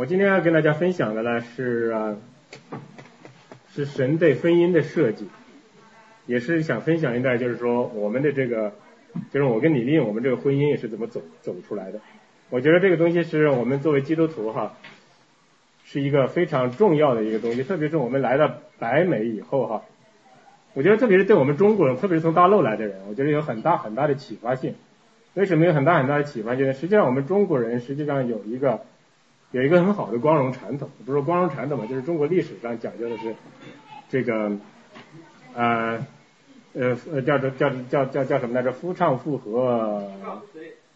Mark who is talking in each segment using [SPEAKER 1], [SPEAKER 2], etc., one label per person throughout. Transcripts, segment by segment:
[SPEAKER 1] 我今天要跟大家分享的呢是，是神对婚姻的设计，也是想分享一段，就是说我们的这个，就是我跟李丽，我们这个婚姻也是怎么走走出来的。我觉得这个东西是我们作为基督徒哈，是一个非常重要的一个东西，特别是我们来到北美以后哈，我觉得特别是对我们中国人，特别是从大陆来的人，我觉得有很大很大的启发性。为什么有很大很大的启发？就是实际上我们中国人实际上有一个有一个很好的光荣传统，不是说光荣传统嘛，就是中国历史上讲究的是这个呃呃叫做叫叫叫叫什么来着？夫唱妇和，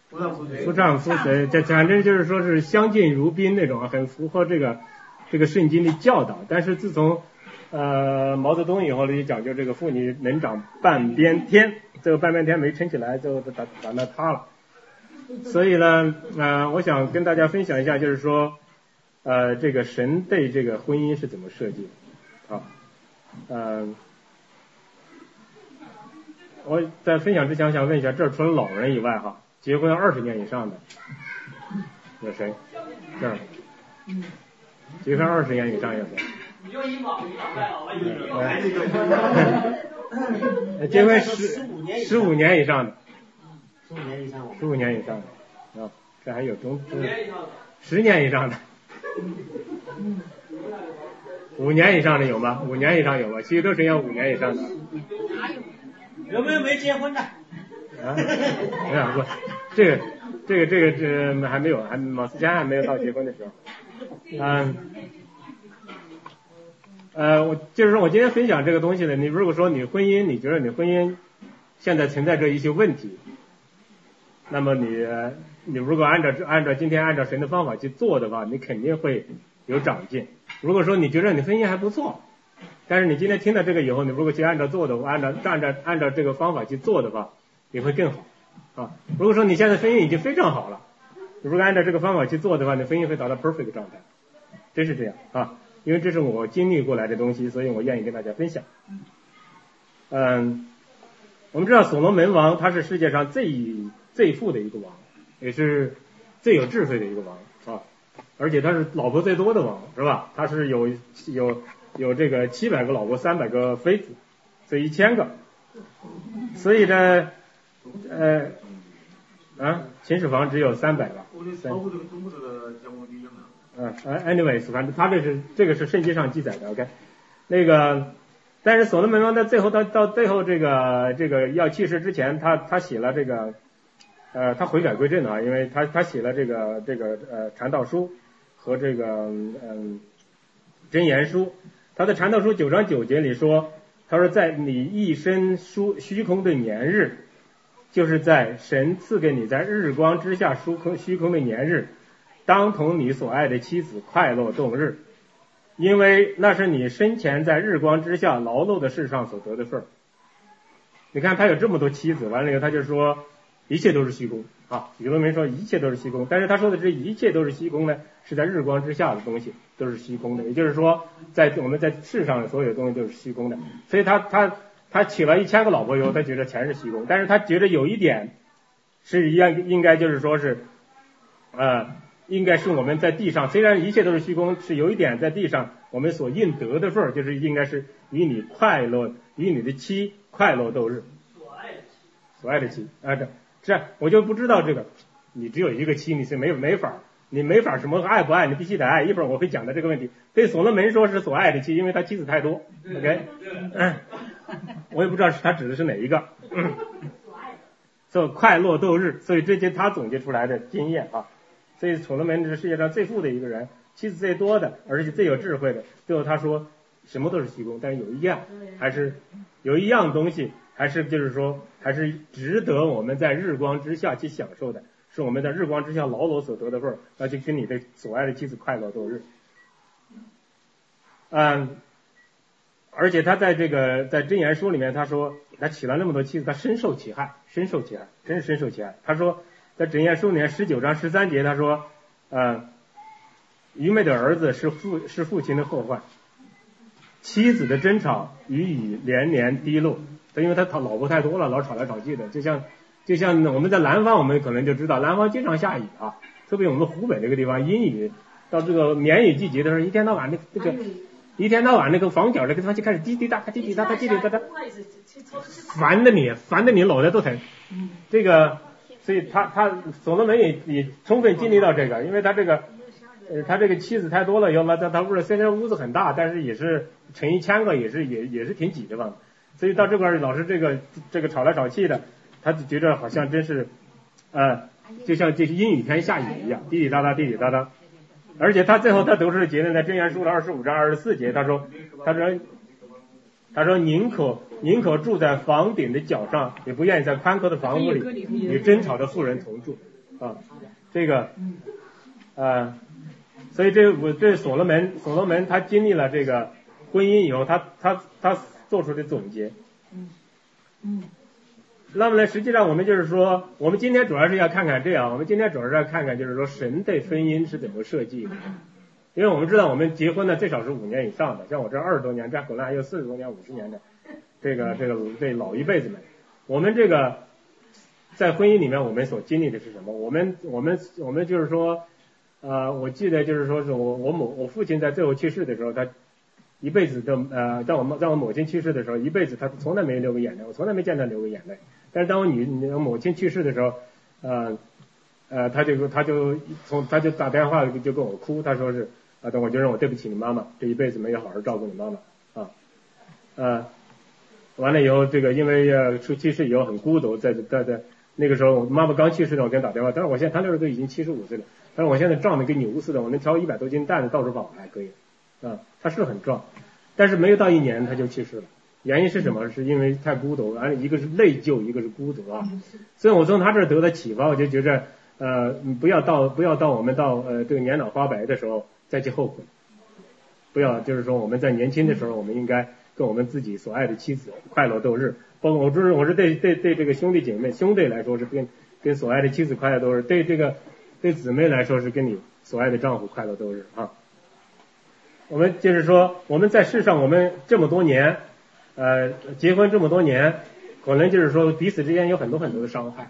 [SPEAKER 1] 夫唱妇随，这反正就是说是相敬如宾那种，很符合这个这个圣经的教导。但是自从呃毛泽东以后呢，就讲究这个妇女能长半边天。这个半边天没撑起来，最后打打那塌了。所以呢，呃，我想跟大家分享一下，就是说，呃，这个神对这个婚姻是怎么设计的啊？嗯，我在分享之前想问一下，这除了老人以外，哈，结婚二十年以上的有谁？这儿，结婚二十年以上有谁？你就一老一毛了，结婚十十五年以上的，
[SPEAKER 2] 十五年以上
[SPEAKER 1] 十五年以上的啊，这还有中中十年以上的，五年以上的有吗？五年以上有吗？其实都是要五年以上的。
[SPEAKER 2] 有没有没结婚的？
[SPEAKER 1] 啊，没有不，这个这个这个这还没有，还马思佳还没有到结婚的时候，嗯。呃，我就是说我今天分享这个东西呢，你如果说你婚姻，你觉得你婚姻现在存在着一些问题，那么你你如果按照按照今天按照神的方法去做的话，你肯定会有长进。如果说你觉得你婚姻还不错，但是你今天听到这个以后，你如果去按照做的，按照按照按照这个方法去做的话，你会更好啊。如果说你现在婚姻已经非常好了，你如果按照这个方法去做的话，你婚姻会达到 perfect 状态，真是这样啊。因为这是我经历过来的东西，所以我愿意跟大家分享。嗯，我们知道所罗门王他是世界上最最富的一个王，也是最有智慧的一个王啊，而且他是老婆最多的王，是吧？他是有有有这个七百个老婆，三百个妃子，这一千个。所以呢，呃，啊，秦始皇只有三百个。嗯，anyways，反正他这是这个是圣经上记载的，OK，那个，但是所罗门王在最后到到最后这个这个要去世之前，他他写了这个，呃，他悔改归正啊，因为他他写了这个这个呃禅道书和这个嗯真言书，他的禅道书九章九节里说，他说在你一生虚虚空的年日，就是在神赐给你在日光之下虚空虚空的年日。当同你所爱的妻子快乐度日，因为那是你生前在日光之下劳碌的事上所得的份儿。你看他有这么多妻子，完了以后他就说一切都是虚空啊。有的人说一切都是虚空，但是他说的这一切都是虚空呢，是在日光之下的东西都是虚空的。也就是说，在我们在世上的所有东西都是虚空的。所以他他他娶了一千个老婆以后，他觉得全是虚空，但是他觉得有一点是一样，应该就是说是呃。应该是我们在地上，虽然一切都是虚空，是有一点在地上我们所应得的份儿，就是应该是与你快乐，与你的妻快乐度日。所爱的妻，所爱的妻啊，这这我就不知道这个，你只有一个妻，你是没没法，你没法什么爱不爱，你必须得爱。一会儿我会讲到这个问题。对所罗门说是所爱的妻，因为他妻子太多。OK，我也不知道是他指的是哪一个。所爱的，做快乐度日，所以这些他总结出来的经验啊。所以，所罗门是世界上最富的一个人，妻子最多的，而且最有智慧的。最后他说，什么都是虚空，但是有一样，还是有一样东西，还是就是说，还是值得我们在日光之下去享受的，是我们在日光之下劳碌所得的份儿，那就跟你的所爱的妻子快乐度日。嗯，而且他在这个在真言书里面，他说他娶了那么多妻子，他深受其害，深受其害，真是深受其害。他说。在《箴言书》里面十九章十三节，他说：“呃，愚昧的儿子是父是父亲的祸患，妻子的争吵与雨连连滴落。他因为他他老婆太多了，老吵来吵去的。就像就像我们在南方，我们可能就知道南方经常下雨啊，特别我们湖北这个地方阴雨。到这个绵雨季节的时候，一天到晚那这个一天到晚那个房角那个地方就开始滴滴答答滴滴答答滴滴答答，烦的你烦的你脑袋都疼。这个所以他他所罗门也也充分经历到这个，因为他这个呃他这个妻子太多了要么，他他屋里虽然屋子很大，但是也是成一千个也是也也是挺挤的吧。所以到这块老是这个这个吵来吵去的，他就觉得好像真是呃就像这是阴雨天下雨一样，滴滴答答滴滴答答。而且他最后他得出的结论在箴言书的二十五章二十四节，他说他说他说宁可宁可住在房顶的角上，也不愿意在宽阔的房屋里与争吵的妇人同住啊。这个呃，所以这我这所罗门所罗门他经历了这个婚姻以后，他他他做出的总结。
[SPEAKER 3] 嗯嗯。
[SPEAKER 1] 那么呢，实际上我们就是说，我们今天主要是要看看这样，我们今天主要是要看看，就是说神对婚姻是怎么设计的。因为我们知道，我们结婚呢最少是五年以上的，像我这二十多年，这可能还有四十多年、五十年的，这个这个这老一辈子们，我们这个在婚姻里面，我们所经历的是什么？我们我们我们就是说，呃，我记得就是说是我我母我父亲在最后去世的时候，他一辈子都呃，在我在我母亲去世的时候，一辈子他从来没流过眼泪，我从来没见他流过眼泪。但是当我女母亲去世的时候，呃呃，他就说他就从他就打电话就跟我哭，他说是啊，等我就让我对不起你妈妈，这一辈子没有好好照顾你妈妈啊，呃，完了以后这个因为呃出去世以后很孤独，在在在那个时候我妈妈刚去世的我给他打电话，但是我现在他那时候都已经七十五岁了，但是我现在壮的跟牛似的，我能挑一百多斤担子到处跑还可以啊，他是很壮，但是没有到一年他就去世了。原因是什么？是因为太孤独，而一个是内疚，一个是孤独啊。所以我从他这儿得到启发，我就觉着，呃，不要到不要到我们到呃这个年老花白的时候再去后悔，不要就是说我们在年轻的时候，我们应该跟我们自己所爱的妻子快乐度日。包括我就是我是对对对这个兄弟姐妹兄弟来说是跟跟所爱的妻子快乐度日，对这个对姊妹来说是跟你所爱的丈夫快乐度日啊。我们就是说我们在世上我们这么多年。呃，结婚这么多年，可能就是说彼此之间有很多很多的伤害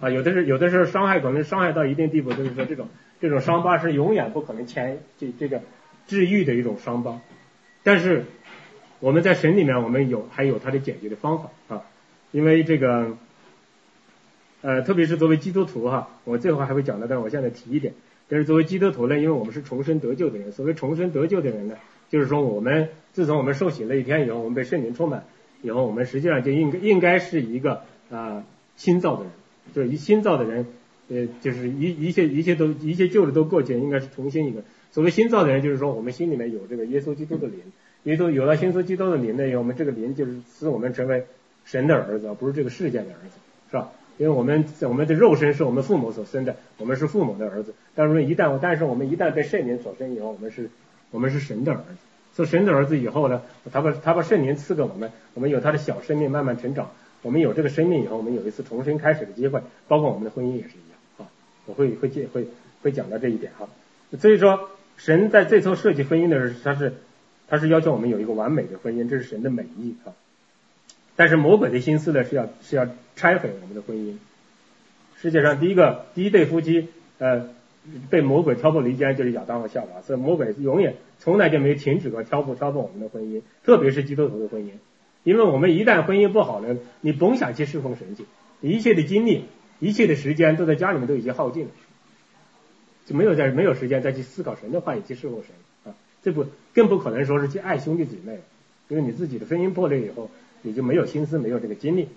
[SPEAKER 1] 啊，有的是有的时候伤害可能伤害到一定地步，就是说这种这种伤疤是永远不可能牵这这个治愈的一种伤疤。但是我们在神里面，我们有还有它的解决的方法啊，因为这个呃，特别是作为基督徒哈，我最后还会讲到，但我现在提一点，但是作为基督徒呢，因为我们是重生得救的人，所谓重生得救的人呢。就是说，我们自从我们受洗了一天以后，我们被圣灵充满以后，我们实际上就应该应该是一个啊新造的人，就是一新造的人，呃，就是一一切一切都一切旧的都过去，应该是重新一个。所谓新造的人，就是说我们心里面有这个耶稣基督的灵，耶稣有了耶稣基督的灵呢，以后我们这个灵就是使我们成为神的儿子，不是这个世界的儿子，是吧？因为我们我们的肉身是我们父母所生的，我们是父母的儿子。但是，一旦但是我们一旦被圣灵所生以后，我们是。我们是神的儿子，做神的儿子以后呢，他把他把圣灵赐给我们，我们有他的小生命慢慢成长。我们有这个生命以后，我们有一次重新开始的机会，包括我们的婚姻也是一样啊。我会会介会会讲到这一点哈。所以说，神在最初设计婚姻的时候，他是他是要求我们有一个完美的婚姻，这是神的美意啊。但是魔鬼的心思呢，是要是要拆毁我们的婚姻。世界上第一个第一对夫妻呃。被魔鬼挑拨离间，就是亚当和夏娃，所以魔鬼永远从来就没停止过挑拨挑拨我们的婚姻，特别是基督徒的婚姻，因为我们一旦婚姻不好了，你甭想去侍奉神去，一切的精力、一切的时间都在家里面都已经耗尽了，就没有在没有时间再去思考神的话，语去侍奉神。啊，这不更不可能说是去爱兄弟姊妹，因为你自己的婚姻破裂以后，你就没有心思，没有这个精力，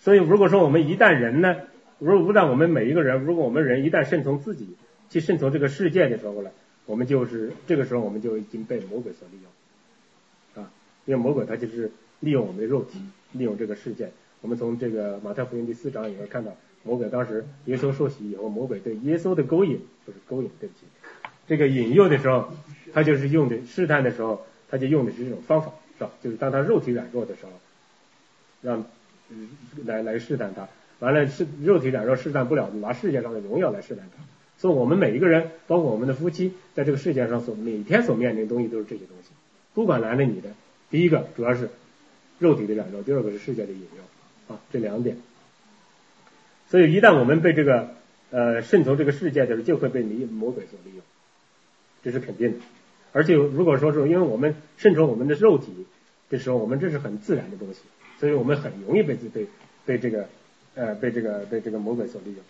[SPEAKER 1] 所以如果说我们一旦人呢？如果不但我们每一个人，如果我们人一旦顺从自己，去顺从这个世界的时候呢，我们就是这个时候我们就已经被魔鬼所利用，啊，因为魔鬼他就是利用我们的肉体，利用这个世界。我们从这个马太福音第四章也会看到，魔鬼当时耶稣受洗以后，魔鬼对耶稣的勾引，不是勾引，对不起，这个引诱的时候，他就是用的试探的时候，他就用的是这种方法，就是当他肉体软弱的时候，让来来试探他。完了是肉体软弱试探不了，拿世界上的荣耀来试探他。所以，我们每一个人，包括我们的夫妻，在这个世界上所每天所面临的东西都是这些东西。不管男的女的，第一个主要是肉体的软弱，第二个是世界的引诱啊，这两点。所以，一旦我们被这个呃顺从这个世界的时候，就会被迷魔鬼所利用这是肯定的。而且如果说是因为我们顺从我们的肉体的时候，我们这是很自然的东西，所以我们很容易被被被这个呃被这个被这个魔鬼所利用。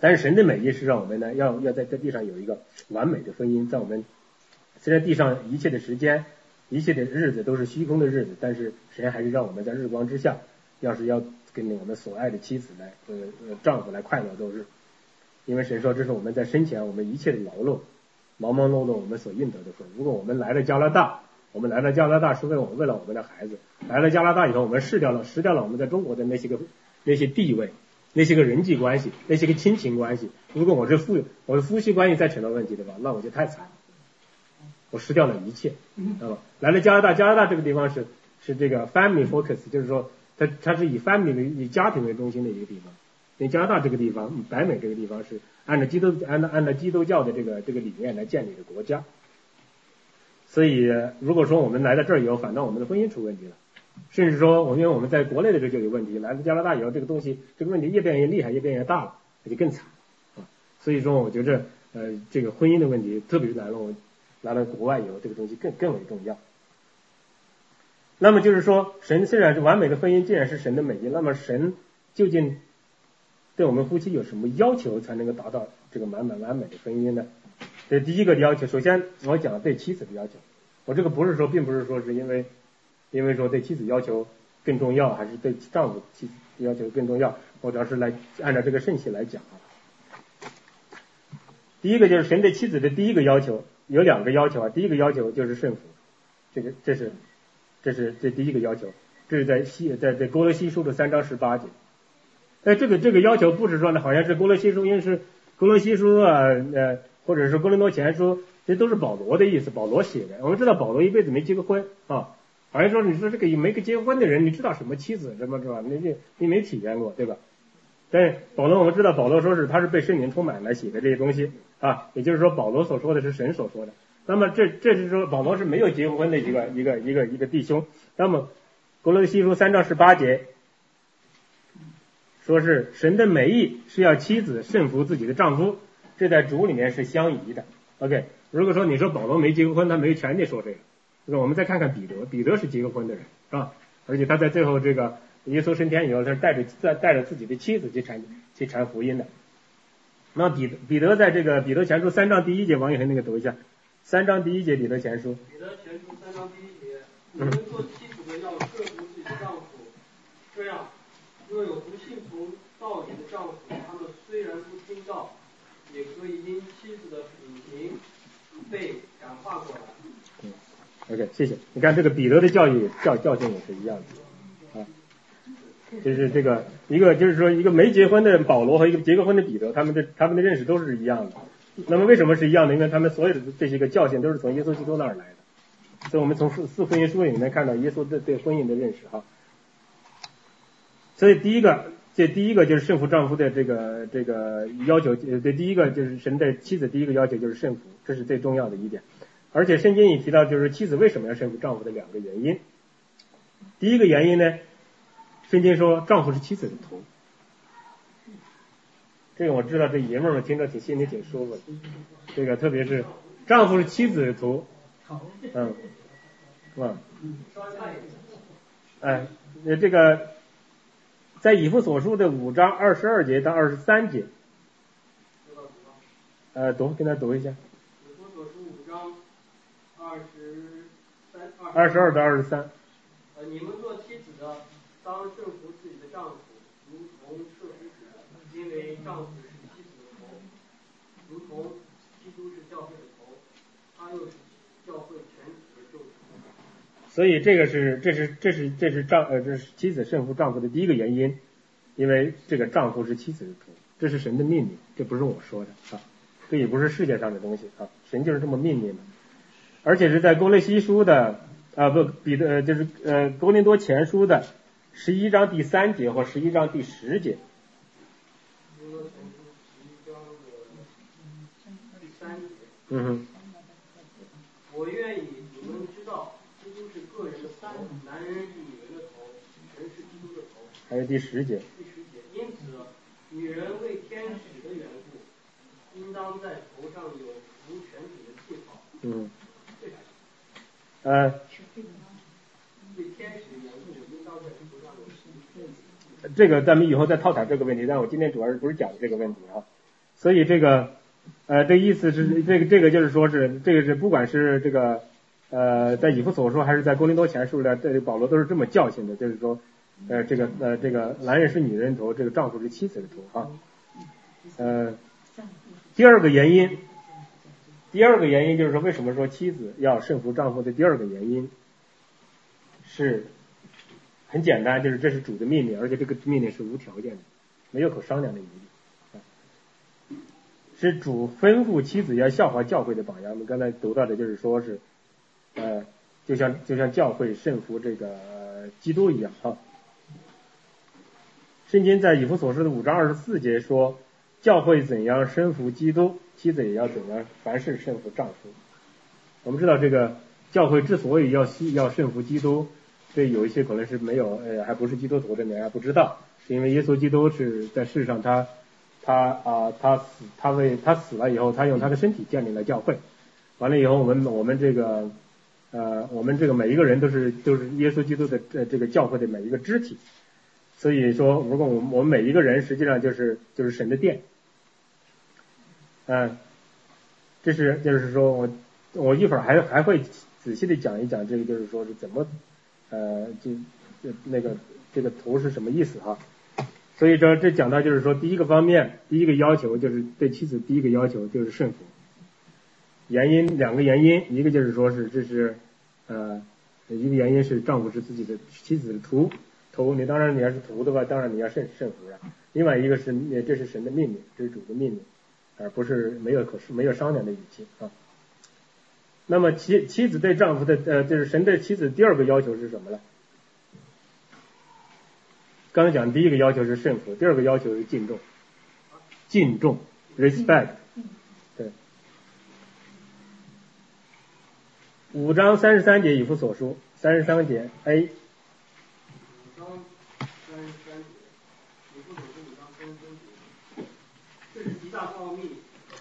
[SPEAKER 1] 但是神的美意是让我们呢，要要在这地上有一个完美的婚姻，在我们虽然地上一切的时间、一切的日子都是虚空的日子，但是神还是让我们在日光之下，要是要跟我们所爱的妻子来呃呃丈夫来快乐度日，因为神说这是我们在生前我们一切的劳碌，忙忙碌碌我们所应得的份。如果我们来了加拿大，我们来到加拿大是为我们为了我们的孩子，来了加拿大以后我们失掉了失掉了我们在中国的那些个那些地位。那些个人际关系，那些个亲情关系，如果我是夫，我的夫妻关系再成了问题的话，那我就太惨了，我失掉了一切，知道吧？来了加拿大，加拿大这个地方是是这个 family focus，就是说它它是以 family 为以家庭为中心的一个地方。因为加拿大这个地方，北美这个地方是按照基督按照按照基督教的这个这个理念来建立的国家，所以如果说我们来到这儿以后，反倒我们的婚姻出问题了。甚至说，我因为我们在国内的时候就有问题，来了加拿大以后，这个东西这个问题越变越厉害，越变越大了，那就更惨啊。所以说，我觉着呃，这个婚姻的问题，特别是来了我来了国外以后，这个东西更更为重要。那么就是说，神虽然是完美的婚姻，既然是神的美意，那么神究竟对我们夫妻有什么要求，才能够达到这个满满完美的婚姻呢？这第一个要求，首先我讲对妻子的要求，我这个不是说，并不是说是因为。因为说对妻子要求更重要，还是对丈夫妻子要求更重要？我主要是来按照这个顺序来讲啊。第一个就是神对妻子的第一个要求有两个要求啊，第一个要求就是顺服，这个这是这是这第一个要求，这是在西在在哥罗西书的三章十八节。哎，这个这个要求不是说呢，好像是哥罗西书，因为是哥罗西书啊，呃，或者是哥林多前书，这都是保罗的意思，保罗写的。我们知道保罗一辈子没结过婚啊。好像说，你说这个没个结婚的人，你知道什么妻子什么是吧？你你你没体验过对吧？但保罗我们知道，保罗说是他是被圣灵充满来写的这些东西啊，也就是说保罗所说的是神所说的。那么这这是说保罗是没有结婚的一个一个一个一个弟兄。那么格罗西书三章十八节说是神的美意是要妻子顺服自己的丈夫，这在主里面是相宜的。OK，如果说你说保罗没结过婚，他没权利说这个。这个我们再看看彼得，彼得是结过婚的人，是吧？而且他在最后这个耶稣升天以后，他是带着带带着自己的妻子去传去传福音的。那彼得彼得在这个彼得前书三章第一节，王宇恒那个读一下，三章第一节彼得前书。
[SPEAKER 4] 彼得前书三章第一节，你们做妻子的要顺服自己的丈夫，这样若有不信从道理的丈夫，他们虽然不听道，也可以因妻子的品行被感化过来。
[SPEAKER 1] 嗯 OK，谢谢。你看这个彼得的教育教教训也是一样的啊，就是这个一个就是说一个没结婚的保罗和一个结过婚的彼得，他们的他们的认识都是一样的。那么为什么是一样的？因为他们所有的这些个教训都是从耶稣基督那儿来的。所以我们从四四福音书里面看到耶稣对对婚姻的认识哈。所以第一个，这第一个就是圣服丈夫的这个这个要求，呃，对，第一个就是神的妻子第一个要求就是圣服，这是最重要的一点。而且圣经也提到，就是妻子为什么要顺服丈夫的两个原因。第一个原因呢，圣经说丈夫是妻子的头。这个我知道，这爷们儿们听着挺心里挺舒服的。这个特别是丈夫是妻子的头，嗯，是吧？哎，那这个在以弗所书的五章二十二节到二十三节，呃，读，跟他读一下。二十二到二十三。
[SPEAKER 4] 呃，你们做妻子的，当顺服自己的丈夫，如同顺服主，因为丈夫是妻子的头，如同基督是教会的头，他又是教会。
[SPEAKER 1] 所以这个是，这是，这是，这是丈呃，这是妻子胜服丈夫的第一个原因，因为这个丈夫是妻子的头，这是神的命令，这不是我说的啊，这也不是世界上的东西啊，神就是这么命令的，而且是在公勒西书的。啊不，彼得就是呃《格林多前书》的十一章第三节或十一章第十节。嗯哼。
[SPEAKER 4] 我愿意你们知道，基督是个人的头，男人是女人的头，人是基督的头。
[SPEAKER 1] 还有第十节。
[SPEAKER 4] 第十节，因此，女人为天使的缘故，应当在头上有服务全体的记号，
[SPEAKER 1] 嗯，呃，
[SPEAKER 4] 对天使的严肃应当在地球上有实
[SPEAKER 1] 这个咱们以后再探讨这个问题，但我今天主要是不是讲这个问题啊？所以这个呃，这意思是这个这个就是说是这个是不管是这个呃在以弗所说还是在哥林多前书的，这保罗都是这么教训的，就是说呃这个呃这个男人是女人头，这个丈夫是妻子的头啊。呃，第二个原因，第二个原因就是说为什么说妻子要顺服丈夫的第二个原因是。很简单，就是这是主的命令，而且这个命令是无条件的，没有可商量的余地。是主吩咐妻子要效法教会的榜样。我们刚才读到的就是说是，呃，就像就像教会顺服这个基督一样哈。圣经在以弗所书的五章二十四节说，教会怎样顺服基督，妻子也要怎样凡事顺服丈夫。我们知道这个教会之所以要要顺服基督。这，有一些可能是没有，呃，还不是基督徒的，你还不知道，是因为耶稣基督是在世上，他，他啊，他死，他为他死了以后，他用他的身体建立了教会，完了以后，我们我们这个，呃，我们这个每一个人都是都是耶稣基督的这这个教会的每一个肢体，所以说，如果我们我们每一个人实际上就是就是神的殿，嗯，这是就是说我我一会儿还还会仔细的讲一讲这个，就是说是怎么。呃，就就那个这个图是什么意思哈？所以说这讲到就是说第一个方面，第一个要求就是对妻子第一个要求就是顺服。原因两个原因，一个就是说是这是呃一个原因是丈夫是自己的妻子的徒图，你当然你要是图的话，当然你要顺顺服了。另外一个是这是神的命令，这是主的命令，而不是没有可没有商量的语气啊。那么妻妻子对丈夫的呃，就是神对妻子第二个要求是什么呢？刚才讲第一个要求是顺服，第二个要求是敬重，敬重，respect，对。五章三十三节以弗所书，三十三节
[SPEAKER 4] A。五章三十三节，以弗所书五章三十三节，这是极大奥秘，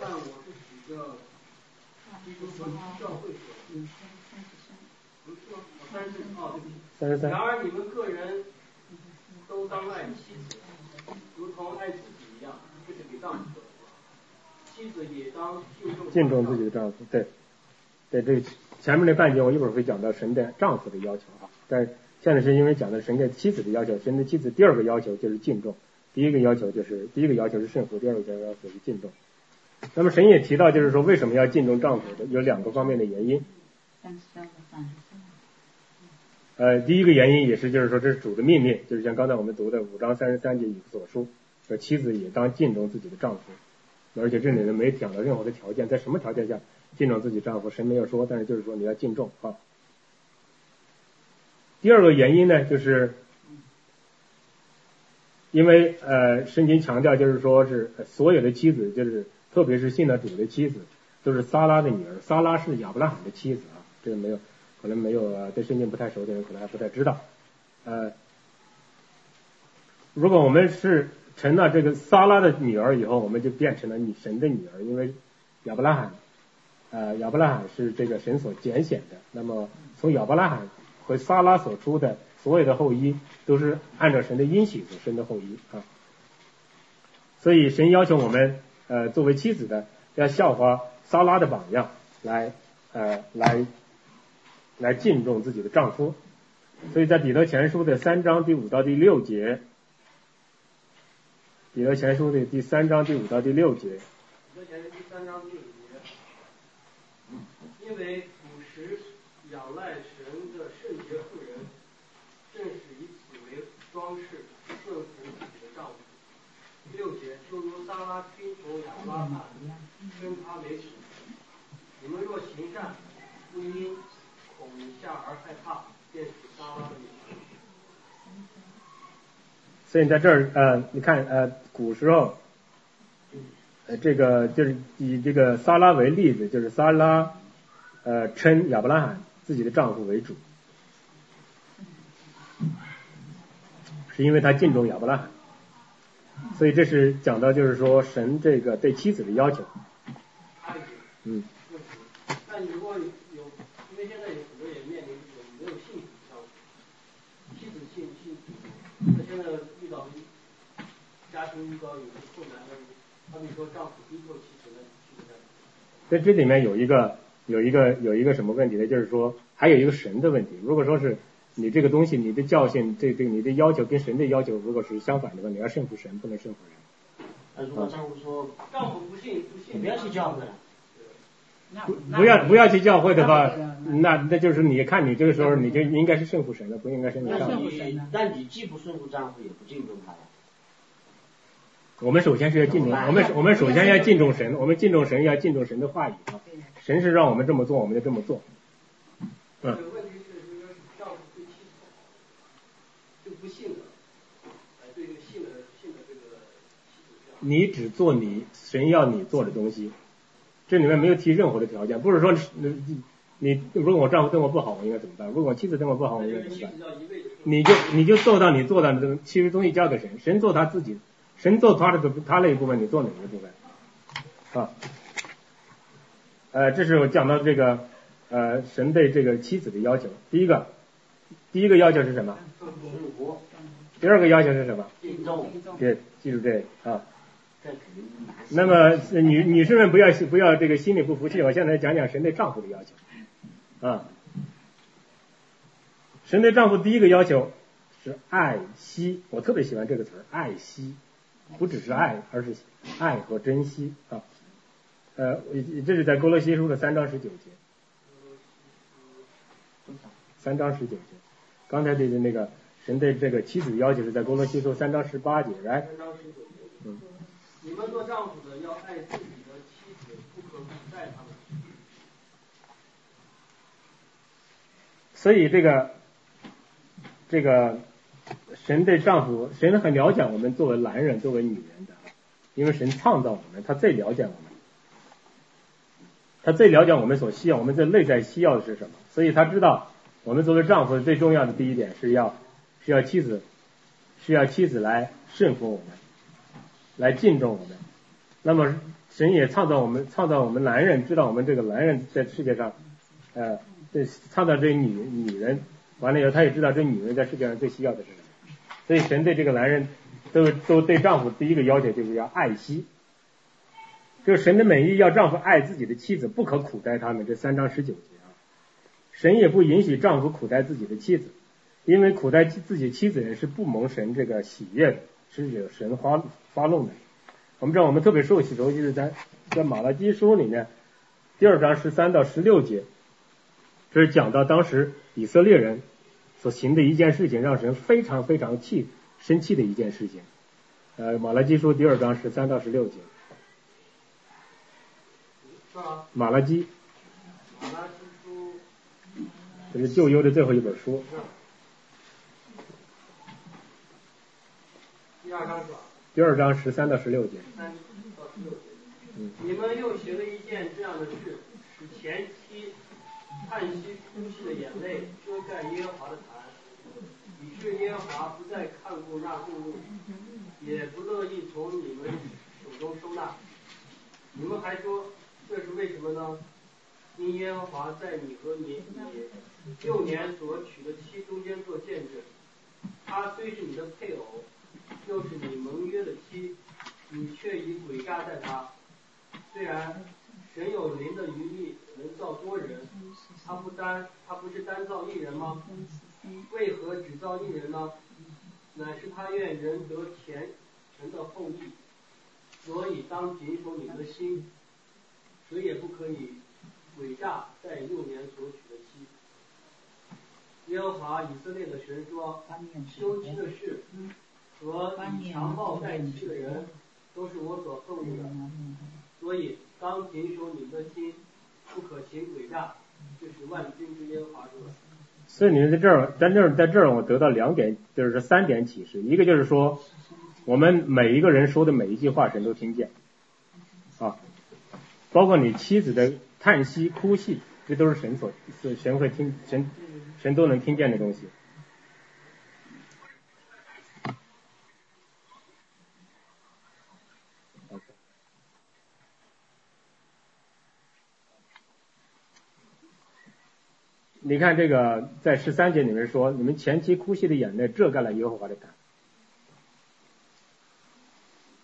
[SPEAKER 4] 但我是指着。
[SPEAKER 1] 三十三。
[SPEAKER 4] 然而你们个人都当爱妻子，如同爱自己一样，这是给丈夫的。妻子也当敬重
[SPEAKER 1] 自己的丈夫。对，对，这前面那半节我一会儿会讲到神的丈夫的要求啊。但现在是因为讲到神的妻子的要求，神的妻子第二个要求就是敬重，第一个要求就是第一个要求是顺服，第二个要求是敬重。那么神也提到，就是说为什么要敬重丈夫的，有两个方面的原因。呃，第一个原因也是，就是说这是主的命令，就是像刚才我们读的五章三十三节以所书，说妻子也当敬重自己的丈夫，而且这里呢没讲到任何的条件，在什么条件下敬重自己丈夫，神没有说，但是就是说你要敬重啊。第二个原因呢，就是因为呃，圣经强调就是说是所有的妻子就是。特别是信了主的妻子，都是撒拉的女儿。撒拉是亚伯拉罕的妻子啊，这个没有，可能没有啊对圣经不太熟的人可能还不太知道。呃，如果我们是成了这个撒拉的女儿以后，我们就变成了你神的女儿，因为亚伯拉罕，呃，亚伯拉罕是这个神所拣选的。那么从亚伯拉罕和撒拉所出的所有的后裔，都是按照神的应许所生的后裔啊。所以神要求我们。呃，作为妻子的要效法撒拉的榜样，来呃来来敬重自己的丈夫。所以在彼得前书的三章第五到第六节，彼得前书的第三章第五到第六节。
[SPEAKER 4] 因为古时仰赖神的圣洁妇人，正是以此为装饰，顺服自己的丈夫。第六节，就如撒拉听从亚伯拉罕，跟他为娶。你们若行善，不因恐吓而害怕，便是撒拉的女儿。
[SPEAKER 1] 所以在这儿，呃，你看，呃，古时候，呃，这个就是以这个撒拉为例子，就是撒拉，呃，称亚伯拉罕自己的丈夫为主，是因为他敬重亚伯拉罕。所以这是讲到，就是说神这个对妻子的要求。嗯。
[SPEAKER 4] 那你如果有，因为现在有很多人面临这种没有幸福的丈夫，妻子幸幸福，那现在遇到家庭遇到有些困难的，他们说丈夫逼迫妻子，那是不是？
[SPEAKER 1] 在这里面有一个有一个有一个什么问题呢？就是说还有一个神的问题。如果说是你这个东西，你的教训，这这你的要求跟神的要求如果是相反的话，你要顺服神，不能顺服人。
[SPEAKER 2] 那如果丈夫说
[SPEAKER 4] 丈夫不信不信，
[SPEAKER 2] 不要去教会了。
[SPEAKER 1] 不不要不要去教会的话，那那就是你看你这个时候你就应该是顺服神的，不应该是你丈夫。
[SPEAKER 2] 但你既不顺服丈夫，也不敬重他呀。
[SPEAKER 1] 我们首先是要敬重，我们我们首先要敬重神，我们敬重神要敬重神的话语啊。神是让我们这么做，我们就这么做。
[SPEAKER 4] 嗯。问题是，就是丈夫对妻子就不信了，对这个信的信的这个
[SPEAKER 1] 你只做你神要你做的东西。这里面没有提任何的条件，不是说你你如果我丈夫对我不好，我应该怎么办？如果我妻子对我不好，我应该怎么办？你就你就做到你做到的这个，其实东西交给神，神做他自己，神做他的他那一部分，你做哪个部分？啊？呃，这是我讲到这个呃神对这个妻子的要求。第一个，第一个要求是什么？第二个要求是什么？对，记住这啊。那么女女士们不要不要这个心里不服气，我现在讲讲神对丈夫的要求啊。神对丈夫第一个要求是爱惜，我特别喜欢这个词儿，爱惜，不只是爱，而是爱和珍惜啊。呃，这是在哥罗西书的三章十九节，三章十九节。刚才的那个神对这个妻子要求是在哥罗西书三章十八节，来。
[SPEAKER 4] 嗯。你们做丈夫的要爱自己的妻子，不可苦待他们。
[SPEAKER 1] 所以这个这个神对丈夫，神很了解我们作为男人、作为女人的，因为神创造我们，他最了解我们，他最了解我们所需要，我们这内在需要的是什么，所以他知道我们作为丈夫最重要的第一点是要是要妻子，是要妻子来顺服我们。来敬重我们，那么神也创造我们，创造我们男人，知道我们这个男人在世界上，呃，这创造这女女人，完了以后他也知道这女人在世界上最需要的是什么，所以神对这个男人都都对丈夫第一个要求就是要爱惜，就是神的美意要丈夫爱自己的妻子，不可苦待他们，这三章十九节，神也不允许丈夫苦待自己的妻子，因为苦待自己妻子人是不蒙神这个喜悦的。是惹神发发怒的。我们知道，我们特别熟悉的，就是在在马拉基书里面第二章十三到十六节，这是讲到当时以色列人所行的一件事情，让神非常非常气生气的一件事情。呃，马拉基书第二章十三到十六节。马拉基。
[SPEAKER 4] 马拉基书。
[SPEAKER 1] 这是旧约的最后一本书。第二章十三到十六节。
[SPEAKER 4] 三到十六节。你们又行了一件这样的事，使前妻叹息哭泣的眼泪遮盖耶和华的坛，以致耶和华不再看顾那供物，也不乐意从你们手中收纳。你们还说这是为什么呢？因耶和华在你和你幼年所娶的妻中间做见证，他虽是你的配偶。又是你盟约的妻，你却以诡诈待她。虽然神有灵的余力，能造多人，他不单他不是单造一人吗？为何只造一人呢？乃是他愿人得虔诚的后裔。所以当谨守你们的心，谁也不可以诡诈在幼年所娶的妻。耶和华以色列的神说：休妻的事。和以强暴代妻的人，都是我所恨恶的。所以当谨守你们的心，不可行诡诈。这是万军之耶和华说的。
[SPEAKER 1] 所以你们在这儿，在这儿，在这儿，我得到两点，就是三点启示。一个就是说，我们每一个人说的每一句话，神都听见啊，包括你妻子的叹息、哭泣，这都是神所，神会听，神神都能听见的东西。你看这个，在十三节里面说，你们前期哭泣的眼泪遮盖了耶和华的感。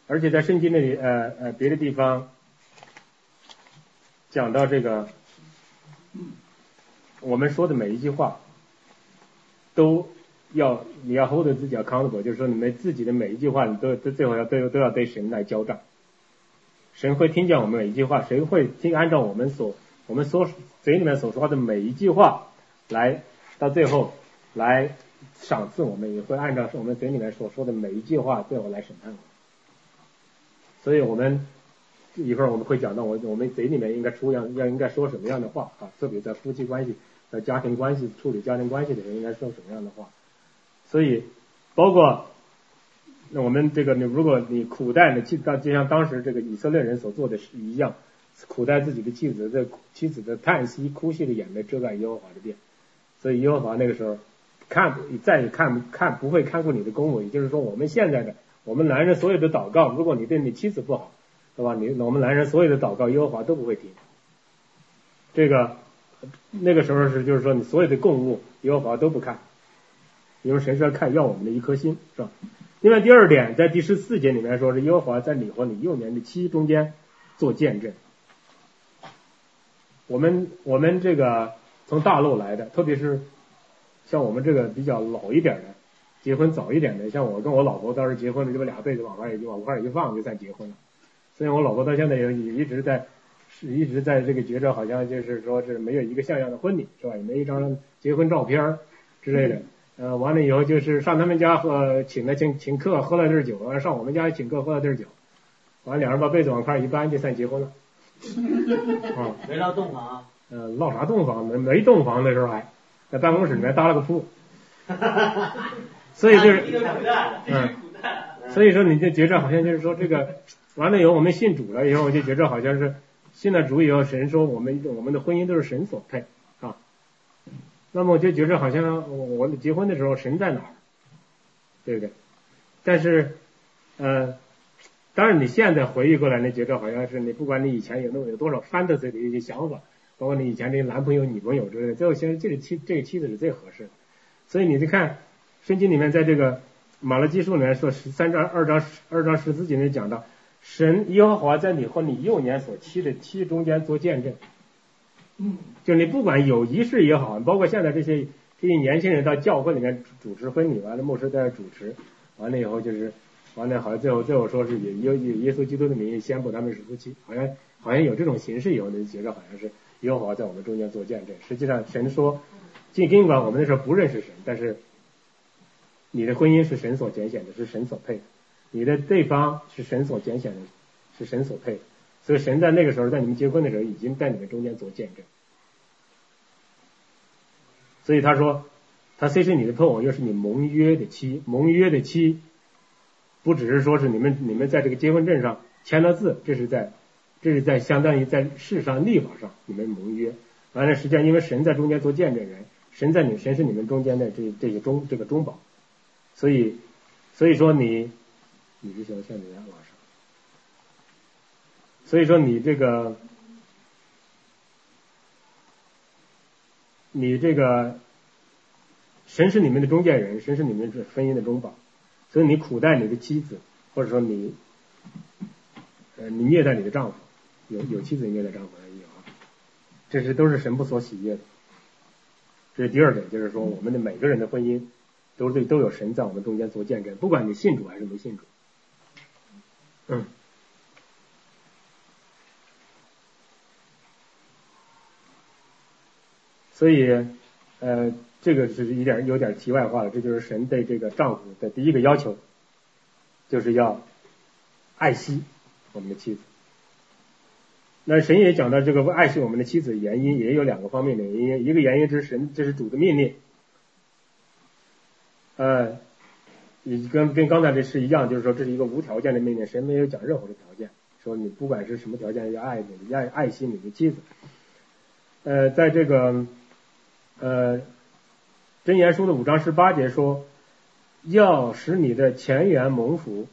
[SPEAKER 1] 而且在圣经那里，呃呃，别的地方。讲到这个，我们说的每一句话都要你要 hold 自己 accountable，就是说你们自己的每一句话你都都最后要都都要对神来交账，神会听见我们每一句话，谁会听按照我们所我们所嘴里面所说的每一句话。来到最后来赏赐我们，也会按照我们嘴里面所说的每一句话，最后来审判我们。所以我们一会儿我们会讲到我我们嘴里面应该出样要应该说什么样的话啊，特别在夫妻关系、在家庭关系处理家庭关系的时候应该说什么样的话。所以包括那我们这个你，如果你苦待的，就就像当时这个以色列人所做的是一样，苦待自己的妻子，在妻子的叹息、哭泣的眼泪遮盖耶和华的殿。所以耶和华那个时候看再也看看不会看顾你的公务，也就是说我们现在的我们男人所有的祷告，如果你对你妻子不好，对吧？你我们男人所有的祷告，耶和华都不会听。这个那个时候是就是说你所有的供物，耶和华都不看，因为神是要看要我们的一颗心，是吧？另外第二点，在第十四节里面说是耶和华在你和你幼年的妻中间做见证。我们我们这个。从大陆来的，特别是像我们这个比较老一点的，结婚早一点的，像我跟我老婆当时结婚了，就把俩被子往那一往外一放，就算结婚了。所以我老婆到现在也也一直在是一直在这个觉着好像就是说是没有一个像样的婚礼，是吧？也没一张结婚照片之类的。呃，完了以后就是上他们家喝请了请请客喝了点酒，完了上我们家请客喝了点酒，完了两人把被子往一块一搬，就算结婚了。
[SPEAKER 2] 啊，没闹洞房。
[SPEAKER 1] 啊呃，闹啥洞房？没没洞房的时候还在办公室里面搭了个铺，所以就是，嗯，所以说你就觉着好像就是说这个完了以后我们信主了以后我就觉着好像是信了主以后神说我们我们的婚姻都是神所配啊，那么我就觉着好像我我结婚的时候神在哪儿，对不对？但是呃，当然你现在回忆过来，你觉着好像是你不管你以前有那么有多少翻的这的一些想法。包括你以前的男朋友、女朋友之类的，最后现在这个妻这个妻子是最合适的。所以你再看圣经里面，在这个马拉基书里面说十三章二章二章十四节里讲到，神耶和华在你和你幼年所期的期中间做见证。
[SPEAKER 3] 嗯，
[SPEAKER 1] 就你不管有仪式也好，包括现在这些这些年轻人到教会里面主持婚礼，完了牧师在那主持，完了以后就是完了，好像最后最后说是以耶耶稣基督的名义宣布他们是夫妻，好像好像有这种形式以后，就觉得好像是。耶和华在我们中间做见证。实际上，神说，尽尽管我们那时候不认识神，但是你的婚姻是神所拣选的，是神所配的；你的对方是神所拣选的，是神所配的。所以，神在那个时候，在你们结婚的时候，已经在你们中间做见证。所以他说，他虽是你的配偶，又是你盟约的妻。盟约的妻，不只是说是你们你们在这个结婚证上签了字，这是在。这是在相当于在世上立法上你们盟约，完了实际上因为神在中间做见证人，神在你神是你们中间的这这些中这个中保，所以所以说你你是小仙女啊老师，所以说你这个你这个神是你们的中间人，神是你们这婚姻的中保，所以你苦待你的妻子，或者说你呃你虐待你的丈夫。有有妻子虐待丈夫也有啊，这是都是神不所喜悦的。这是第二点，就是说我们的每个人的婚姻都对都有神在我们中间做见证，不管你信主还是没信主。嗯。所以呃，这个是一点有点题外话了，这就是神对这个丈夫的第一个要求，就是要爱惜我们的妻子。那神也讲到这个爱惜我们的妻子原因，也有两个方面的原因。一个原因就是神，这是主的命令，呃，你跟跟刚才这是一样，就是说这是一个无条件的命令，神没有讲任何的条件，说你不管是什么条件要爱你，要爱惜你的妻子。呃，在这个呃真言书的五章十八节说，要使你的前缘蒙福，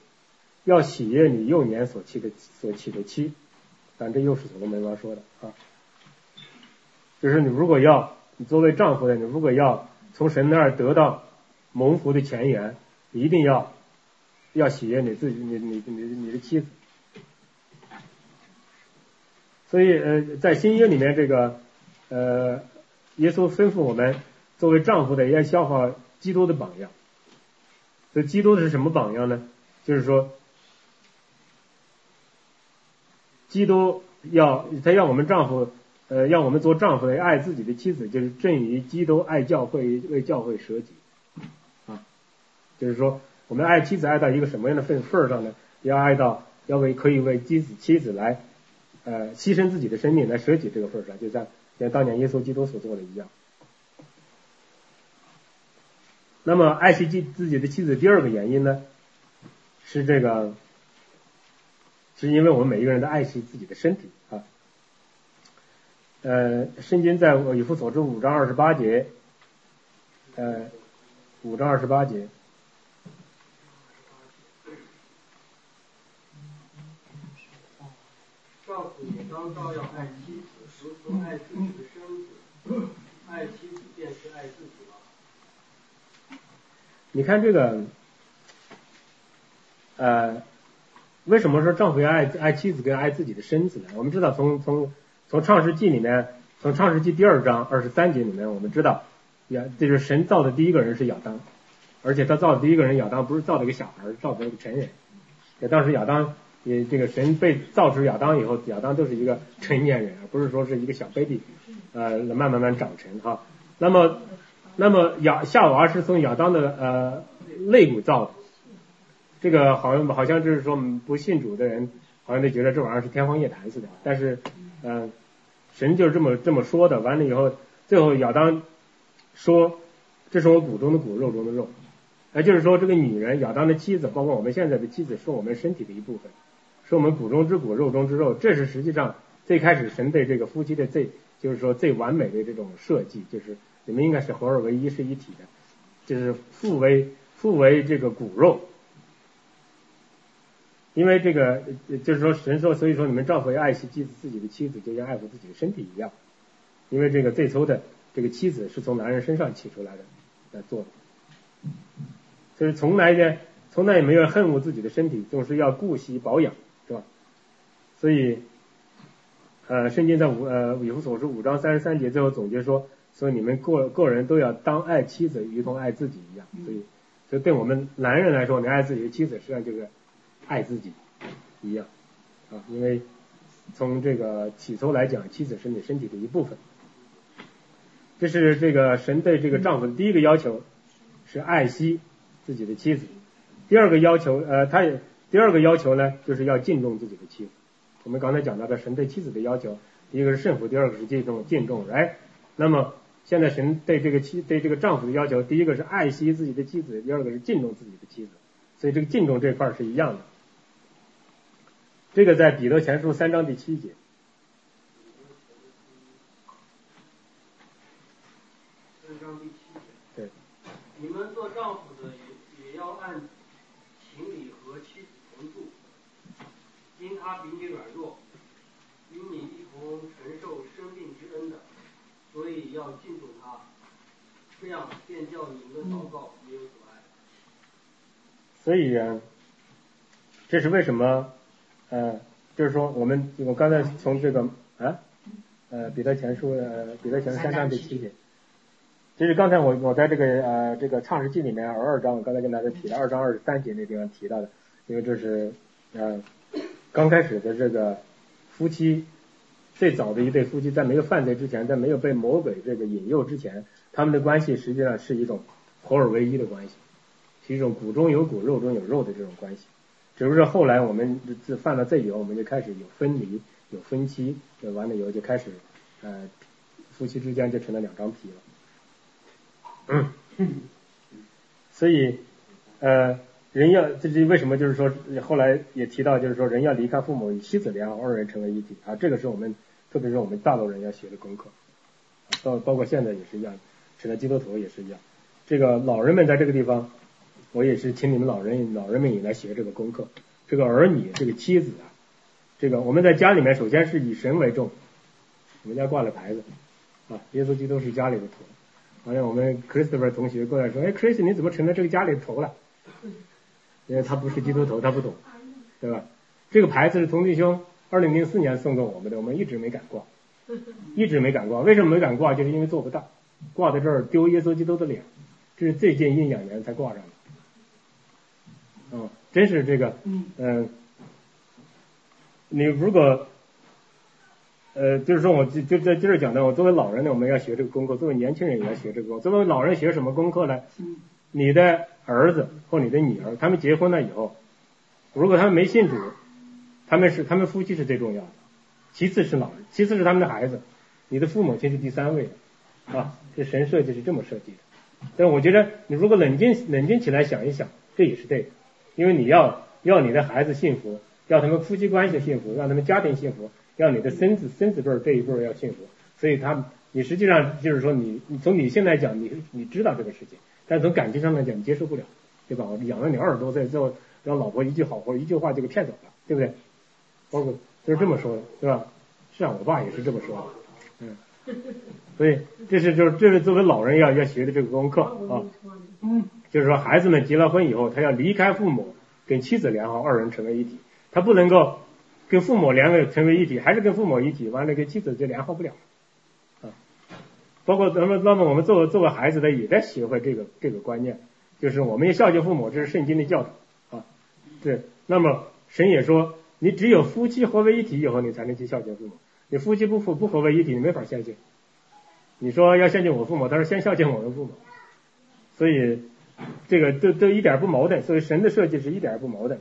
[SPEAKER 1] 要喜悦你幼年所妻的所娶的妻。但这又是所罗门王说的啊，就是你如果要你作为丈夫的，你如果要从神那儿得到蒙福的前缘，一定要要喜悦你自己，你你你你的妻子。所以呃，在新约里面，这个呃，耶稣吩咐我们作为丈夫的要效法基督的榜样。这基督的是什么榜样呢？就是说，基督要他要我们丈夫，呃，让我们做丈夫的爱自己的妻子，就是正于基督爱教会为教会舍己。就是说，我们爱妻子爱到一个什么样的份份上呢？要爱到要为可以为妻子妻子来呃牺牲自己的生命来舍己这个份上，就像像当年耶稣基督所做的一样。那么爱惜自自己的妻子，第二个原因呢，是这个，是因为我们每一个人都爱惜自己的身体啊。呃，圣经在以弗所书五章二十八节，呃，五章二十八节，
[SPEAKER 4] 告诉你当照样爱妻子，如同爱自己的身子，爱妻子便是爱自己了。
[SPEAKER 1] 你看这个，呃，为什么说丈夫要爱爱妻子跟爱自己的身子呢？我们知道从从从创世纪里面，从创世纪第二章二十三节里面，我们知道，亚就是神造的第一个人是亚当，而且他造的第一个人亚当不是造的一个小孩，造的一个成人。当时亚当也这个神被造出亚当以后，亚当就是一个成年人，而不是说是一个小 baby，呃，慢慢慢长成哈。那么。那么亚夏娃是从亚当的呃肋骨造的，这个好像好像就是说不信主的人好像都觉得这玩意儿是天方夜谭似的，但是嗯神就是这么这么说的，完了以后最后亚当说这是我骨中的骨肉中的肉，也就是说这个女人亚当的妻子，包括我们现在的妻子是我们身体的一部分，是我们骨中之骨肉中之肉，这是实际上最开始神对这个夫妻的最就是说最完美的这种设计，就是。你们应该是合二为一是一体的，就是父为父为这个骨肉，因为这个就是说神说，所以说你们丈夫要爱惜妻子自己的妻子，就像爱护自己的身体一样，因为这个最初的这个妻子是从男人身上起出来的来做的，就是从来呢从来也没有恨恶自己的身体，总是要顾惜保养，是吧？所以呃，圣经在五呃以弗所书五章三十三节最后总结说。所以你们个个人都要当爱妻子，如同爱自己一样。所以，所以对我们男人来说，你爱自己的妻子，实际上就是爱自己一样啊。因为从这个起初来讲，妻子是你身体的一部分。这是这个神对这个丈夫的第一个要求，是爱惜自己的妻子。第二个要求，呃，他也第二个要求呢，就是要敬重自己的妻子。我们刚才讲到的神对妻子的要求，第一个是圣服，第二个是敬重敬重，哎，那么。现在神对这个妻对这个丈夫的要求，第一个是爱惜自己的妻子，第二个是敬重自己的妻子，所以这个敬重这块是一样的。这个在彼得前书三章第七节。
[SPEAKER 4] 三章第七节。
[SPEAKER 1] 对。
[SPEAKER 4] 你们做丈夫的也也要按情理和妻子同住，因他比你软弱，与你一同承受生命之恩的。所以要敬重他，这样便叫你们的祷告没有阻碍。所以
[SPEAKER 1] 啊，这是为什么？呃，就是说我们我刚才从这个啊呃彼得前书呃彼得前书三章第七节，就是刚才我我在这个呃这个创世纪里面二章，我刚才跟大家提的二章二十三节那地方提到的，因为这是呃刚开始的这个夫妻。最早的一对夫妻在没有犯罪之前，在没有被魔鬼这个引诱之前，他们的关系实际上是一种合二为一的关系，是一种骨中有骨、肉中有肉的这种关系。只不过后来我们自犯了罪以后，我们就开始有分离、有分歧，完了以后就开始呃夫妻之间就成了两张皮了。嗯，所以呃人要这是为什么？就是说后来也提到，就是说人要离开父母与妻子联合，二人成为一体啊，这个是我们。特别是我们大陆人要学的功课，包包括现在也是一样，成了基督徒也是一样。这个老人们在这个地方，我也是请你们老人老人们也来学这个功课。这个儿女，这个妻子啊，这个我们在家里面首先是以神为重，我们家挂了牌子，啊，耶稣基督是家里的头。好像，我们 Christopher 同学过来说，哎，Chris 你怎么成了这个家里的头了？因为他不是基督徒，他不懂，对吧？这个牌子是童弟兄二零零四年送给我们的，我们一直没敢挂，一直没敢挂。为什么没敢挂？就是因为做不到，挂在这儿丢耶稣基督的脸。这是最近一两年才挂上的。嗯，真是这个，嗯，你如果，呃，就是说，我就就在这儿讲的，我作为老人呢，我们要学这个功课；作为年轻人也要学这个功课。作为老人学什么功课呢？你的儿子或你的女儿，他们结婚了以后，如果他们没信主，他们是他们夫妻是最重要的，其次是老人，其次是他们的孩子，你的父母亲是第三位的啊。这神设计是这么设计的。但我觉得，你如果冷静冷静起来想一想，这也是对的。因为你要要你的孩子幸福，要他们夫妻关系幸福，让他们家庭幸福，要你的孙子孙子辈这一辈要幸福，所以他你实际上就是说你你从理性来讲，你你知道这个事情，但从感情上来讲你接受不了，对吧？我养了你二十多岁，最后让老婆一句好话一句话就给骗走了，对不对？包括就是这么说的，对吧？是啊，我爸也是这么说的，嗯，所以这是就是这是作为老人要要学的这个功课啊，嗯。就是说，孩子们结了婚以后，他要离开父母，跟妻子联合，二人成为一体。他不能够跟父母两个成为一体，还是跟父母一体，完了跟妻子就联合不了。包括那么那么我们作为作为孩子的也在学会这个这个观念，就是我们要孝敬父母，这是圣经的教导啊。对，那么神也说，你只有夫妻合为一体以后，你才能去孝敬父母。你夫妻不不不合为一体，你没法孝敬。你说要孝敬我父母，他说先孝敬我们父母，所以。这个都都一点不矛盾，所以神的设计是一点不矛盾。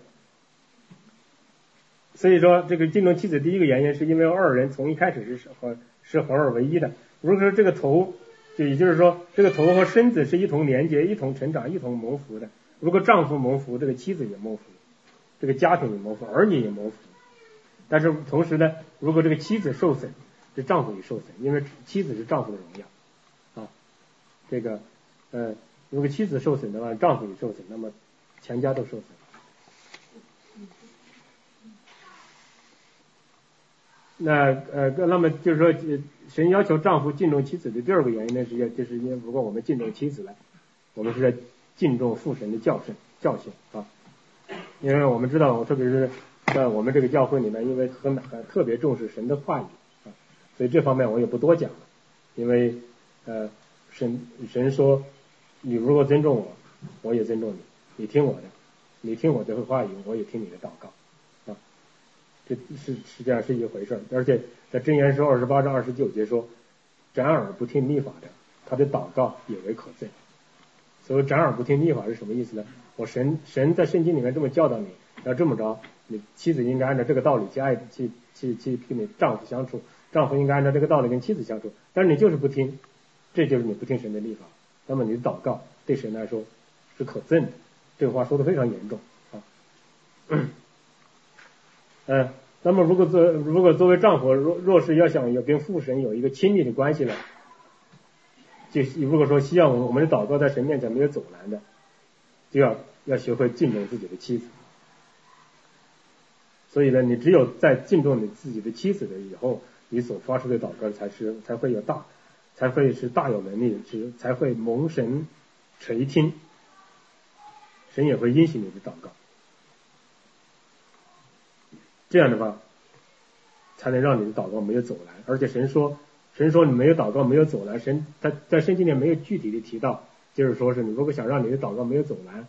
[SPEAKER 1] 所以说，这个敬重妻子第一个原因是因为二人从一开始是合是合二为一的。如果说这个头，就也就是说这个头和身子是一同连接、一同成长、一同谋福的。如果丈夫谋福，这个妻子也谋福，这个家庭也谋福，儿女也谋福。但是同时呢，如果这个妻子受损，这丈夫也受损，因为妻子是丈夫的荣耀啊。这个，呃。如果妻子受损的话，丈夫也受损，那么全家都受损。那呃，那么就是说，神要求丈夫敬重妻子的第二个原因呢，是要就是因为如果我们敬重妻子呢，我们是在敬重父神的教训教训啊。因为我们知道，特别是在我们这个教会里面，因为很很特别重视神的话语啊，所以这方面我也不多讲了。因为呃，神神说。你如果尊重我，我也尊重你。你听我的，你听我的话语，我也听你的祷告。这是实际上是一回事。而且在箴言书二十八章二十九节说：“斩耳不听逆法的，他的祷告也为可憎。”所谓“斩耳不听逆法”是什么意思呢？我神神在圣经里面这么教导你，要这么着，你妻子应该按照这个道理去爱去去去跟你丈夫相处，丈夫应该按照这个道理跟妻子相处。但是你就是不听，这就是你不听神的立法。那么你的祷告对神来说是可憎的，这个话说的非常严重啊。嗯，那么如果作如果作为丈夫若若是要想有跟父神有一个亲密的关系呢，就如果说希望我们的祷告在神面前没有阻拦的，就要要学会敬重自己的妻子。所以呢，你只有在敬重你自己的妻子的以后，你所发出的祷告才是才会有大。才会是大有能力，是才会蒙神垂听，神也会应许你的祷告。这样的话，才能让你的祷告没有走拦。而且神说，神说你没有祷告没有走拦，神他在圣经里没有具体的提到，就是说是你如果想让你的祷告没有走拦，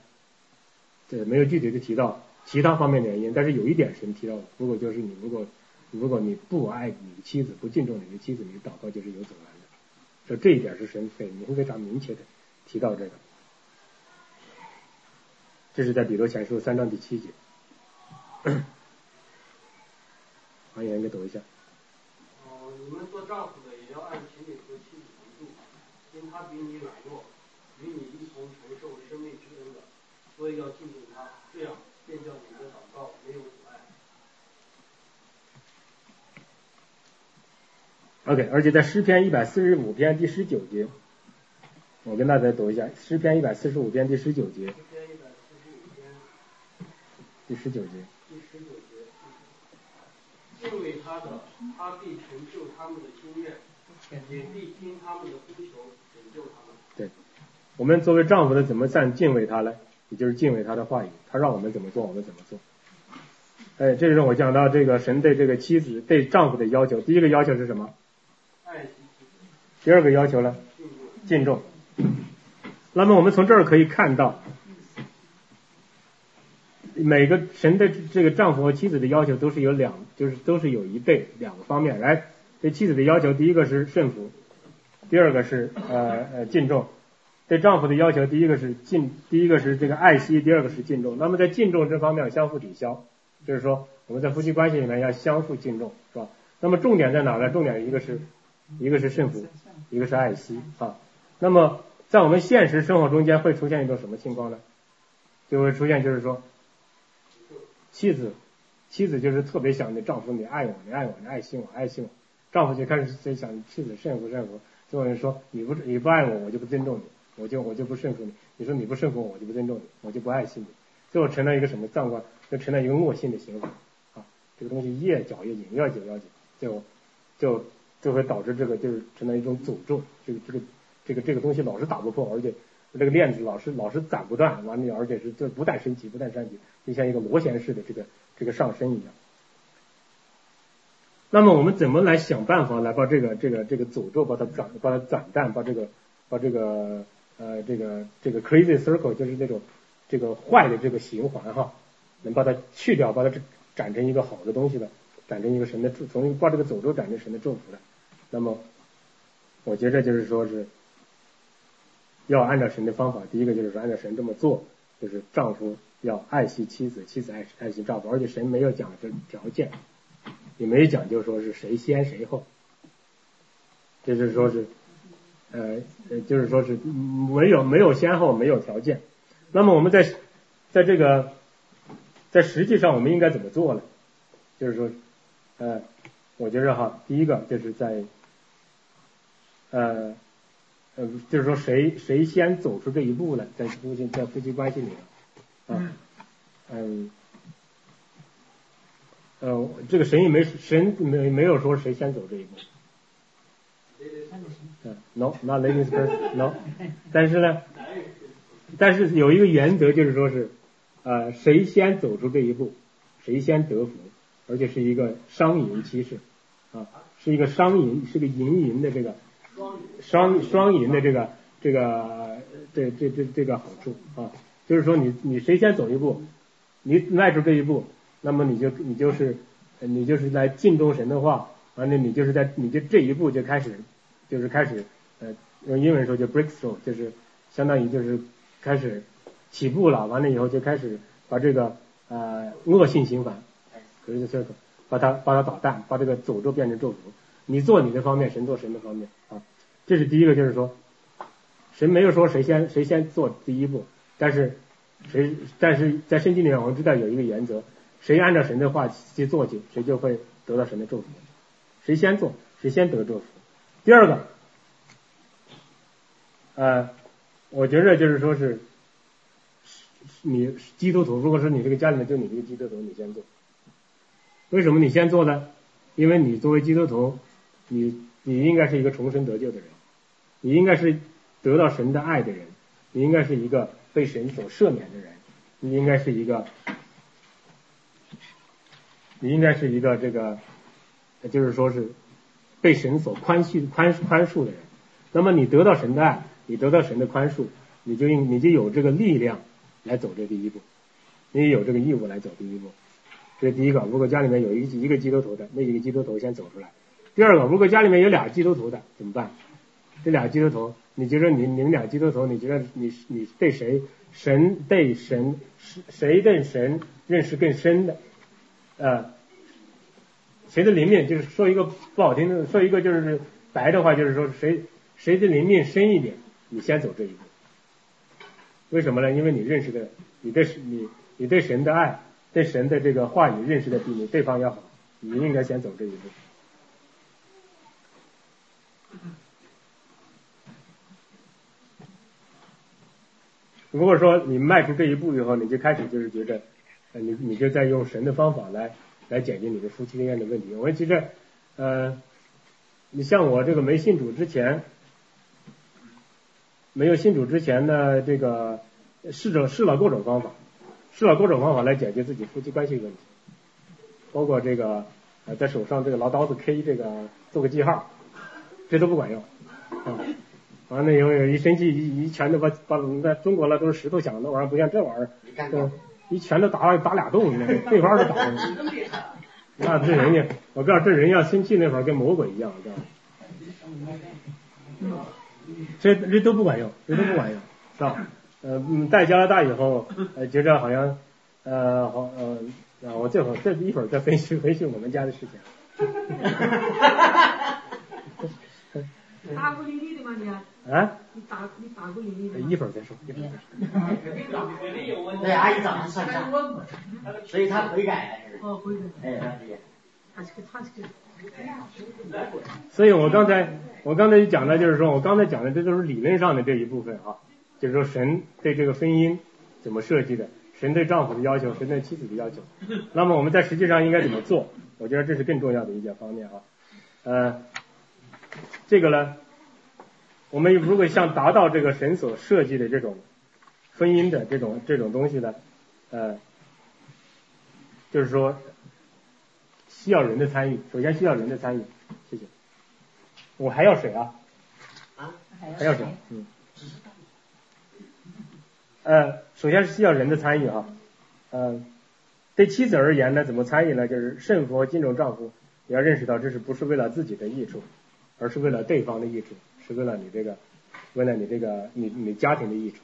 [SPEAKER 1] 这没有具体的提到其他方面的原因。但是有一点神提到，如果就是你如果如果你不爱你的妻子，不敬重你的妻子，你的祷告就是有走拦。这这一点是神非非常明确的提到这个，这是在彼得前书三章第七节。王岩，你读一下。
[SPEAKER 4] 哦，你们做丈夫的也要按情理和妻子同住，因他比你软弱，与你一同承受生命之恩的，所以要敬重他，这样便叫你的祷告没有。
[SPEAKER 1] OK，而且在诗篇一百四十五篇第十九节，我跟大家读一下诗篇一百四十五篇第十九节。第十九节。
[SPEAKER 4] 第十九节。敬畏他的，他必成就他们的心愿；也必听他们的呼求，拯救他们。
[SPEAKER 1] 对，我们作为丈夫的怎么赞敬畏他呢？也就是敬畏他的话语，他让我们怎么做，我们怎么做。哎，这是我讲到这个神对这个妻子对丈夫的要求。第一个要求是什么？
[SPEAKER 4] 爱惜
[SPEAKER 1] 第二个要求呢？敬重。那么我们从这儿可以看到，每个神的这个丈夫和妻子的要求都是有两，就是都是有一对两个方面。来，对妻子的要求，第一个是顺服，第二个是呃呃敬重。对丈夫的要求，第一个是敬，第一个是这个爱惜，第二个是敬重。那么在敬重这方面相互抵消，就是说我们在夫妻关系里面要相互敬重，是吧？那么重点在哪呢？重点一个是一个是顺服，一个是爱惜啊。那么在我们现实生活中间会出现一种什么情况呢？就会出现就是说，妻子妻子就是特别想你丈夫你爱我，你爱我，你爱惜我，爱惜我。丈夫就开始在想妻子顺服顺服，最后人说你不你不爱我，我就不尊重你。我就我就不顺服你，你说你不顺服我，我就不尊重你，我就不爱惜你，最后成了一个什么脏官，就成了一个恶性的循环啊！这个东西越搅越紧，越搅越紧，就就就会导致这个就是成了一种诅咒，这个这个这个这个东西老是打不破，而且这个链子老是老是斩不断，完了而且是这不断升级，不断升级，就像一个螺旋式的这个这个上升一样。那么我们怎么来想办法来把这个这个这个诅咒把它斩把它斩断，把这个把这个呃，这个这个 crazy circle 就是那种这个坏的这个循环哈，能把它去掉，把它斩成一个好的东西的，斩成一个神的祝，从把这个诅咒斩成神的祝福的。那么，我觉着就是说是要按照神的方法，第一个就是说按照神这么做，就是丈夫要爱惜妻子，妻子爱爱惜丈夫，而且神没有讲这条件，也没有讲就说是谁先谁后，就是说是。呃呃，就是说是没有没有先后，没有条件。那么我们在在这个在实际上我们应该怎么做呢？就是说，呃，我觉着哈，第一个就是在呃呃，就是说谁谁先走出这一步了？在夫妻在夫妻关系里啊，嗯，呃，这个神也没神没没有说谁先走这一步。No，not ladies first，no。但是呢，但是有一个原则，就是说是，呃，谁先走出这一步，谁先得福，而且是一个双赢趋势，啊，是一个双赢，是个赢赢的这个双双赢的这个这个这这这这个好处啊，就是说你你谁先走一步，你迈出这一步，那么你就你就是你就是在敬重神的话，完了你就是在你就这一步就开始。就是开始，呃，用英文说就 breakthrough，就是相当于就是开始起步了，完了以后就开始把这个呃恶性循环，可是这把它把它捣蛋，把这个诅咒变成祝福。你做你的方面，神做神的方面啊。这是第一个，就是说，神没有说谁先谁先做第一步，但是谁但是在圣经里面我们知道有一个原则，谁按照神的话去做去，谁就会得到神的祝福。谁先做，谁先得祝福。第二个，呃，我觉着就是说是，你基督徒，如果说你这个家里面就你这个基督徒，你先做。为什么你先做呢？因为你作为基督徒，你你应该是一个重生得救的人，你应该是得到神的爱的人，你应该是一个被神所赦免的人，你应该是一个，你应该是一个这个，就是说是。被神所宽恕宽宽恕的人，那么你得到神的爱，你得到神的宽恕，你就应你就有这个力量来走这第一步，你有这个义务来走第一步。这是第一个。如果家里面有一一个基督徒的，那几个基督徒先走出来。第二个，如果家里面有俩基督徒的怎么办？这俩基督徒，你觉得你你们俩基督徒，你觉得你你对谁神对神谁对神认识更深的呃？谁的灵命就是说一个不好听的，说一个就是白的话，就是说谁谁的灵命深一点，你先走这一步。为什么呢？因为你认识的，你对你你对神的爱，对神的这个话语认识的比你对方要好，你应该先走这一步。如果说你迈出这一步以后，你就开始就是觉得，你你就在用神的方法来。来解决你的夫妻之间的问题。我其实，呃，你像我这个没信主之前，没有信主之前呢，这个试着试了各种方法，试了各种方法来解决自己夫妻关系问题，包括这个呃在手上这个拿刀子 K 这个做个记号，这都不管用啊。完了以后一生气一一拳头把把在中国了都是石头响，那玩意儿不像这玩意儿，对，一拳头打打俩洞，对方都打的。那这人家，我告诉这人要生气那会儿跟魔鬼一样，知道吗？这这都不管用，这都不管用，是吧？呃，在加拿大以后，呃，觉着好像，呃，好，呃，啊，我这会儿这一会儿再分析分析我们家的事情。
[SPEAKER 3] 打过领你的吗你？
[SPEAKER 1] 啊？
[SPEAKER 3] 你打你打过领你的？
[SPEAKER 1] 一会儿再说，一会儿再
[SPEAKER 2] 说。对，阿姨长得算账，所以他悔改
[SPEAKER 3] 了，是哦，悔改。
[SPEAKER 2] 哎，他这个。
[SPEAKER 3] 他这个他这个。
[SPEAKER 1] 所以我刚才我刚才讲的就是说我刚才讲的这都是理论上的这一部分啊，就是说神对这个婚姻怎么设计的，神对丈夫的要求，神对妻子的要求。那么我们在实际上应该怎么做？我觉得这是更重要的一件方面啊。呃，这个呢，我们如果想达到这个神所设计的这种婚姻的这种这种东西呢，呃，就是说。需要人的参与，首先需要人的参与，谢谢。我还要水啊？
[SPEAKER 2] 啊？
[SPEAKER 1] 还要水？嗯。呃，首先是需要人的参与哈。呃，对妻子而言呢，怎么参与呢？就是慎服敬重丈夫，也要认识到这是不是为了自己的益处，而是为了对方的益处，是为了你这个，为了你这个你你家庭的益处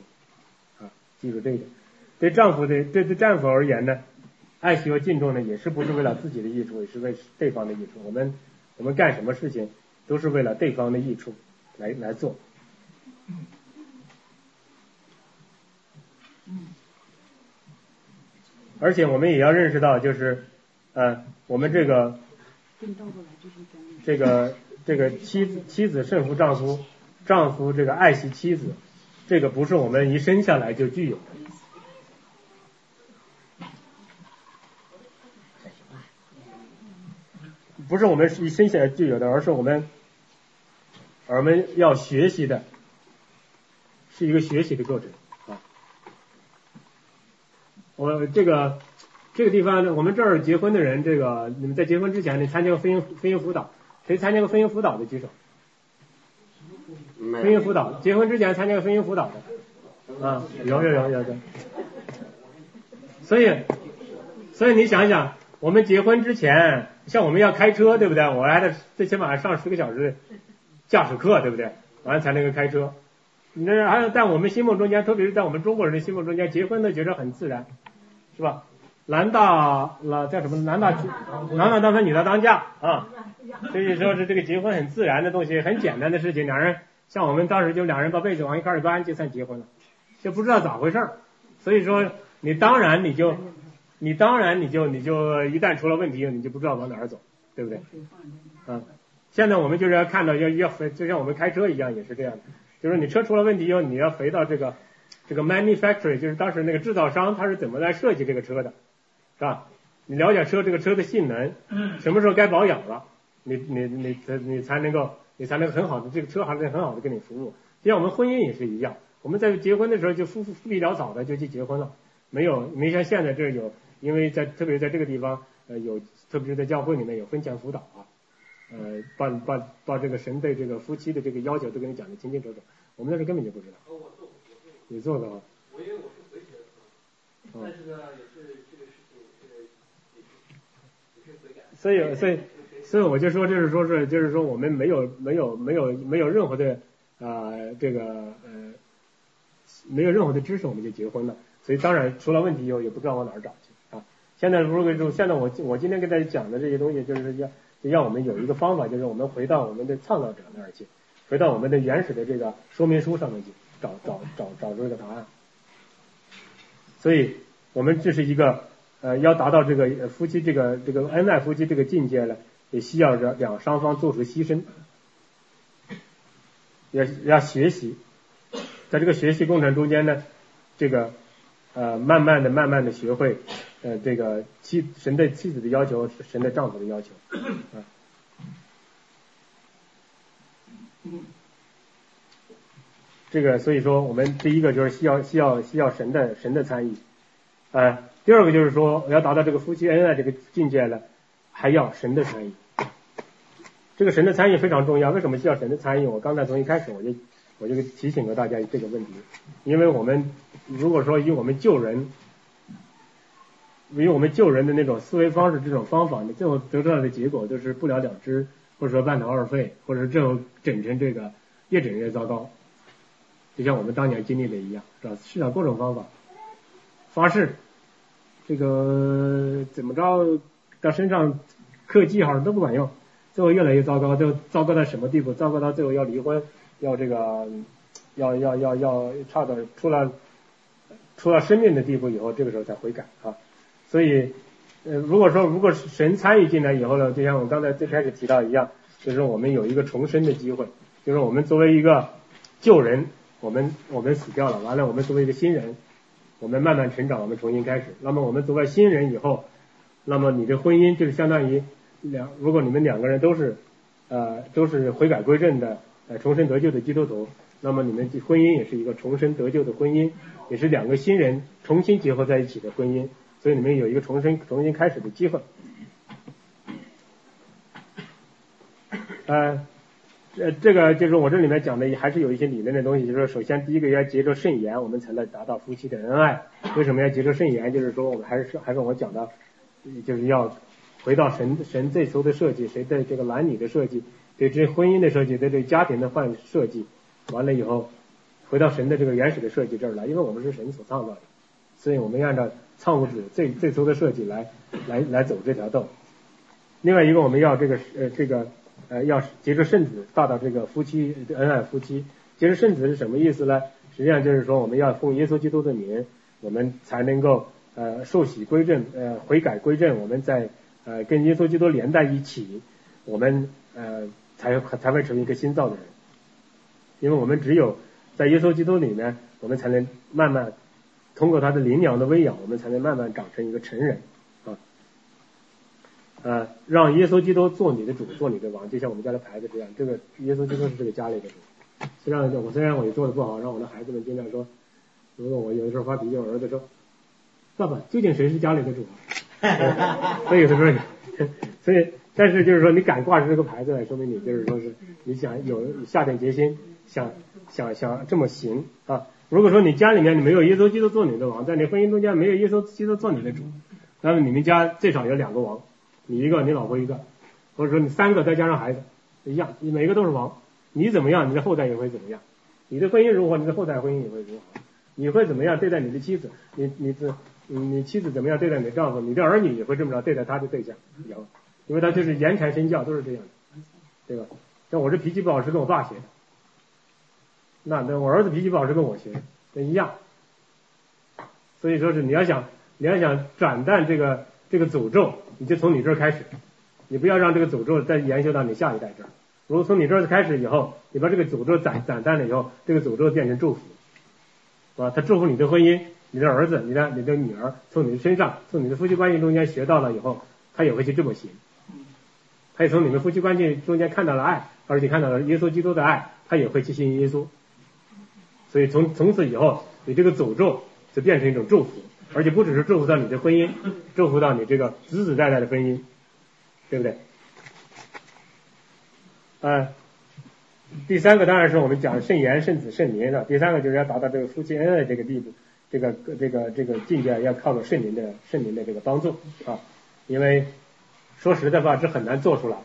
[SPEAKER 1] 啊，记住这一点。对丈夫的对对丈夫而言呢？爱惜和敬重呢，也是不是为了自己的益处，也是为对方的益处。我们我们干什么事情都是为了对方的益处来来做。而且我们也要认识到，就是呃，我们这个这个这个妻子妻子胜服丈夫，丈夫这个爱惜妻子，这个不是我们一生下来就具有的。不是我们一生下来就有的，而是我们，而我们要学习的，是一个学习的过程啊。我这个这个地方呢，我们这儿结婚的人，这个你们在结婚之前，你参加婚姻婚姻辅导？谁参加过婚姻辅导的举手？婚姻辅导，结婚之前参加过婚姻辅导的啊？有有有有的。所以，所以你想想，我们结婚之前。像我们要开车，对不对？我还得最起码上十个小时驾驶课，对不对？完了才能够开车。你这还有在我们心目中间，特别是在我们中国人的心目中间，结婚都觉得很自然，是吧？男大那叫什么？男大男大当婚，女大当嫁啊。所以说是这个结婚很自然的东西，很简单的事情。两人像我们当时就两人把被子往一块儿端，就算结婚了，就不知道咋回事儿。所以说你当然你就。你当然，你就你就一旦出了问题，你就不知道往哪儿走，对不对？啊，现在我们就是要看到要要回，就像我们开车一样，也是这样的，就是你车出了问题以后，你要回到这个这个 manufacturer，就是当时那个制造商他是怎么来设计这个车的，是吧？你了解车这个车的性能，什么时候该保养了，你你你才你才能够你才能很好的这个车还能很好的给你服务。就像我们婚姻也是一样，我们在结婚的时候就夫夫必潦草的就去结婚了，没有没像现在这有。因为在特别在这个地方，呃，有特别是在教会里面有婚前辅导啊，呃，把把把这个神对这个夫妻的这个要求都给你讲的清清楚楚。我们那时候根本就不知道。
[SPEAKER 4] 哦，我做，
[SPEAKER 1] 你做的啊？
[SPEAKER 4] 我因为我是回学的，但是呢，也是这个事情是也是悔改。所以
[SPEAKER 1] 所以所以我就说，就是说是就是说我们没有没有没有没有任何的啊这个呃没有任何的知识我们就结婚了，所以当然出了问题以后也不知道往哪儿找去啊。现在如果就，现在我我今天跟大家讲的这些东西，就是要让我们有一个方法，就是我们回到我们的创造者那儿去，回到我们的原始的这个说明书上面去找找找找出这个答案。所以，我们这是一个呃要达到这个夫妻这个这个恩爱夫妻这个境界呢，也需要着两双方做出牺牲，要要学习，在这个学习过程中间呢，这个呃慢慢的慢慢的学会。呃，这个妻神对妻子的要求，神对丈夫的要求，啊，这个所以说，我们第一个就是需要需要需要神的神的参与，呃，第二个就是说，我要达到这个夫妻恩爱这个境界了，还要神的参与。这个神的参与非常重要。为什么需要神的参与？我刚才从一开始我就我就提醒过大家这个问题，因为我们如果说以我们救人，以我们救人的那种思维方式、这种方法，你最后得出来的结果就是不了了之，或者说半途而废，或者是最后整成这个越整越糟糕。就像我们当年经历的一样，是吧？试了各种方法，发誓，这个怎么着到身上刻记号都不管用，最后越来越糟糕，就糟糕到什么地步？糟糕到最后要离婚，要这个，要要要要差点出了出了生命的地步以后，这个时候才悔改啊。所以，呃，如果说如果神参与进来以后呢，就像我刚才最开始提到一样，就是我们有一个重生的机会，就是我们作为一个旧人。我们我们死掉了，完了我们作为一个新人，我们慢慢成长，我们重新开始。那么我们作为新人以后，那么你的婚姻就是相当于两，如果你们两个人都是呃都是悔改归正的呃重生得救的基督徒，那么你们婚姻也是一个重生得救的婚姻，也是两个新人重新结合在一起的婚姻，所以你们有一个重生重新开始的机会。呃。呃，这个就是我这里面讲的，还是有一些理论的东西。就是说，首先第一个要结着圣言，我们才能达到夫妻的恩爱。为什么要结着圣言？就是说，我们还是还是我讲的，就是要回到神神最初的设计，谁对这个男女的设计，对这婚姻的设计，对这家庭的换设计，完了以后，回到神的这个原始的设计这儿来，因为我们是神所创造的，所以我们按照创物主最最初的设计来来来走这条道。另外一个，我们要这个呃这个。呃，要结着圣子，达到这个夫妻恩爱夫妻。结着圣子是什么意思呢？实际上就是说，我们要奉耶稣基督的名，我们才能够呃受洗归正，呃悔改归正。我们在呃跟耶稣基督连在一起，我们呃才才会成为一个新造的人。因为我们只有在耶稣基督里面，我们才能慢慢通过他的灵粮的喂养，我们才能慢慢长成一个成人。呃，让耶稣基督做你的主，做你的王，就像我们家的牌子这样。这个耶稣基督是这个家里的主。虽然我虽然我也做的不好，让我的孩子们经常说，如果我有的时候发脾气，我儿子说，爸爸，究竟谁是家里的主啊？所以有的时候，所以但是就是说，你敢挂着这个牌子来，说明你就是说是你想有下定决心，想想想这么行啊。如果说你家里面你没有耶稣基督做你的王，在你婚姻中间没有耶稣基督做你的主，那么你们家最少有两个王。你一个，你老婆一个，或者说你三个再加上孩子，一样，你每个都是王。你怎么样，你的后代也会怎么样。你的婚姻如何，你的后代婚姻也会如何。你会怎么样对待你的妻子？你你这，你妻子怎么样对待你的丈夫？你的儿女也会这么着对待他的对象，有，因为他就是言传身教，都是这样的，对吧？像我这脾气不好是跟我爸学的，那那我儿子脾气不好是跟我学的，那一样。所以说是你要想你要想斩断这个。这个诅咒，你就从你这儿开始，你不要让这个诅咒再延续到你下一代这儿。如果从你这儿开始以后，你把这个诅咒斩斩断了以后，这个诅咒变成祝福，是吧？他祝福你的婚姻，你的儿子，你的你的女儿，从你的身上，从你的夫妻关系中间学到了以后，他也会去这么行。他也从你们夫妻关系中间看到了爱，而且看到了耶稣基督的爱，他也会去信耶稣。所以从从此以后，你这个诅咒就变成一种祝福。而且不只是祝福到你的婚姻，祝福到你这个子子代代的婚姻，对不对？啊，第三个当然是我们讲圣言、圣子、圣灵的。第三个就是要达到这个夫妻恩爱这个地步，这个这个这个境界要靠着圣灵的圣灵的这个帮助啊。因为说实在话，这很难做出来。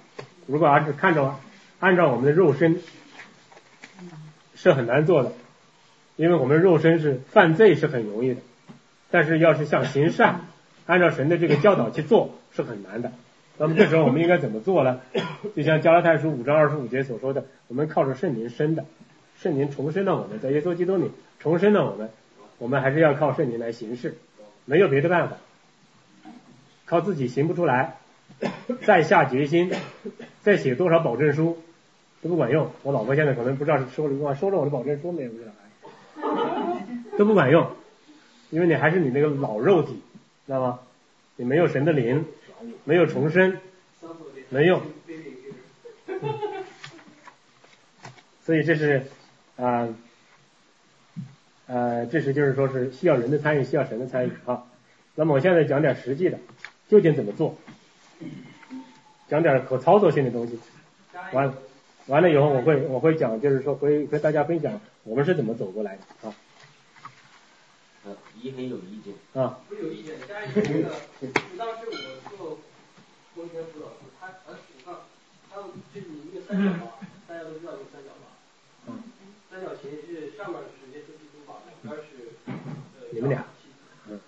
[SPEAKER 1] 如果还是看着按照我们的肉身，是很难做的，因为我们肉身是犯罪是很容易的。但是要是想行善，按照神的这个教导去做是很难的。那么这时候我们应该怎么做呢？就像加拉太书五章二十五节所说的，我们靠着圣灵生的，圣灵重生了我们，在耶稣基督里重生了我们，我们还是要靠圣灵来行事，没有别的办法，靠自己行不出来，再下决心，再写多少保证书都不管用。我老婆现在可能不知道是收了收了我的保证书没有，不知道，都不管用。因为你还是你那个老肉体，知道吗？你没有神的灵，没有重生，没用。所以这是啊呃，这是就是说是需要人的参与，需要神的参与啊。那么我现在讲点实际的，究竟怎么做？讲点可操作性的东西。完完了以后，我会我会讲，就是说会和大家分享我们是怎么走过来的啊。
[SPEAKER 5] 呃，一很有意见。
[SPEAKER 1] 啊。
[SPEAKER 4] 不有意见，加一个那个，当时我做工程辅导时，他呃，我看他就是你一个三角嘛，大家都知道一个三角吧？
[SPEAKER 1] 嗯。
[SPEAKER 4] 三角形是上面是耶稣基督吧，两边是呃。
[SPEAKER 1] 你们俩。
[SPEAKER 4] 嗯。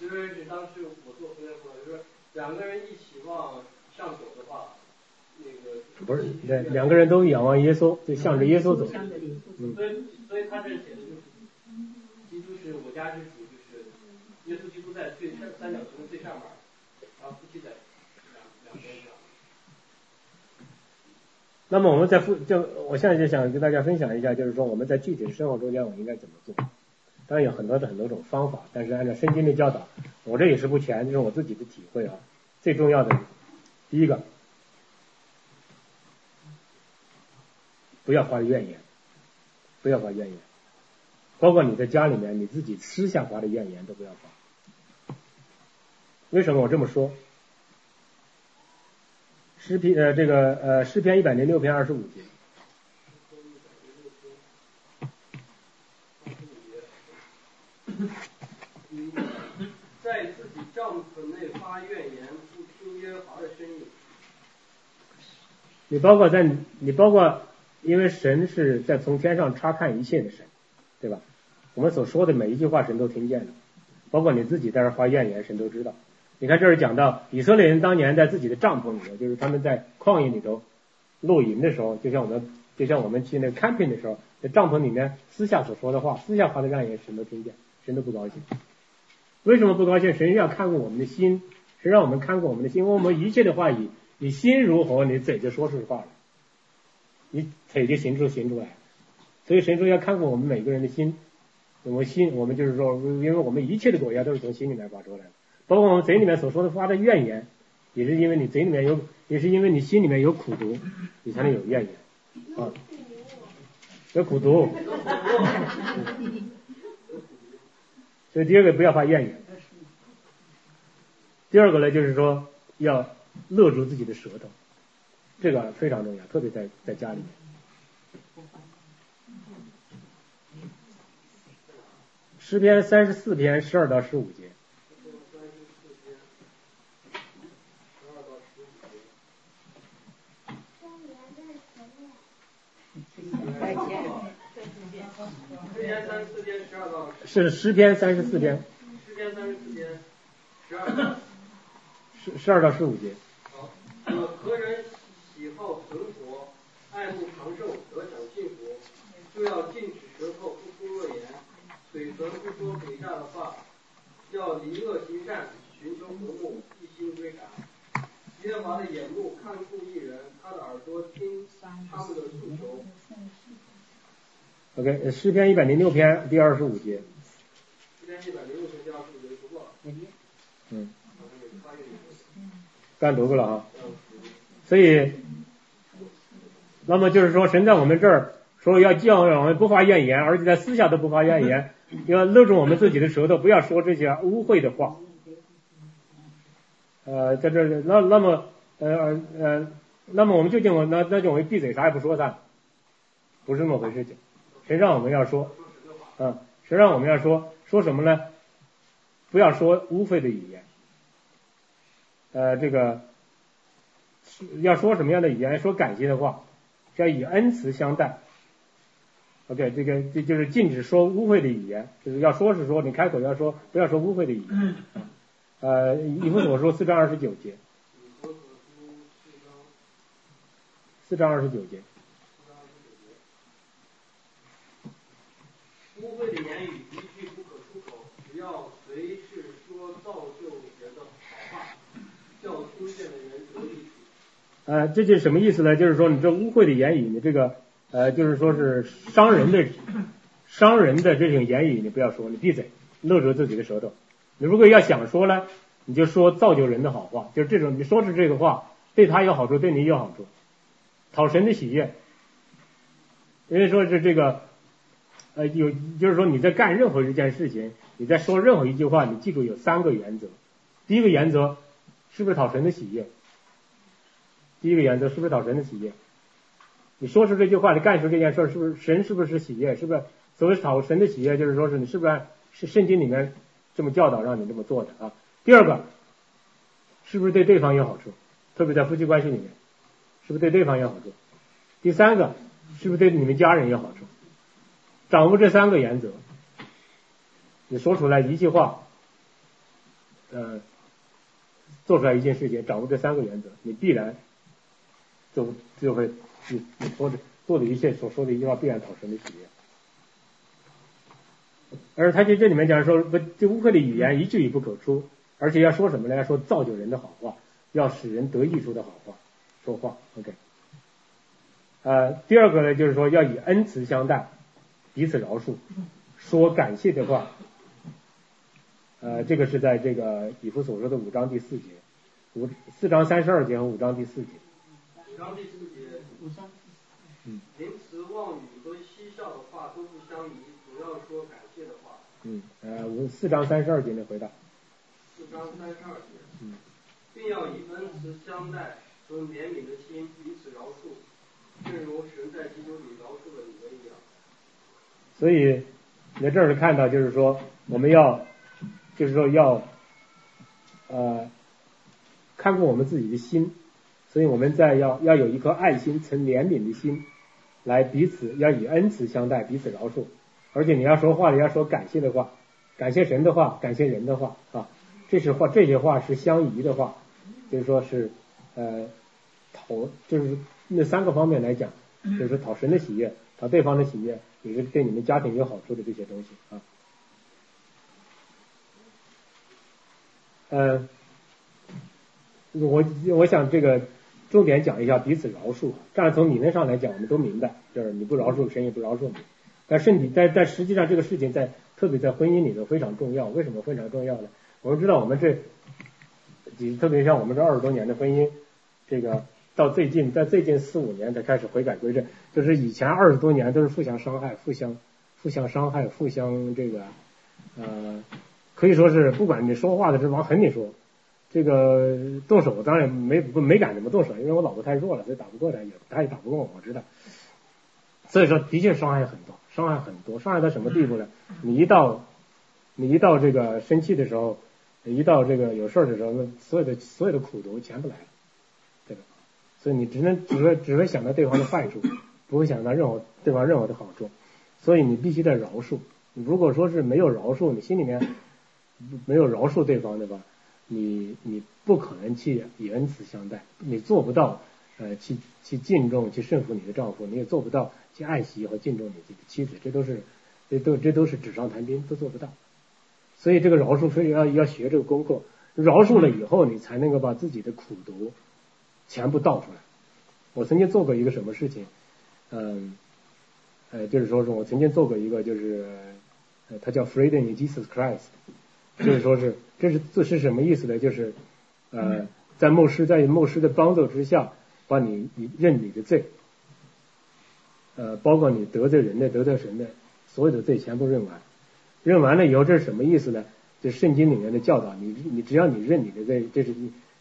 [SPEAKER 4] 就是当时我做工程辅导，就是两个人一起往上走的话。
[SPEAKER 1] 不是，两两个人都仰望耶稣，就向着耶稣走。
[SPEAKER 4] 嗯。所以，所以他这写的就是，我家之主，就是耶稣基督在最三三角形最上面，然后夫妻在两两边上。
[SPEAKER 1] 那么我们在复就我现在就想跟大家分享一下，就是说我们在具体的生活中间我应该怎么做。当然有很多的很多种方法，但是按照圣经的教导，我这也是不全，这是我自己的体会啊。最重要的，第一个。不要发怨言，不要发怨言，包括你在家里面你自己私下发的怨言都不要发。为什么我这么说？诗篇呃这个呃诗篇一百零六篇二十五节。
[SPEAKER 4] 在自己帐篷内发怨言，不听耶和华的声音。
[SPEAKER 1] 你包括在你包括。因为神是在从天上查看一切的神，对吧？我们所说的每一句话，神都听见了，包括你自己在这发怨言，神都知道。你看，这是讲到以色列人当年在自己的帐篷里头，就是他们在旷野里头露营的时候，就像我们就像我们去那个 camping 的时候，在帐篷里面私下所说的话，私下发的怨言，神都听见，神都不高兴。为什么不高兴？神要看过我们的心，神让我们看过我们的心，因为我们一切的话语，你心如何，你嘴就说出话来。你腿就行出行出来，所以神说要看过我们每个人的心，我们心我们就是说，因为我们一切的果效都是从心里面发出来的，包括我们嘴里面所说的发的怨言，也是因为你嘴里面有，也是因为你心里面有苦毒，你才能有怨言啊，有苦毒。所以第二个不要发怨言，第二个呢就是说要勒住自己的舌头。这个非常重要，特别在在家里面。诗篇三十四篇十二到十五节。是诗篇三十四篇。
[SPEAKER 4] 诗篇三十四篇十二。
[SPEAKER 1] 十十二到十五节。
[SPEAKER 4] 好，何人？喜好存活，爱慕长寿，得享幸福，就要禁止舌头，不出恶言，嘴则不说诡诈的话，要离恶行善，寻求和睦，一心追达。耶和华的眼目看顾一人，他的耳朵听他们的诉求。
[SPEAKER 1] OK，诗篇一百零六篇第二十五节。
[SPEAKER 4] 诗篇一百零六篇第二十五节读过了。
[SPEAKER 1] 嗯。刚读过了啊。所以，那么就是说，神在我们这儿说要教我们不发怨言，而且在私下都不发怨言，要勒住我们自己的舌头，不要说这些污秽的话。呃，在这那那么呃呃，那么我们就叫我那那就我们闭嘴，啥也不说噻，不是那么回事情。谁让我们要说？嗯，谁让我们要说？说什么呢？不要说污秽的语言。呃，这个。要说什么样的语言？说感谢的话，要以恩慈相待。OK，这个这就是禁止说污秽的语言，就是要说是说，你开口要说，不要说污秽的语言。呃，以弗所书四章二十九节。四章二十九节。
[SPEAKER 4] 污秽的言语一句不可出口，只要随是说造就人的好话，叫听见的人得益。
[SPEAKER 1] 呃，这就是什么意思呢？就是说，你这污秽的言语，你这个呃，就是说是伤人的、伤人的这种言语，你不要说，你闭嘴，勒住自己的舌头。你如果要想说呢，你就说造就人的好话，就是这种，你说出这个话，对他有好处，对你有好处，讨神的喜悦。因为说是这个，呃，有就是说你在干任何一件事情，你在说任何一句话，你记住有三个原则。第一个原则是不是讨神的喜悦？第一个原则是不是讨神的喜悦？你说出这句话，你干出这件事，是不是神是不是喜悦？是不是所谓讨神的喜悦，就是说是你是不是是圣经里面这么教导让你这么做的啊？第二个，是不是对对方有好处？特别在夫妻关系里面，是不是对对方有好处？第三个，是不是对你们家人有好处？掌握这三个原则，你说出来一句话，呃，做出来一件事情，掌握这三个原则，你必然就就会你你说的做的一切所说的一句话必然讨神的喜悦。而他就这里面讲说，不，这乌克的语言一句也不可出，而且要说什么呢？要说造就人的好话。要使人得益处的好话说话，OK。呃，第二个呢，就是说要以恩慈相待，彼此饶恕，说感谢的话。呃，这个是在这个以弗所说的五章第四节，五四章三十二节和。五章第四节，
[SPEAKER 4] 五章，嗯，言辞妄语和嬉笑的话都不相宜，主要说感谢的话。
[SPEAKER 1] 嗯，呃，五四章三十二节的回答。
[SPEAKER 4] 四章三十二节。嗯。并要以恩慈相待和怜悯的心彼此饶恕，正如神在基督里饶恕了你们一样。
[SPEAKER 1] 所以你在这儿看到，就是说我们要，就是说要，呃，看顾我们自己的心，所以我们在要要有一颗爱心、存怜悯的心，来彼此要以恩慈相待，彼此饶恕。而且你要说话，你要说感谢的话，感谢神的话，感谢人的话啊。这是话，这些话是相宜的话，就是说是呃讨，就是那三个方面来讲，就是讨神的喜悦，讨对方的喜悦，也是对你们家庭有好处的这些东西啊。呃，我我想这个重点讲一下彼此饶恕，但是从理论上来讲，我们都明白，就是你不饶恕，神也不饶恕你。但身体，但但实际上这个事情在特别在婚姻里头非常重要，为什么非常重要呢？我们知道，我们这，你特别像我们这二十多年的婚姻，这个到最近，在最近四五年才开始悔改归正，就是以前二十多年都是互相伤害、互相互相伤害、互相这个呃，可以说是不管你说话的是往狠里说，这个动手当然没没敢怎么动手，因为我老婆太弱了，所以打不过他，也他也打不过我，我知道。所以说，的确伤害很多，伤害很多，伤害到什么地步呢？你一到你一到这个生气的时候。一到这个有事儿的时候，那所有的所有的苦毒全部来了，对吧？所以你只能只会只会想到对方的坏处，不会想到任何对方任何的好处。所以你必须得饶恕。如果说是没有饶恕，你心里面没有饶恕对方对吧，你你不可能去以恩慈相待，你做不到呃去去敬重去顺服你的丈夫，你也做不到去爱惜和敬重你的妻子，这都是这都这都是纸上谈兵，都做不到。所以这个饶恕非要要学这个功课，饶恕了以后，你才能够把自己的苦毒全部倒出来。我曾经做过一个什么事情，嗯，呃，就是说是我曾经做过一个，就是呃，他叫 Freedom in Jesus Christ，就是说是这是这是什么意思呢？就是呃，在牧师在牧师的帮助之下，把你你认你的罪，呃，包括你得罪人的得罪神的所有的罪全部认完。认完了以后，这是什么意思呢？这圣经里面的教导，你你只要你认你的罪，这是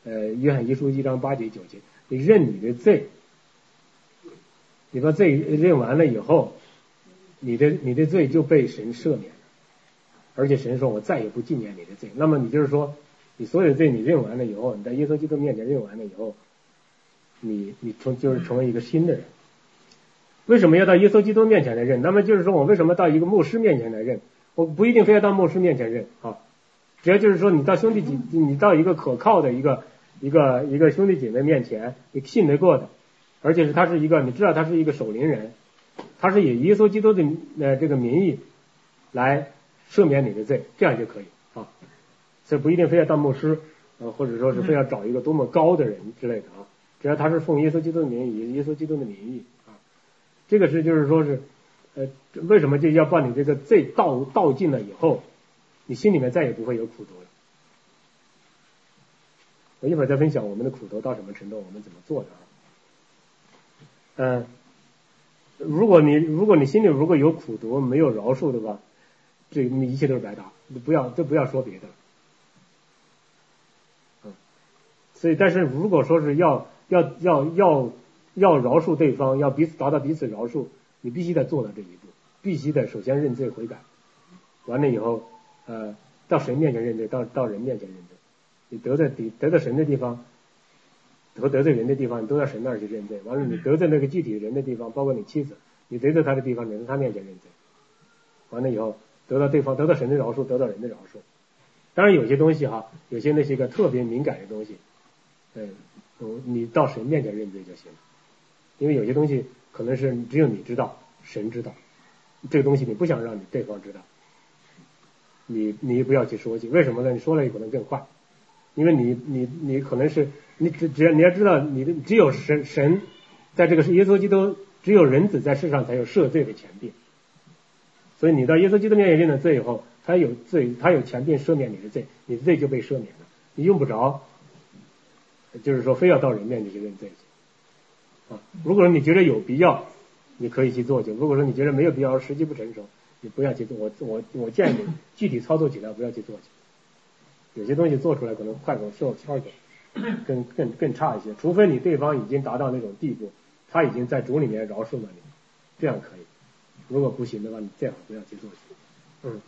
[SPEAKER 1] 呃约翰一书一章八节九节，你认你的罪，你把罪认完了以后，你的你的罪就被神赦免，而且神说我再也不纪念你的罪。那么你就是说，你所有的罪你认完了以后，你在耶稣基督面前认完了以后，你你从就是成为一个新的人。为什么要到耶稣基督面前来认？那么就是说我为什么到一个牧师面前来认？我不一定非要到牧师面前认啊，只要就是说你到兄弟姐，你到一个可靠的一个一个一个兄弟姐妹面前，你信得过的，而且是他是一个你知道他是一个守灵人，他是以耶稣基督的呃这个名义来赦免你的罪，这样就可以啊，所以不一定非要当牧师呃或者说是非要找一个多么高的人之类的啊，只要他是奉耶稣基督的名义，耶稣基督的名义啊，这个是就是说是。呃，为什么就要把你这个罪倒倒尽了以后，你心里面再也不会有苦毒了？我一会儿再分享我们的苦毒到什么程度，我们怎么做的啊？嗯，如果你如果你心里如果有苦毒，没有饶恕的话，这你一切都是白搭，你不要都不要说别的。嗯，所以但是如果说是要要要要要饶恕对方，要彼此达到彼此饶恕，你必须得做到这一步，必须得首先认罪悔改，完了以后呃到神面前认罪，到到人面前认罪，你得罪得得罪神的地方。和得罪人的地方，你都到神那儿去认罪。完了，你得罪那个具体人的地方，包括你妻子，你得罪他的地方，你在他面前认罪。完了以后，得到对方，得到神的饶恕，得到人的饶恕。当然，有些东西哈，有些那些个特别敏感的东西，嗯，你到神面前认罪就行了。因为有些东西可能是只有你知道，神知道，这个东西你不想让你对方知道，你你不要去说去。为什么呢？你说了也可能更坏，因为你你你可能是。你只只要你要知道，你的只有神神在这个是耶稣基督，只有人子在世上才有赦罪的权柄。所以你到耶稣基督面前认了罪以后，他有罪，他有权柄赦免你的罪，你的罪就被赦免了，你用不着，就是说非要到人面前去认罪去啊。如果说你觉得有必要，你可以去做去；如果说你觉得没有必要，时机不成熟，你不要去做。我我我建议你具体操作起来不要去做去。有些东西做出来可能快手效效果。更更更差一些，除非你对方已经达到那种地步，他已经在主里面饶恕了你，这样可以。如果不行的话，你最好不要去做。嗯。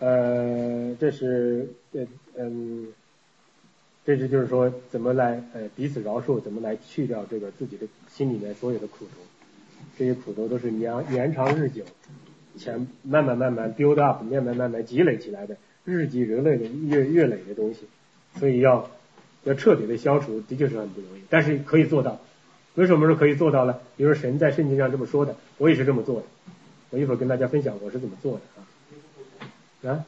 [SPEAKER 1] 呃，这是呃嗯，这是就是说怎么来呃彼此饶恕，怎么来去掉这个自己的心里面所有的苦毒，这些苦毒都是延延长日久，前慢慢慢慢 build up，慢慢慢慢积累起来的。日积月累的月月累的东西，所以要要彻底的消除，的确是很不容易，但是可以做到。为什么说可以做到呢？比如说神在圣经上这么说的，我也是这么做的。我一会儿跟大家分享我是怎么做的啊。啊？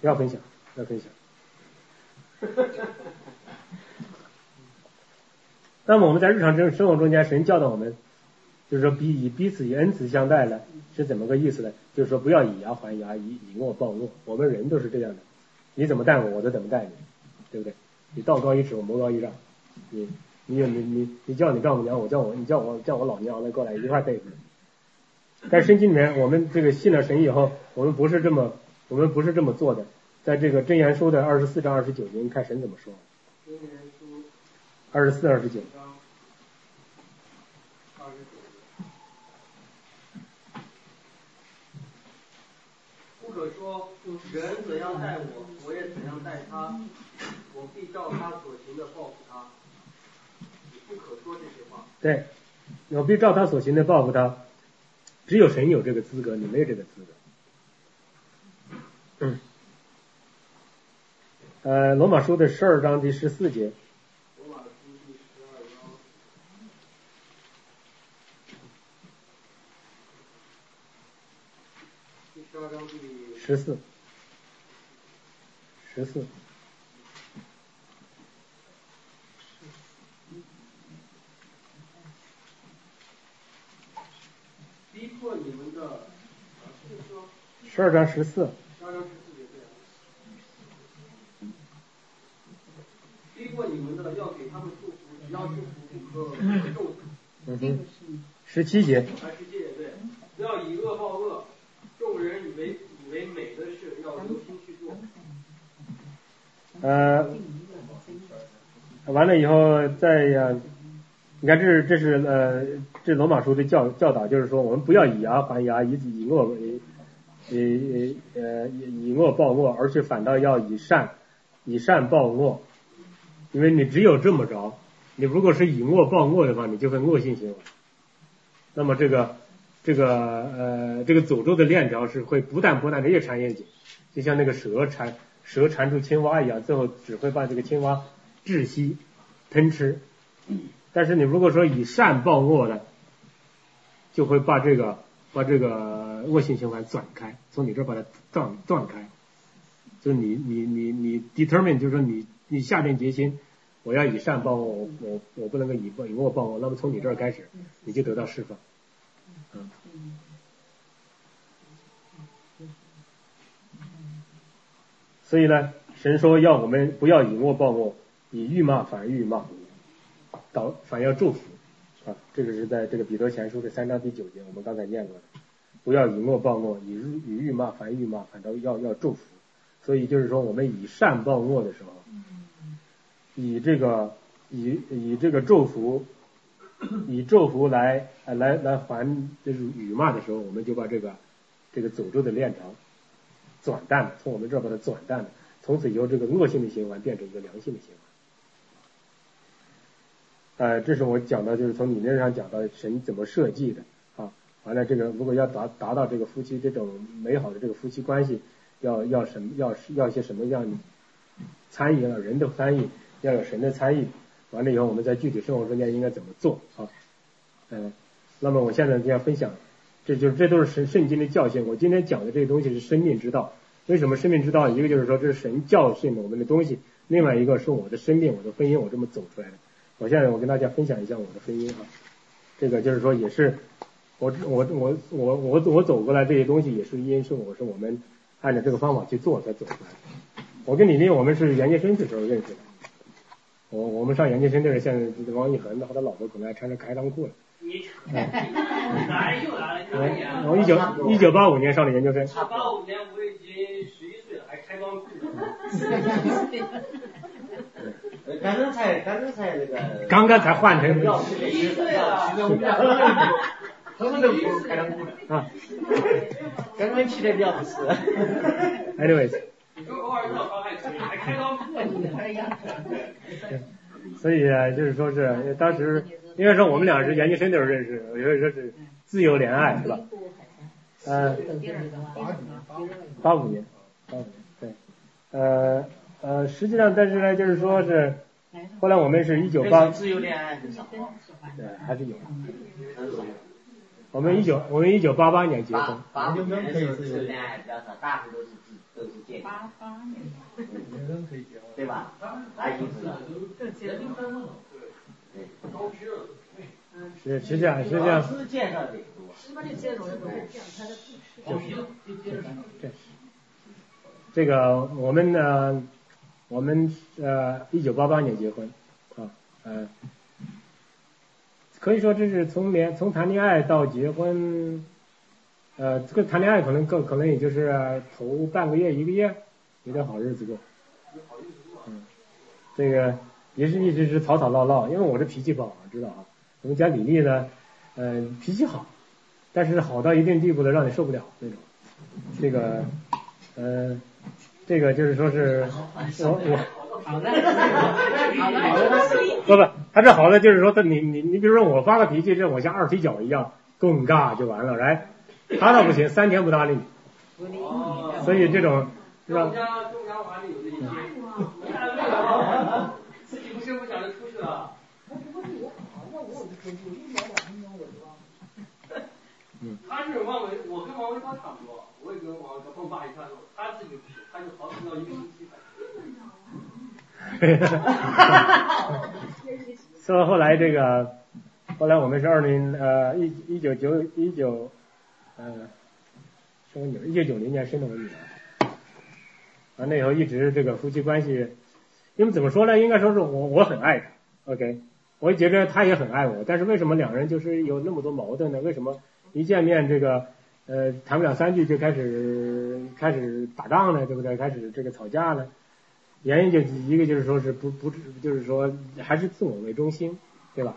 [SPEAKER 1] 不要分享，不要分享。那么我们在日常生生活中间，神教导我们，就是说彼以彼此以恩慈相待呢。是怎么个意思呢？就是说不要以牙还牙，以以恶报恶。我们人都是这样的，你怎么待我，我就怎么待你，对不对？你道高一尺，我魔高一丈。你你你你你叫你丈母娘，我叫我你叫我叫我老娘来过来一块对付。在圣经里面，我们这个信了神以后，我们不是这么我们不是这么做的。在这个真言书的二十四章二十九节，你看神怎么说？真言书二十四二十九。
[SPEAKER 4] 或者说，人怎样待我，我也怎样待他，我必照他所行的报复他。你不可说这些话。对，
[SPEAKER 1] 我必照他所行的报复他。只有神有这个资格，你没有这个资格。嗯。呃，罗马书的十二章第十四节。十四，十四。
[SPEAKER 4] 逼迫你们的，
[SPEAKER 1] 十二章十四。
[SPEAKER 4] 十二章十四节逼迫你们的要给他们祝福，只要祝福不可咒
[SPEAKER 1] 诅。十七节。
[SPEAKER 4] 十七节对，不要以恶报恶，众人以为。为美的事要留心去做。呃，
[SPEAKER 1] 完了以后再呀，你看这是这是呃这罗马书的教教导，就是说我们不要以牙还牙，以以恶为以呃以以恶报恶，而且反倒要以善以善报恶，因为你只有这么着，你如果是以恶报恶的话，你就会恶性循环。那么这个。这个呃，这个诅咒的链条是会不断不断的越缠越紧，就像那个蛇缠蛇缠住青蛙一样，最后只会把这个青蛙窒息吞吃。但是你如果说以善报恶的，就会把这个把这个恶性循环转开，从你这儿把它断断开。就是你你你你 determine，就是说你你下定决心，我要以善报恶，我我我不能够以以恶报恶，那么从你这儿开始，你就得到释放。嗯，所以呢，神说要我们不要以恶报恶，以欲骂反而欲骂。导反要祝福这个是在这个彼得前书的三章第九节，我们刚才念过的，不要以恶报恶，以以辱骂还辱骂，反倒要要祝福。所以就是说，我们以善报恶的时候，以这个以以这个祝福，以祝福来来来还就是辱骂的时候，我们就把这个这个诅咒的链条转淡，从我们这儿把它转淡了，从此由这个恶性的循环变成一个良性的循环。呃，这是我讲的，就是从理论上讲到神怎么设计的啊。完了，这个如果要达达到这个夫妻这种美好的这个夫妻关系。要要什么要要一些什么样参与啊人的参与，要有神的参与，完了以后我们在具体生活中间应该怎么做啊？嗯，那么我现在就要分享，这就是这都是神圣经的教训。我今天讲的这个东西是生命之道。为什么生命之道？一个就是说这是神教训我们的东西，另外一个是我的生命，我的婚姻，我这么走出来的。我现在我跟大家分享一下我的婚姻啊，这个就是说也是我我我我我我走过来这些东西也是因是我是我们。按照这个方法去做才走出来。我跟李丽我们是研究生的时候认识的。我我们上研究生的时候，现在王一恒和他老婆可能还穿着开裆裤呢。
[SPEAKER 4] 你哪有啊？
[SPEAKER 1] 我一九一九八五年上的研究生。
[SPEAKER 4] 八五年我已经十一岁了，还开裆裤。
[SPEAKER 2] 刚刚才刚刚才那个。
[SPEAKER 1] 刚刚才换成。
[SPEAKER 4] 十一岁了。
[SPEAKER 2] 他们都不开啊。刚刚起来比较合适。
[SPEAKER 1] Anyways。
[SPEAKER 4] 还开裆裤。
[SPEAKER 1] 所以啊，就是说是当时应该说我们俩是研究生的时候认识，我觉得说是自由恋爱是吧？嗯。八五年。八五年。对。呃呃，实际上但是呢，就是说是后来我们是一九八。
[SPEAKER 2] 自由恋爱很少。
[SPEAKER 1] 对，还是有。我们一九我们一九八八年结婚。
[SPEAKER 5] 八八年是自由恋爱比较少，大部分都是都是结婚。八八年。对吧？大意思。
[SPEAKER 1] 是是这样是这样。
[SPEAKER 5] 是介绍的多。
[SPEAKER 1] 这这个我们呢，我们呃一九八八年结婚啊呃。可以说这是从恋从谈恋爱到结婚，呃，这个谈恋爱可能更可能也就是头半个月一个月，有点好日子过。嗯，这个也是一直是吵吵闹闹，因为我这脾气不好，知道啊。我们家李丽呢，嗯，脾气好，但是好到一定地步的让你受不了那种。这个，呃，这个就是说是，我我。好的，好的，不不，他这好的就是说他你你你比如说我发个脾气，这我像二踢脚一样，更尬就完了，来，他倒不行，三天不搭理你，所以这种是吧？
[SPEAKER 4] 自己不是不想着出去了。他是王维，我跟王伟超差不多，我也跟王伟超碰爸一下子，他自己不是，他就好要一个星期。
[SPEAKER 1] 哈哈，说后来这个，后来我们是二零呃一一九九一九呃生我女儿，一九九零年生的我女儿，完了以后一直这个夫妻关系，因为怎么说呢？应该说是我我很爱她，OK，我觉得她也很爱我，但是为什么两人就是有那么多矛盾呢？为什么一见面这个呃谈不了三句就开始开始打仗了？对不对？开始这个吵架了？原因就一个就是说是不不就是说还是自我为中心，对吧？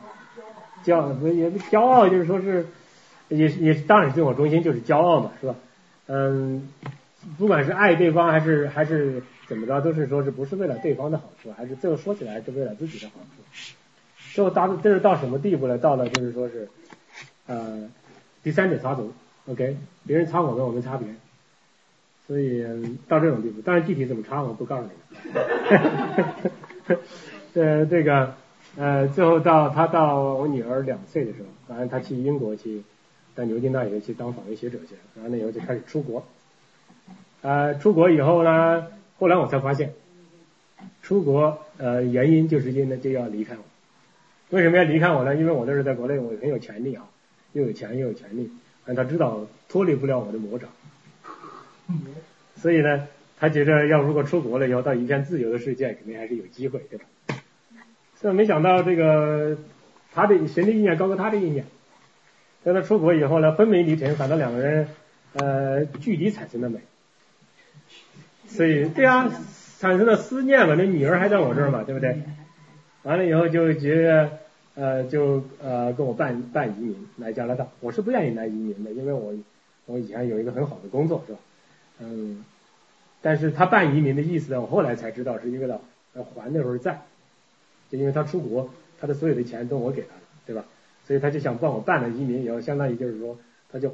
[SPEAKER 1] 骄不也骄傲就是说是也也当然自我中心就是骄傲嘛，是吧？嗯，不管是爱对方还是还是怎么着，都是说是不是为了对方的好处，还是最后说起来是为了自己的好处。最后到这是到什么地步了？到了就是说是呃第三者插足，OK，别人插我们，我们插别人。所以到这种地步，但是具体怎么查我不告诉你。呃，这个呃，最后到他到我女儿两岁的时候，反正他去英国去，在牛津大学去当访问学者去，然后那以后就开始出国。呃，出国以后呢，后来我才发现，出国呃原因就是因为就要离开我。为什么要离开我呢？因为我那时候在国内我很有权利啊，又有钱又有权利，但他知道脱离不了我的魔掌。所以呢，他觉得要如果出国了以后到一片自由的世界，肯定还是有机会，对吧？这没想到这个他的神的意念高过他的意念，在他出国以后呢，分没离成，反倒两个人呃距离产生了美。所以对啊，产生了思念嘛，那女儿还在我这儿嘛，对不对？完了以后就觉得呃就呃跟我办办移民来加拿大，我是不愿意来移民的，因为我我以前有一个很好的工作是吧？嗯，但是他办移民的意思呢，我后来才知道是因为呢还那时候在，就因为他出国，他的所有的钱都我给他的，对吧？所以他就想帮我办了移民以后，相当于就是说他就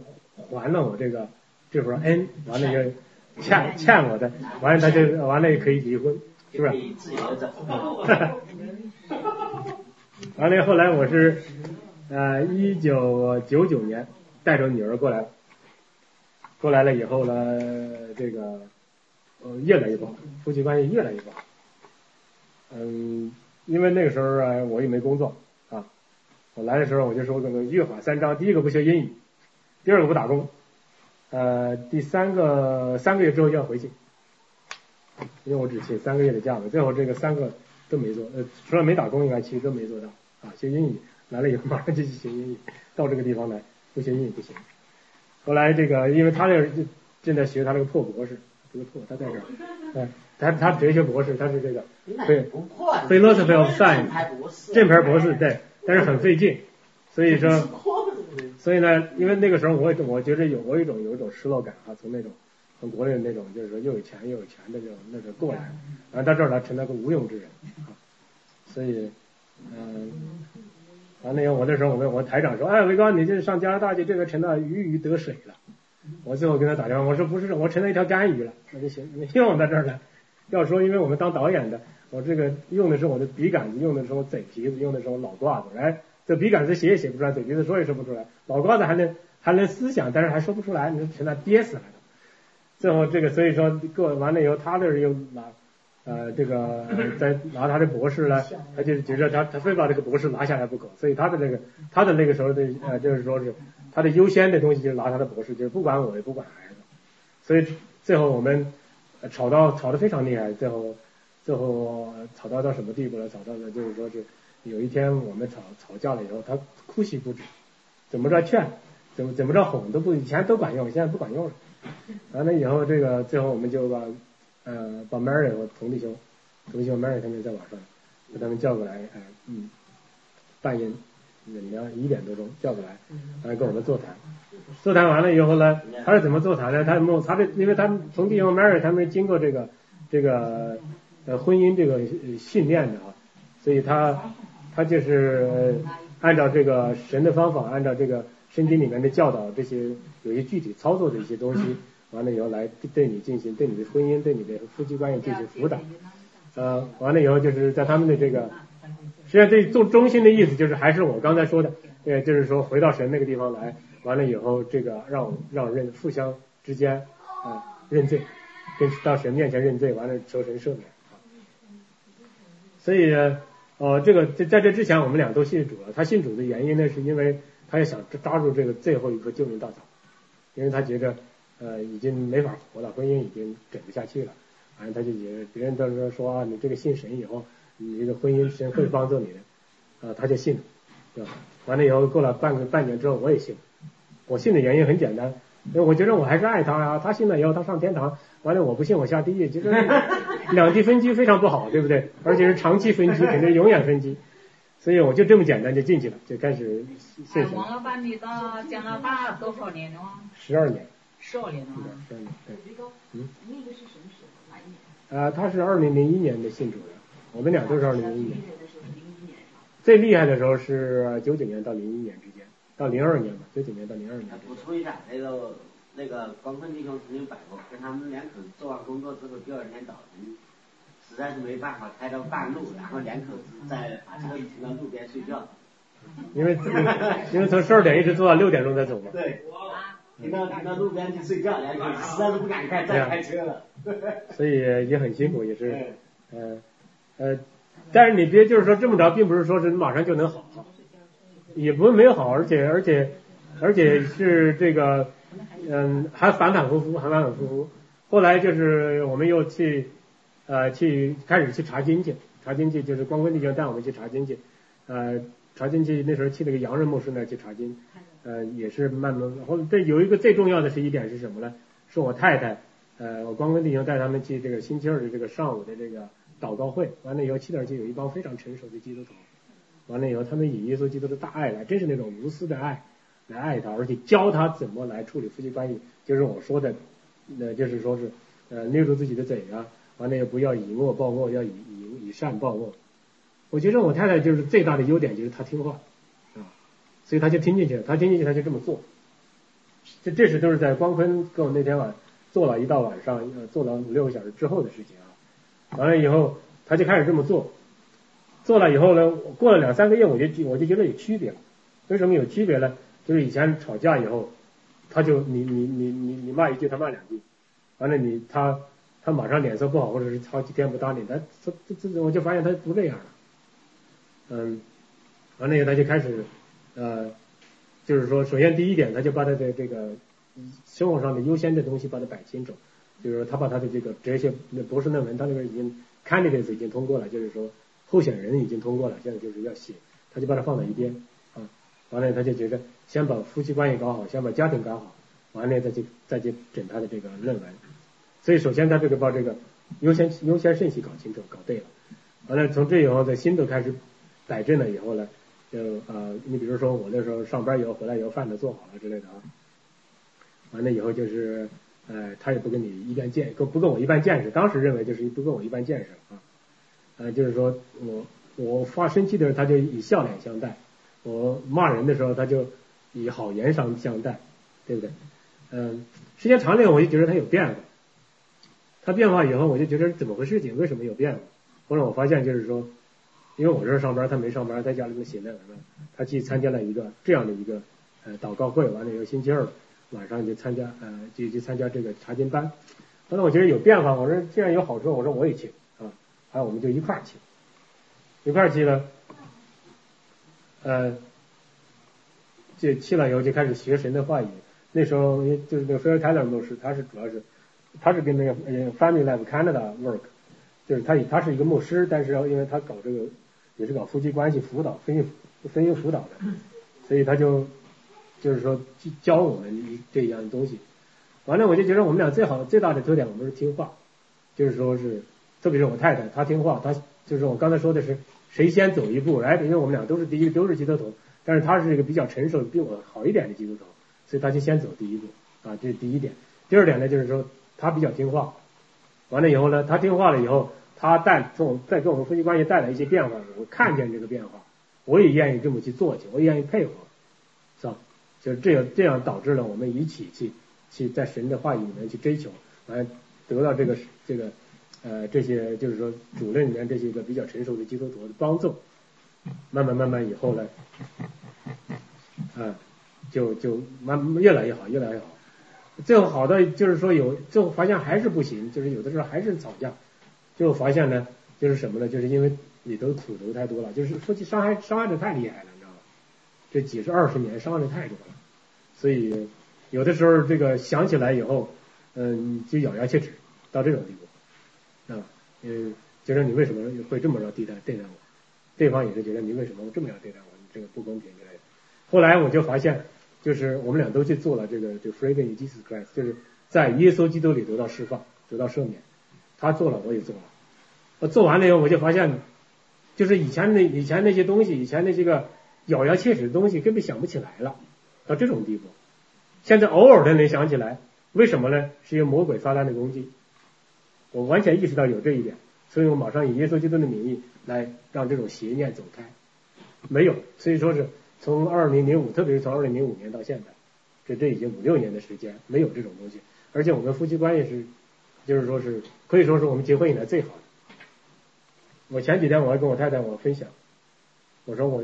[SPEAKER 1] 还了我这个这份恩，完了就欠欠我的，完了他就完了也可以离婚，是不是？完了后来我是呃一九九九年带着女儿过来了，过来了以后呢，这个呃越来越不好，夫妻关系越来越不好。嗯，因为那个时候啊我也没工作啊，我来的时候我就说这个约法三章，第一个不学英语，第二个不打工，呃第三个三个月之后就要回去，因为我只请三个月的假嘛，最后这个三个都没做，呃除了没打工以外，其实都没做到啊。学英语来了以后马上就去学英语，到这个地方来不学英语不行。后来这个因为他这就正在学他那个破博士，不是破，他在这儿，哎，他他哲学博士，他是这个 对
[SPEAKER 5] 不破。
[SPEAKER 1] philosophy of
[SPEAKER 5] 正
[SPEAKER 1] science。正牌博士，对，但是很费劲，所以说。所以呢，因为那个时候我我觉得有我有一种有一种失落感啊，从那种从国内那种就是说又有钱又有钱的这种那种过来，然后到这儿来成了个无用之人啊，所以嗯，完了以后我那时候我跟我台长说，哎，伟刚你这上加拿大去这个成了鱼鱼得水了，我最后跟他打电话，我说不是，我成了一条干鱼了，那就行，你用到这儿来。要说因为我们当导演的，我这个用的是我的笔杆子，用的是我嘴皮子，用的是我脑瓜子，哎。这笔杆子写也写不出来，嘴皮子说也说不出来，脑瓜子还能还能思想，但是还说不出来，你说成了憋死了。最后这个所以说过完了以后，他这又拿呃这个在拿他的博士呢，他就觉得他他非把这个博士拿下来不可，所以他的那个他的那个时候的呃就是说是他的优先的东西就是拿他的博士，就是不管我也不管孩子，所以最后我们吵到吵得非常厉害，最后最后吵到到什么地步了？吵到了就是说是。有一天我们吵吵架了以后，他哭泣不止，怎么着劝，怎么怎么着哄都不，以前都管用，现在不管用了。完了以后，这个最后我们就把呃把 Mary 我同弟兄，同弟兄 Mary 他们在网上把他们叫过来，哎嗯，半夜两一点多钟叫过来，来跟我们座谈。座谈完了以后呢，他是怎么座谈呢？他们他的因为他们同弟兄 Mary 他们经过这个这个呃婚姻这个训练的啊，所以他。他就是按照这个神的方法，按照这个圣经里面的教导，这些有些具体操作的一些东西，完了以后来对你进行对你的婚姻、对你的夫妻关系进行辅导。呃，完了以后就是在他们的这个，实际上这中中心的意思就是还是我刚才说的，呃，就是说回到神那个地方来，完了以后这个让让认互相之间啊认罪，跟到神面前认罪，完了求神赦免啊。所以。呃，这个在在这之前，我们俩都信主了。他信主的原因呢，是因为他也想抓住这个最后一棵救命稻草，因为他觉得呃已经没法活了，婚姻已经整不下去了。反正他就觉得别人都是说啊，你这个信神以后，你这个婚姻神会帮助你的，啊，他就信了，对吧？完了以后过了半个半年之后，我也信。我信的原因很简单，因为我觉得我还是爱他啊。他信了以后，他上天堂，完了我不信，我下地狱，就是 两地分居非常不好，对不对？而且是长期分居，肯定永远分居。所以我就这么简单就进去了，就开始信神。
[SPEAKER 6] 王老板，你到加拿大多少年了？
[SPEAKER 1] 十二年。
[SPEAKER 6] 十二年了。
[SPEAKER 1] 十二年，对。
[SPEAKER 3] 嗯。那个是什么时候？哪一年？
[SPEAKER 1] 呃，他是二零零一年的信主的，我们俩都是二零零一年。
[SPEAKER 3] 零一年。
[SPEAKER 1] 最厉害的时候是九九年到零一年之间，到零二年吧，九九年到零二年。
[SPEAKER 5] 补充一下，那个那个光棍弟兄曾经摆过，跟他们两口子做完工作之后，第二天早晨。实在是没办法，开到半路，然后两口子在把车停到路边睡觉。
[SPEAKER 1] 因为因为从十二点一直坐到六点钟才走嘛。
[SPEAKER 5] 对，停到停到路边去睡觉，两口子实在是不敢开，再开车了。
[SPEAKER 1] 所以也很辛苦，也是，呃呃，但是你别就是说这么着，并不是说是马上就能好，也不是没有好，而且而且而且是这个，嗯，还反反复复，还反反复复。后来就是我们又去。呃，去开始去查经去，查查经去，就是光棍弟兄带我们去查经去，呃，查经去那时候去那个洋人牧师那儿去查经，呃，也是慢慢，后这有一个最重要的是一点是什么呢？是我太太，呃，我光棍弟兄带他们去这个星期二的这个上午的这个祷告会，完了以后去那儿就有一帮非常成熟的基督徒，完了以后他们以耶稣基督的大爱来，真是那种无私的爱来爱他，而且教他怎么来处理夫妻关系，就是我说的，那就是说是呃捏住自己的嘴啊，完了也不要以恶报恶，要以以以善报恶。我觉得我太太就是最大的优点就是她听话，所以他就听进去了，他听进去他就这么做。这这是都是在光坤跟我那天晚做了一到晚上，呃，做了五六个小时之后的事情啊。完了以后，他就开始这么做，做了以后呢，过了两三个月，我就我就觉得有区别了。为什么有区别呢？就是以前吵架以后，他就你你你你你骂一句，他骂两句，完了你他他马上脸色不好，或者是好几天不搭理他，这这这我就发现他不这样了。嗯，完了以后他就开始呃。就是说，首先第一点，他就把他的这个生活上的优先的东西把它摆清楚。就是说，他把他的这个哲学那博士论文，他那边已经 candidates 已经通过了，就是说候选人已经通过了，现在就是要写，他就把它放在一边啊。完了，他就觉得先把夫妻关系搞好，先把家庭搞好，完了再去再去整他的这个论文。所以，首先他这个把这个优先优先顺序搞清楚、搞对了。完了，从这以后，在心都开始摆正了以后呢。就呃，你比如说我那时候上班以后回来以后饭都做好了之类的啊，完了以后就是呃，他也不跟你一般见，不不跟我一般见识，当时认为就是不跟我一般见识啊，呃，就是说我我发生气的时候他就以笑脸相待，我骂人的时候他就以好言相相待，对不对？嗯，时间长了我就觉得他有变化，他变化以后我就觉得怎么回事？情为什么有变化？后来我发现就是说。因为我这儿上班，他没上班，在家里面写论文呢。他去参加了一个这样的一个呃祷告会，完了以后星期二晚上就参加呃就去参加这个查经班。后来我觉得有变化，我说既然有好处，我说我也去啊，还有我们就一块儿去，一块儿去了，呃，就去了以后就开始学神的话语。那时候就是那个菲尔泰勒牧师，他是主要是他是跟那个 Family Life Canada work，就是他他是一个牧师，但是因为他搞这个。也是搞夫妻关系辅导、婚姻婚姻辅导的，所以他就就是说教我们一这一样东西。完了，我就觉得我们俩最好最大的特点，我们是听话，就是说是，特别是我太太，她听话，她就是我刚才说的是谁先走一步，哎，因为我们俩都是第一都是基督徒，但是她是一个比较成熟、比我好一点的基督徒，所以她就先走第一步啊，这是第一点。第二点呢，就是说她比较听话，完了以后呢，她听话了以后。他带从再给我们夫妻关系带来一些变化，我看见这个变化，我也愿意这么去做去，我也愿意配合，是吧？就是这样，这样导致了我们一起去去在神的话语里面去追求，完得到这个这个呃这些就是说主任里面这些个比较成熟的基督徒的帮助，慢慢慢慢以后呢，啊，就就慢越来越好，越来越好，最后好的就是说有最后发现还是不行，就是有的时候还是吵架。最后发现呢，就是什么呢？就是因为里头苦头太多了，就是夫妻伤害伤害的太厉害了，你知道吗？这几十二十年伤害的太多了，所以有的时候这个想起来以后，嗯，就咬牙切齿到这种地步啊，嗯，觉得你为什么会这么着对待对待我？对方也是觉得你为什么这么样对待我？你这个不公平之类的。后来我就发现，就是我们俩都去做了这个，就 freedom in Jesus Christ，就是在耶稣基督里得到释放，得到赦免。他做了，我也做了。我做完了以后，我就发现，就是以前那以前那些东西，以前那些个咬牙切齿的东西，根本想不起来了，到这种地步。现在偶尔的能想起来，为什么呢？是因为魔鬼撒旦的攻击。我完全意识到有这一点，所以我马上以耶稣基督的名义来让这种邪念走开。没有，所以说是从二零零五，特别是从二零零五年到现在，这这已经五六年的时间，没有这种东西。而且我们夫妻关系是。就是说是可以说是我们结婚以来最好的。我前几天我还跟我太太我分享，我说我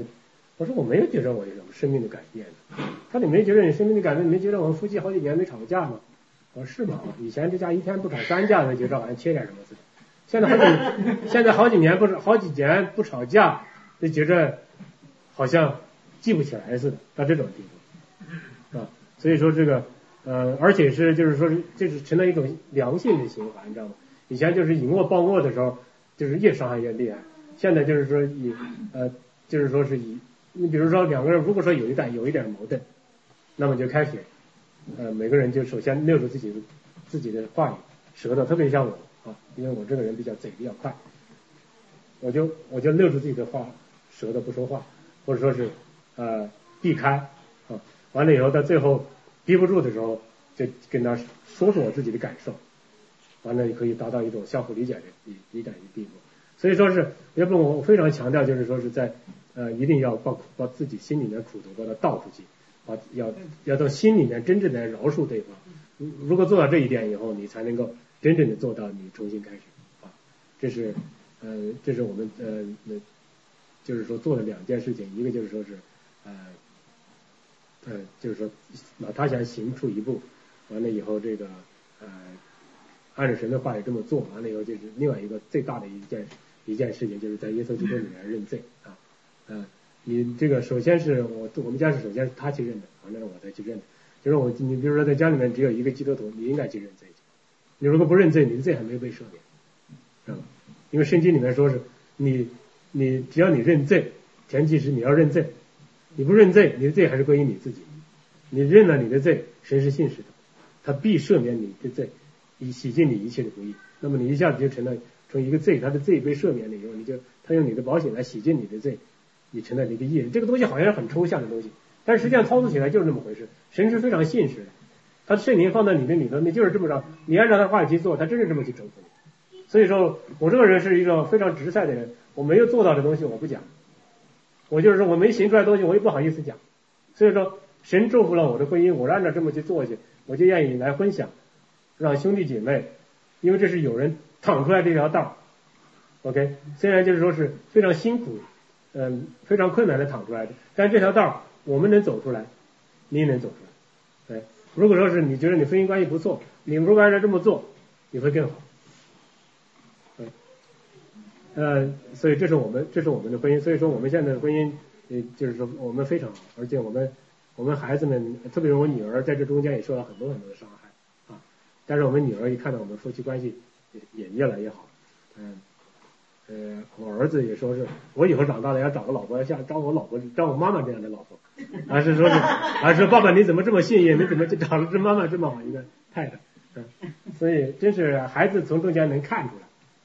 [SPEAKER 1] 我说我没有觉得我有什么生命的改变。他你没觉得你生命的改变？你没觉得我们夫妻好几年没吵过架吗？我说是吗？以前这家一天不吵三架，就觉得好像缺点什么似的。现在好几现在好几年不是好几年不吵架，就觉着好像记不起来似的，到这种地步啊。所以说这个。呃，而且是就是说，这是成了一种良性的循环，你知道吗？以前就是以恶报恶的时候，就是越伤害越厉害。现在就是说以呃，就是说是以你比如说两个人如果说有一点有一点矛盾，那么就开始呃每个人就首先溜住自己的自己的话语，舌头特别像我啊，因为我这个人比较嘴比较快，我就我就溜住自己的话舌头不说话，或者说是呃避开啊，完了以后到最后憋不住的时候，就跟他说说我自己的感受。完了也可以达到一种相互理解的理理解的地步，所以说是，要不我非常强调就是说是在呃一定要把把自己心里面苦头把它倒出去，把要要到心里面真正的饶恕对方，如如果做到这一点以后，你才能够真正的做到你重新开始啊，这是呃这是我们呃那就是说做了两件事情，一个就是说是呃呃就是说哪他想行出一步，完了以后这个呃。按照神的话也这么做，完了以后就是另外一个最大的一件一件事情，就是在耶稣基督里面认罪啊，嗯，你这个首先是我我们家是首先是他去认的，完了我再去认的，就是我你比如说在家里面只有一个基督徒，你应该去认罪，你如果不认罪，你的罪还没有被赦免，知道吧？因为圣经里面说是你你只要你认罪，前提是你要认罪，你不认罪，你的罪还是归于你自己，你认了你的罪，神是信实的，他必赦免你的罪。以洗净你一切的不义，那么你一下子就成了从一个罪，他的罪被赦免了以后，你就他用你的保险来洗净你的罪，你成了一个义人。这个东西好像是很抽象的东西，但实际上操作起来就是这么回事。神是非常现实的，他的圣灵放在你的里头，你就是这么着，你按照他话语去做，他真是这么去征服你。所以说我这个人是一个非常直率的人，我没有做到的东西我不讲，我就是说我没行出来的东西我也不好意思讲。所以说神祝福了我的婚姻，我按照这么去做去，我就愿意来分享。让兄弟姐妹，因为这是有人趟出来这条道，OK，虽然就是说是非常辛苦，嗯，非常困难的趟出来的，但这条道我们能走出来，你也能走出来，对。如果说是你觉得你婚姻关系不错，你如果按照这么做，你会更好，嗯，呃，所以这是我们这是我们的婚姻，所以说我们现在的婚姻，呃，就是说我们非常好，而且我们我们孩子们，特别是我女儿，在这中间也受到很多很多的伤害。但是我们女儿一看到我们夫妻关系也也越来越好，嗯，呃，我儿子也说是我以后长大了要找个老婆，像找我老婆，找我妈妈这样的老婆，而是说是而是说爸爸你怎么这么幸运，你怎么就找了这妈妈这么好一个太太，嗯，所以真是孩子从中间能看出来，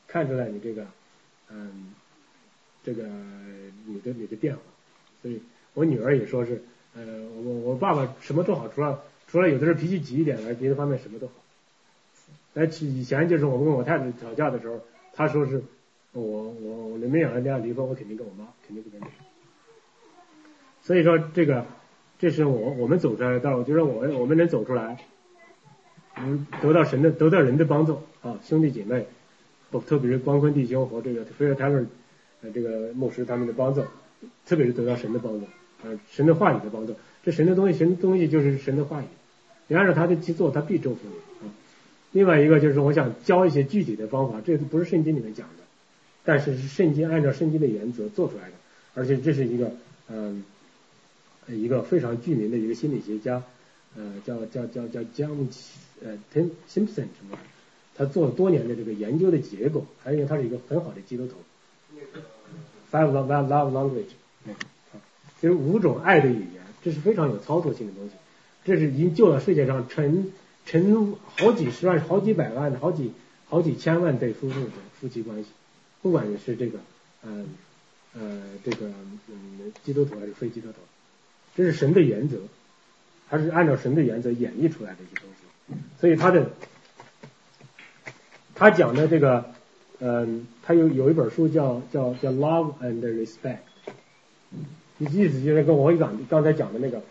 [SPEAKER 1] 看出来你这个，嗯，这个你的你的变化，所以我女儿也说是，呃，我我爸爸什么都好，除了除了有的时候脾气急一点，而别的方面什么都好。那以前就是我跟我太太吵架的时候，他说是我我我没有人家离婚，我肯定跟我妈肯定不跟你。所以说这个这是我我们走出来的道路，就是我我们能走出来，能，得到神的得到人的帮助啊，兄弟姐妹，不特别是光坤弟兄和这个菲尔泰勒呃这个牧师他们的帮助，特别是得到神的帮助，呃神的话语的帮助，这神的东西神的东西就是神的话语，你按照他的去做，他必祝福你。另外一个就是我想教一些具体的方法，这不是圣经里面讲的，但是是圣经按照圣经的原则做出来的，而且这是一个嗯一个非常著名的一个心理学家，呃叫叫叫叫江呃 Tim Simpson 什么，他做了多年的这个研究的结果，还有他是一个很好的基督徒。Five love love language，就是五种爱的语言，这是非常有操作性的东西，这是已经救了世界上成。成好几十万、好几百万、好几好几千万对夫妇的夫妻关系，不管是这个，嗯呃，这个嗯基督徒还是非基督徒，这是神的原则，他是按照神的原则演绎出来的一些东西。所以他的他讲的这个，嗯，他有有一本书叫叫叫 Love and Respect，意思就是跟我讲刚才讲的那个，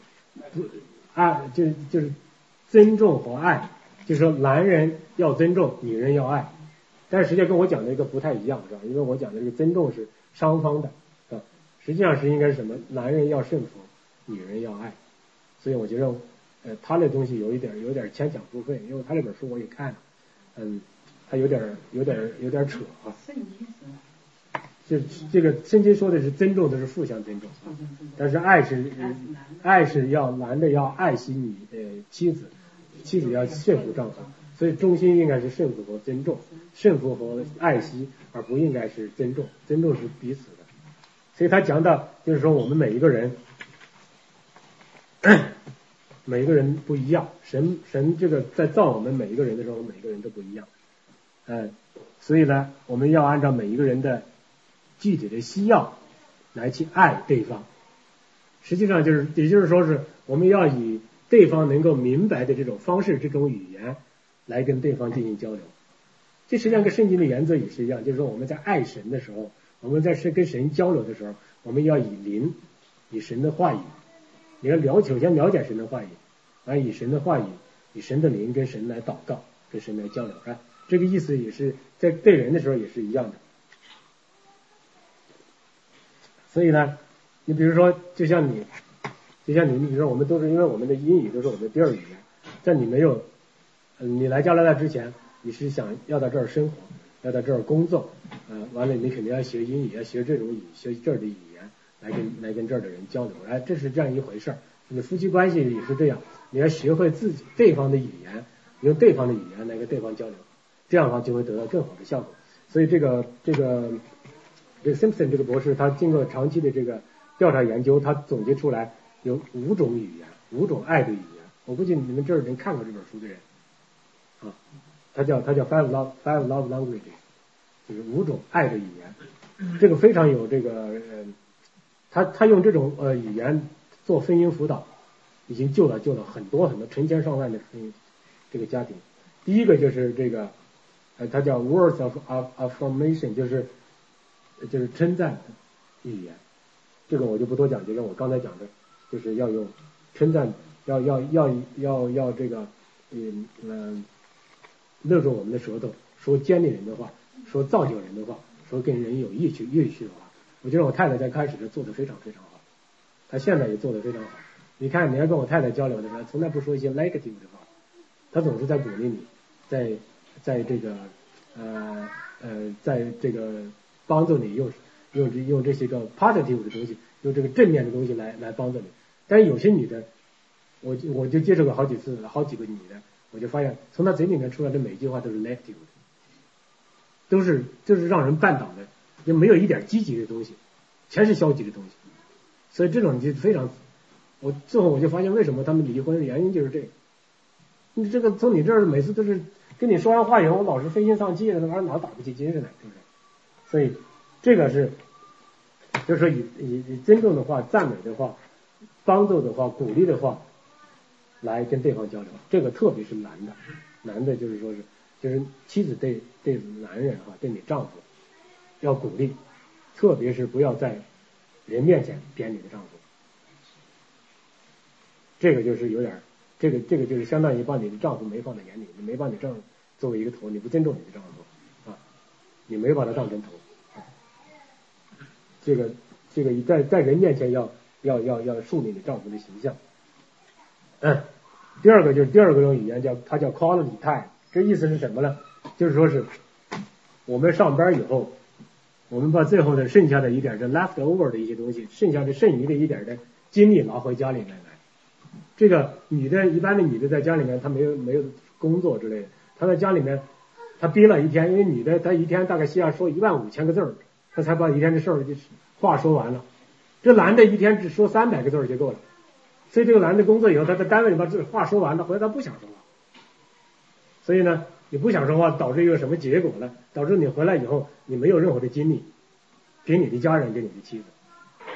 [SPEAKER 1] 啊就就是。尊重和爱，就是说男人要尊重，女人要爱，但是实际上跟我讲的一个不太一样，是吧？因为我讲的这个尊重是双方的，啊，实际上是应该是什么？男人要顺服，女人要爱，所以我觉得，呃，他那东西有一点有点牵强附会，因为他那本书我也看了，嗯，他有点有点有点扯啊。就这个圣经说的是尊重，的是互相尊重，但是爱是爱是要男的要爱惜你呃妻子。妻子要顺服丈夫，所以中心应该是顺服和尊重，顺服和爱惜，而不应该是尊重，尊重是彼此的。所以他讲到，就是说我们每一个人，每一个人不一样，神神这个在造我们每一个人的时候，每一个人都不一样，嗯，所以呢，我们要按照每一个人的具体的需要来去爱对方。实际上就是，也就是说是我们要以对方能够明白的这种方式、这种语言来跟对方进行交流。这实际上跟圣经的原则也是一样，就是说我们在爱神的时候，我们在是跟神交流的时候，我们要以灵、以神的话语，你要了首先了解神的话语，啊，以神的话语、以神的灵跟神来祷告，跟神来交流啊。这个意思也是在对人的时候也是一样的。所以呢。你比如说，就像你，就像你，你比如说，我们都是因为我们的英语都是我们的第二语言，在你没有，你来加拿大之前，你是想要在这儿生活，要在这儿工作，呃，完了你肯定要学英语，要学这种语，学这儿的语言来跟来跟这儿的人交流，哎，这是这样一回事儿。你夫妻关系也是这样，你要学会自己对方的语言，用对方的语言来跟对方交流，这样的话就会得到更好的效果。所以这个这个这个 Simpson 这个博士，他经过长期的这个。调查研究，他总结出来有五种语言，五种爱的语言。我估计你们这儿人看过这本书的人啊，他叫他叫 Five Love Five Love Languages，就是五种爱的语言。这个非常有这个，呃他他用这种呃语言做婚姻辅导，已经救了救了很多很多成千上万的婚姻这个家庭。第一个就是这个，呃，他叫 Words of Affirmation，就是就是称赞语言。这个我就不多讲，就像我刚才讲的，就是要用称赞，要要要要要这个，嗯嗯，勒住我们的舌头，说尖利人的话，说造就人的话，说跟人有益趣益趣的话。我觉得我太太在开始是做的非常非常好，她现在也做的非常好。你看，你要跟我太太交流的时候，从来不说一些 negative 的话，她总是在鼓励你，在在这个呃呃，在这个帮助你用。用用这些个 positive 的东西，用这个正面的东西来来帮助你。但有些女的，我就我就接触过好几次，好几个女的，我就发现从她嘴里面出来的每一句话都是 negative，都是就是让人绊倒的，就没有一点积极的东西，全是消极的东西。所以这种就非常，我最后我就发现为什么他们离婚的原因就是这个。你这个从你这儿每次都是跟你说完话以后，我老是灰心丧气的，那玩意儿哪打不起精神来，是不是？所以。这个是，就是说以以以尊重的话、赞美的话、帮助的话、鼓励的话，来跟对方交流。这个特别是男的，男的就是说是，就是妻子对对男人哈，对你丈夫要鼓励，特别是不要在人面前贬你的丈夫。这个就是有点，这个这个就是相当于把你的丈夫没放在眼里，你没把你丈夫作为一个头，你不尊重你的丈夫啊，你没把他当成头。这个这个在在人面前要要要要树立你丈夫的形象。嗯，第二个就是第二个用语言叫它叫 quality time，这意思是什么呢？就是说是我们上班以后，我们把最后的剩下的一点的 leftover 的一些东西，剩下的剩余的一点的精力拿回家里面来。这个女的，一般的女的在家里面她没有没有工作之类的，她在家里面她憋了一天，因为女的她一天大概需要说一万五千个字儿。她才把一天的事儿就话说完了，这男的一天只说三百个字就够了，所以这个男的工作以后，他在单位里把这话说完了，回来他不想说话，所以呢，你不想说话，导致一个什么结果呢？导致你回来以后，你没有任何的精力给你的家人，给你的妻子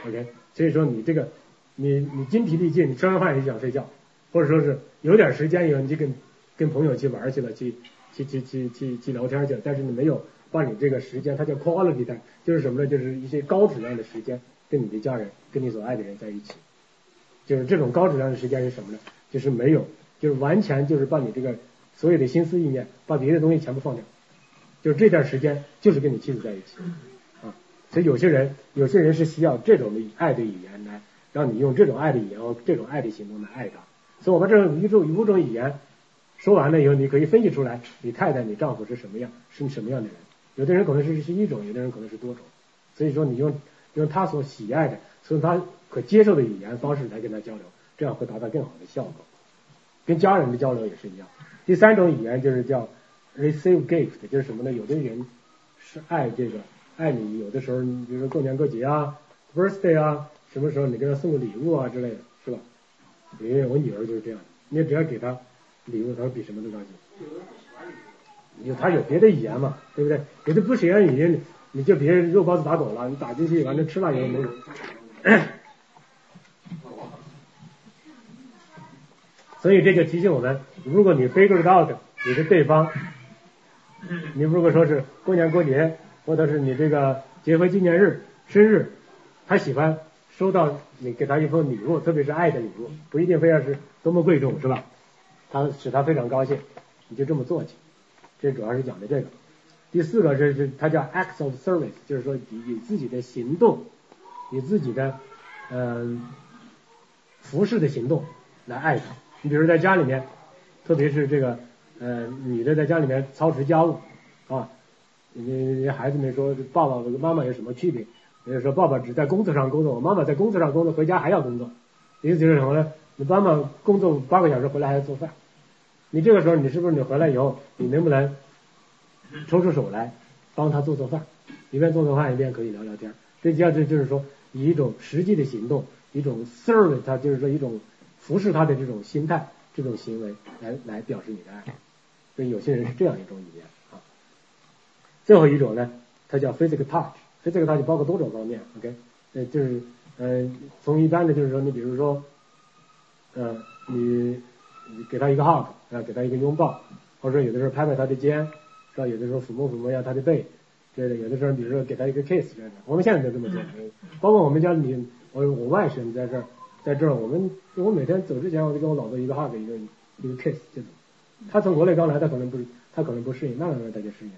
[SPEAKER 1] ，OK，所以说你这个，你你精疲力尽，你吃完饭也想睡觉，或者说是有点时间以后，你就跟跟朋友去玩去了，去去去去去去聊天去了，但是你没有。把你这个时间，它叫 quality time，就是什么呢？就是一些高质量的时间，跟你的家人，跟你所爱的人在一起。就是这种高质量的时间是什么呢？就是没有，就是完全就是把你这个所有的心思意念，把别的东西全部放掉。就是这段时间，就是跟你妻子在一起啊。所以有些人，有些人是需要这种的爱的语言来让你用这种爱的语言和这种爱的行动来爱他。所以我把这种五种五种语言说完了以后，你可以分析出来，你太太、你丈夫是什么样，是什么样的人。有的人可能是是一种，有的人可能是多种，所以说你用用他所喜爱的，从他可接受的语言方式来跟他交流，这样会达到更好的效果。跟家人的交流也是一样。第三种语言就是叫 receive gift，就是什么呢？有的人是爱这个爱你，有的时候你比如说过年过节啊，birthday 啊，什么时候你给他送个礼物啊之类的，是吧？因为我女儿就是这样，你只要给她礼物，她比什么都高兴。有他有别的语言嘛，对不对？有的不喜欢语言，你就别肉包子打狗了，你打进去完了吃了以后没有。所以这就提醒我们，如果你 figure out，你是对方，你如果说是过年过节，或者是你这个结婚纪念日、生日，他喜欢收到你给他一份礼物，特别是爱的礼物，不一定非要是多么贵重，是吧？他使他非常高兴，你就这么做去。这主要是讲的这个。第四个是是它叫 acts of service，就是说以以自己的行动，以自己的嗯服饰的行动来爱他。你比如在家里面，特别是这个呃女的在家里面操持家务啊，你孩子们说爸爸和妈妈有什么区别？也就是说爸爸只在工作上工作，我妈妈在工作上工作，回家还要工作。意思是什么呢？你妈妈工作八个小时回来还要做饭。你这个时候，你是不是你回来以后，你能不能抽出手来帮他做做饭？一边做做饭一边可以聊聊天。这叫这就是说，以一种实际的行动，一种 serve 他，就是说一种服侍他的这种心态、这种行为来来表示你的爱。所以有些人是这样一种语言啊。最后一种呢，它叫 physical touch。physical touch 包括多种方面，OK？呃，就是呃，从一般的就是说，你比如说，呃，你。你给他一个 hug 啊，给他一个拥抱，或者说有的时候拍拍他的肩，是吧？有的时候抚摸抚摸一下他的背，对的。有的时候比如说给他一个 kiss 这样的，我们现在都这么做。包括我们家里，我我外甥在这儿，在这儿，我们我每天走之前我就跟我老婆一个 hug 一个一个 kiss 就走。他从国内刚来，他可能不是他可能不适应，那慢慢他就适应，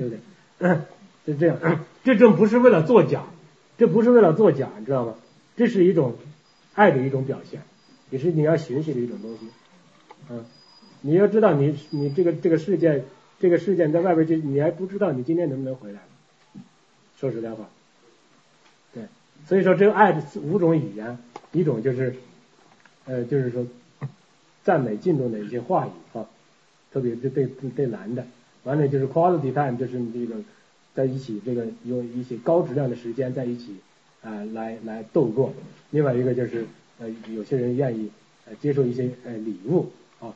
[SPEAKER 1] 对不对？就这样，这种不是为了作假，这不是为了作假，你知道吗？这是一种爱的一种表现，也是你要学习的一种东西。嗯，你要知道，你你这个这个事件，这个事件在外边就你还不知道你今天能不能回来。说实在话，对，所以说这个爱的五种语言，一种就是呃就是说赞美敬重的一些话语啊，特别是对对男的，完了就是 quality time，就是这个在一起这个用一些高质量的时间在一起啊来来度过。另外一个就是呃有些人愿意呃接受一些呃礼物。啊，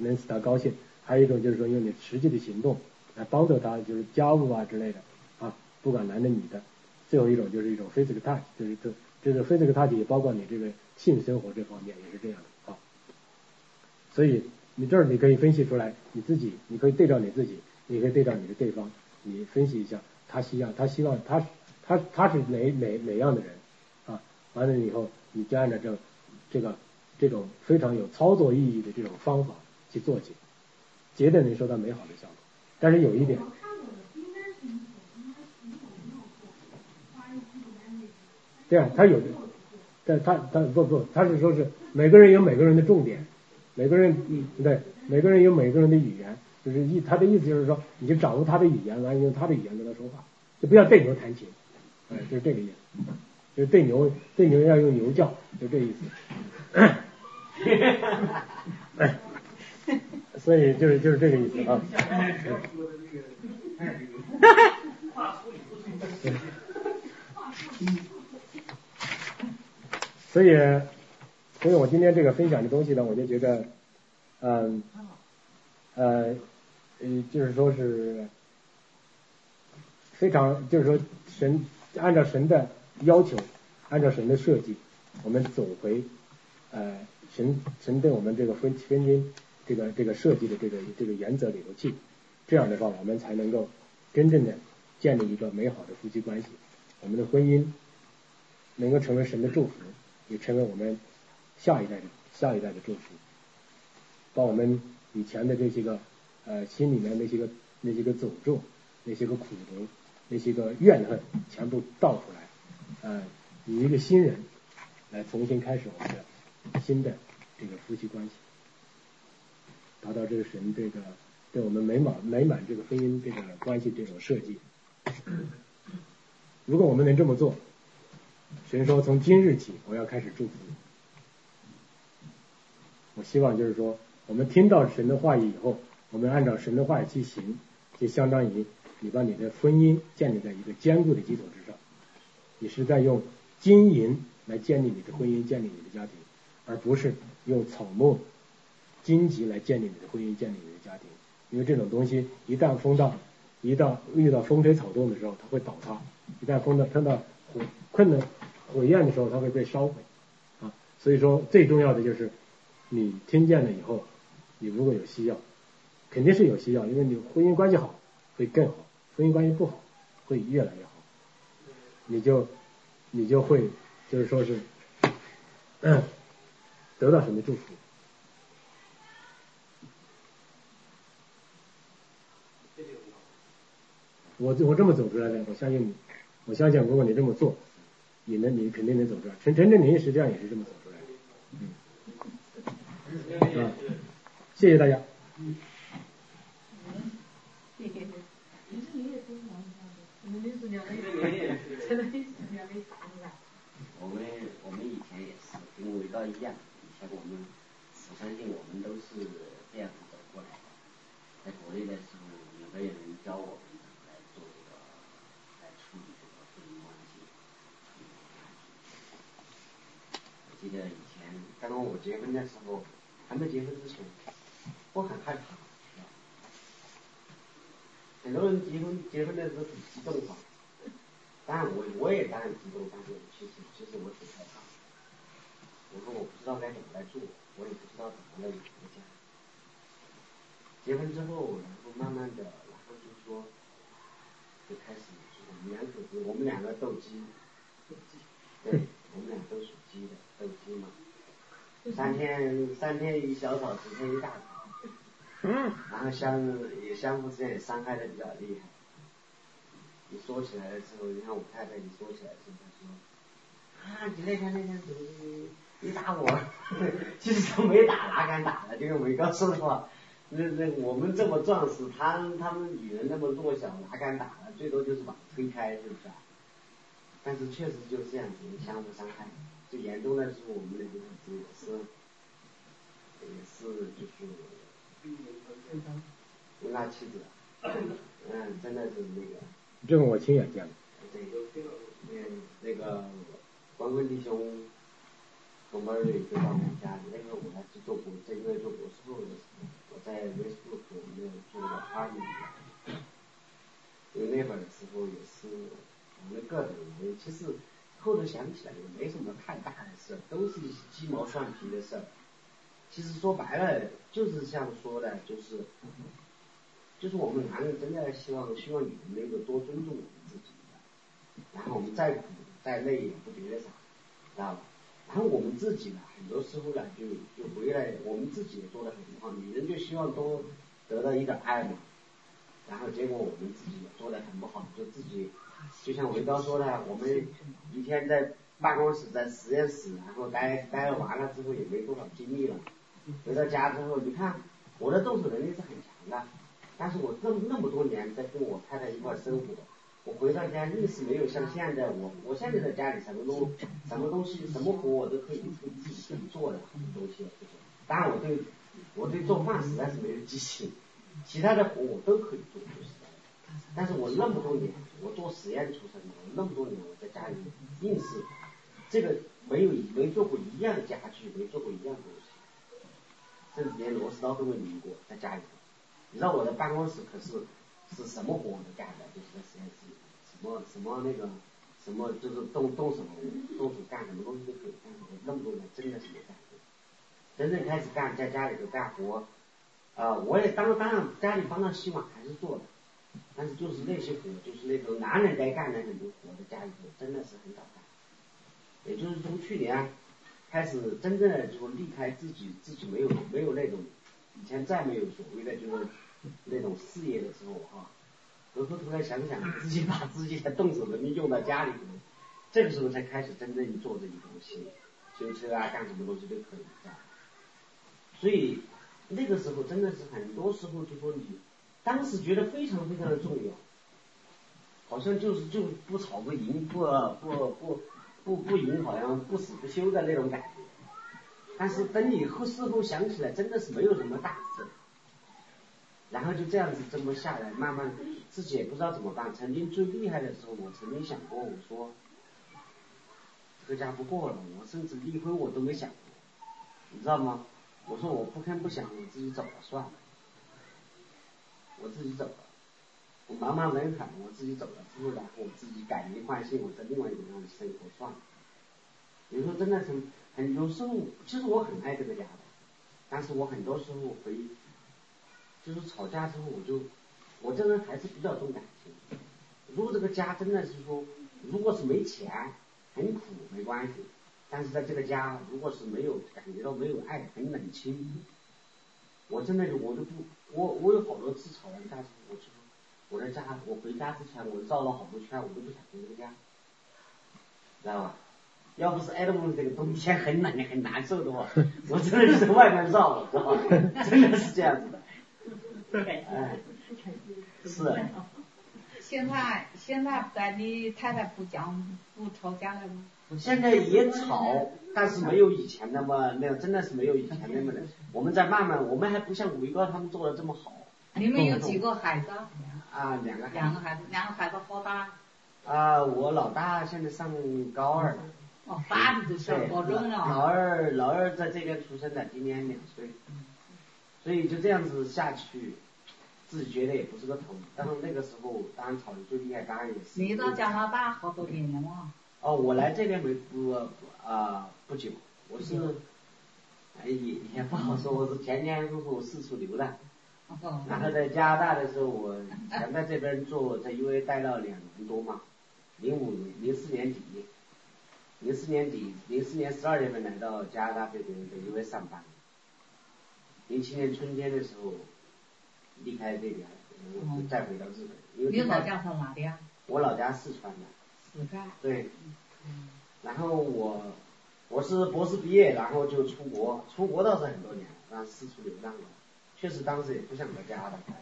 [SPEAKER 1] 能使他高兴，还有一种就是说用你实际的行动来帮助他，就是家务啊之类的啊，不管男的女的。最后一种就是一种 physical touch，就是这这个 physical touch 也包括你这个性生活这方面也是这样的啊。所以你这儿你可以分析出来，你自己你可以对照你自己，你可以对照你的对方，你分析一下他希望他希望他他他是哪哪哪样的人啊？完了以后你就按照这这个这种非常有操作意义的这种方法。去做去，绝对能收到美好的效果。但是有一点，对啊，他有的，但他他不不，他是说是每个人有每个人的重点，每个人嗯对，每个人有每个人的语言，就是意他的意思就是说，你就掌握他的语言，完了用他的语言跟他说话，就不要对牛弹琴，哎，就是这个意思，就是对牛对牛要用牛叫，就这意思。哎。所以就是就是这个意思啊。所以，所以我今天这个分享的东西呢，我就觉得，嗯，呃，呃，就是说是非常，就是说神按照神的要求，按照神的设计，我们走回呃神神对我们这个婚婚姻。这个这个设计的这个这个原则里头去，这样的话，我们才能够真正的建立一个美好的夫妻关系。我们的婚姻能够成为神的祝福，也成为我们下一代的下一代的祝福，把我们以前的这些个呃心里面那些个那些个诅咒、那些个苦毒、那些个怨恨全部倒出来，呃，以一个新人来重新开始我们的新的这个夫妻关系。达到这个神这个对我们美满美满这个婚姻这个关系这种设计，如果我们能这么做，神说从今日起我要开始祝福你，我希望就是说，我们听到神的话语以后，我们按照神的话语去行，就相当于你把你的婚姻建立在一个坚固的基础之上，你是在用金银来建立你的婚姻，建立你的家庭，而不是用草木、荆棘来建立你的婚姻，建立你的家庭。因为这种东西一旦风到，一到遇到风吹草动的时候，它会倒塌；一旦风到碰到火困难火焰的时候，它会被烧毁啊。所以说，最重要的就是你听见了以后，你如果有需要，肯定是有需要，因为你婚姻关系好会更好，婚姻关系不好会越来越好，你就你就会就是说是嗯 得到什么祝福。我我这么走出来的，我相信你，我相信如果你这么做，你能你肯定能走出来。陈陈振林实际上也是这么走出来的，嗯，啊，谢谢大家。
[SPEAKER 3] 谢谢。其实你也是忙的，你们是两位，真的是两位啥子啊？
[SPEAKER 5] 我们 我们以前也是跟伟道一样，以前我们我相信我们都是这样子走过来的。在国内的时候，有没有人教我们来做这个，来处理这个婚姻关系？我记得以前刚刚我结婚的时候，还没结婚之前，我很害怕。很多人结婚结婚的时候很激动哈，当然我我也当然激动，但是其实其实我挺害怕。我说我不知道该怎么来做，我也不知道怎么来回家。结婚之后，然后慢慢的，然后就说，就开始我们两口子，我们两个斗鸡，对，我们俩都属鸡的，嘛。三天三天一小吵，十天一大吵。
[SPEAKER 1] 嗯。
[SPEAKER 5] 然后相也相互之间也伤害的比较厉害。你说起来的时候，你看我太太你说起来时候，她说啊，你那天那天怎么你打我？其实都没打，哪敢打呢？这个伟哥说的话，那那我们这么壮实，他他们女人那么弱小，哪敢打呢？最多就是把推开，是不是？但是确实就是这样子，相互伤害。最严重的是我们那个也是，也是就是。为他妻子，嗯，真的是那个。
[SPEAKER 1] 这个我亲眼见过。
[SPEAKER 5] 对，嗯，那个光棍弟兄从门里就到我们家里，那个我还是做博，在因为做博士后的时候，我在 Facebook 我们做个 party，因为那会儿的时候也是我们个人，其实后头想起来也没什么太大的事，都是一些鸡毛蒜皮的事儿。其实说白了，就是像说的，就是，就是我们男人真的希望希望女人能够多尊重我们自己，然后我们再苦再累也不觉得啥，知道吧？然后我们自己呢，很多时候呢，就就回来，我们自己也做的很不好，女人就希望多得到一点爱嘛，然后结果我们自己也做的很不好，就自己，就像文刚说的，我们一天在办公室在实验室，然后待待完了之后也没多少精力了。回到家之后，你看我的动手能力是很强的，但是我这么那么多年在跟我太太一块生活，我回到家硬是没有像现在我我现在在家里什么都什么东西什么活我都可以自己自己做的东西，当然我对我对做饭实在是没有激情，其他的活我都可以做，但是我那么多年我做实验出身的，那么多年我在家里硬是这个没有没做过一样家具，没做过一样东西。甚至连螺丝刀都没拧过，在家里。你知道我的办公室可是是什么活都干的，就是在实验室里，什么什么那个什么就是动动手动手干什么东西都可以干。我那么多年真的是没干过。真正开始干在家里头干活，啊，我也当当然家里帮着洗碗还是做的，但是就是那些活，就是那种男人该干的那种活，在家里头真的是很少干。也就是从去年。开始真正的就离开自己，自己没有没有那种以前再没有所谓的就是那种事业的时候哈，回过头来想想自己把自己的动手能力用到家里头，这个时候才开始真正做这些东西，修车啊干什么东西都可以。所以那个时候真的是很多时候就说你当时觉得非常非常的重要，好像就是就不吵不赢不不不。不不赢好像不死不休的那种感觉，但是等你后事后想起来，真的是没有什么大事。然后就这样子这么下来，慢慢自己也不知道怎么办。曾经最厉害的时候，我曾经想过，我说这个家不过了，我甚至离婚我都没想过，你知道吗？我说我不看不想，我自己走了算了，我自己走了，我茫茫人海，我自己走了之后，然我自己改名换姓，我在另外一个地方生活算了。有时候真的是很，有时候其实我很爱这个家的，但是我很多时候回，就是吵架之后，我就我这人还是比较重感情。如果这个家真的是说，如果是没钱，很苦没关系，但是在这个家，如果是没有感觉到没有爱，很冷清，我真的就我就不，我我有好多次吵完架之后，我就我在家，我回家之前我绕了好多圈，我都不想回这个家，知道吧？要不是挨着我们这个冬天很冷很难受的话，我真的是在外面绕了，知道吧？真的是这样子的。哎，是。
[SPEAKER 6] 现在现在在你太太不讲不吵架了吗？
[SPEAKER 5] 现在也吵，但是没有以前那么那样真的是没有以前那么的。我们在慢慢，我们还不像伟哥他们做的这么好。
[SPEAKER 6] 你们有几个孩子？
[SPEAKER 5] 啊，两个孩子。
[SPEAKER 6] 两个孩子，两个孩子好大？
[SPEAKER 5] 啊，我老大现在上高二了。
[SPEAKER 6] 哦，大的都上高中了。
[SPEAKER 5] 老二老二在这边出生的，今年两岁。所以就这样子下去，自己觉得也不是个头。但是那个时候，当然吵得最厉害，当然也是。
[SPEAKER 6] 你到加拿大好多年了吗？
[SPEAKER 5] 哦，我来这边没不啊不久，我是，哎也也不好说，我是前前后后四处流浪。然后在加拿大的时候，我想在这边做，在 U A 待了两年多嘛，零五零四年底。零四年底，零四年十二月份来到加拿大这边在 U A 上班。零七年春天的时候离开这边，再回到日本。
[SPEAKER 6] 你老家是哪的呀？
[SPEAKER 5] 我老家四川的。对。然后我我是博士毕业，然后就出国，出国倒是很多年，然后四处流浪了。确实当时也不想在加拿大待。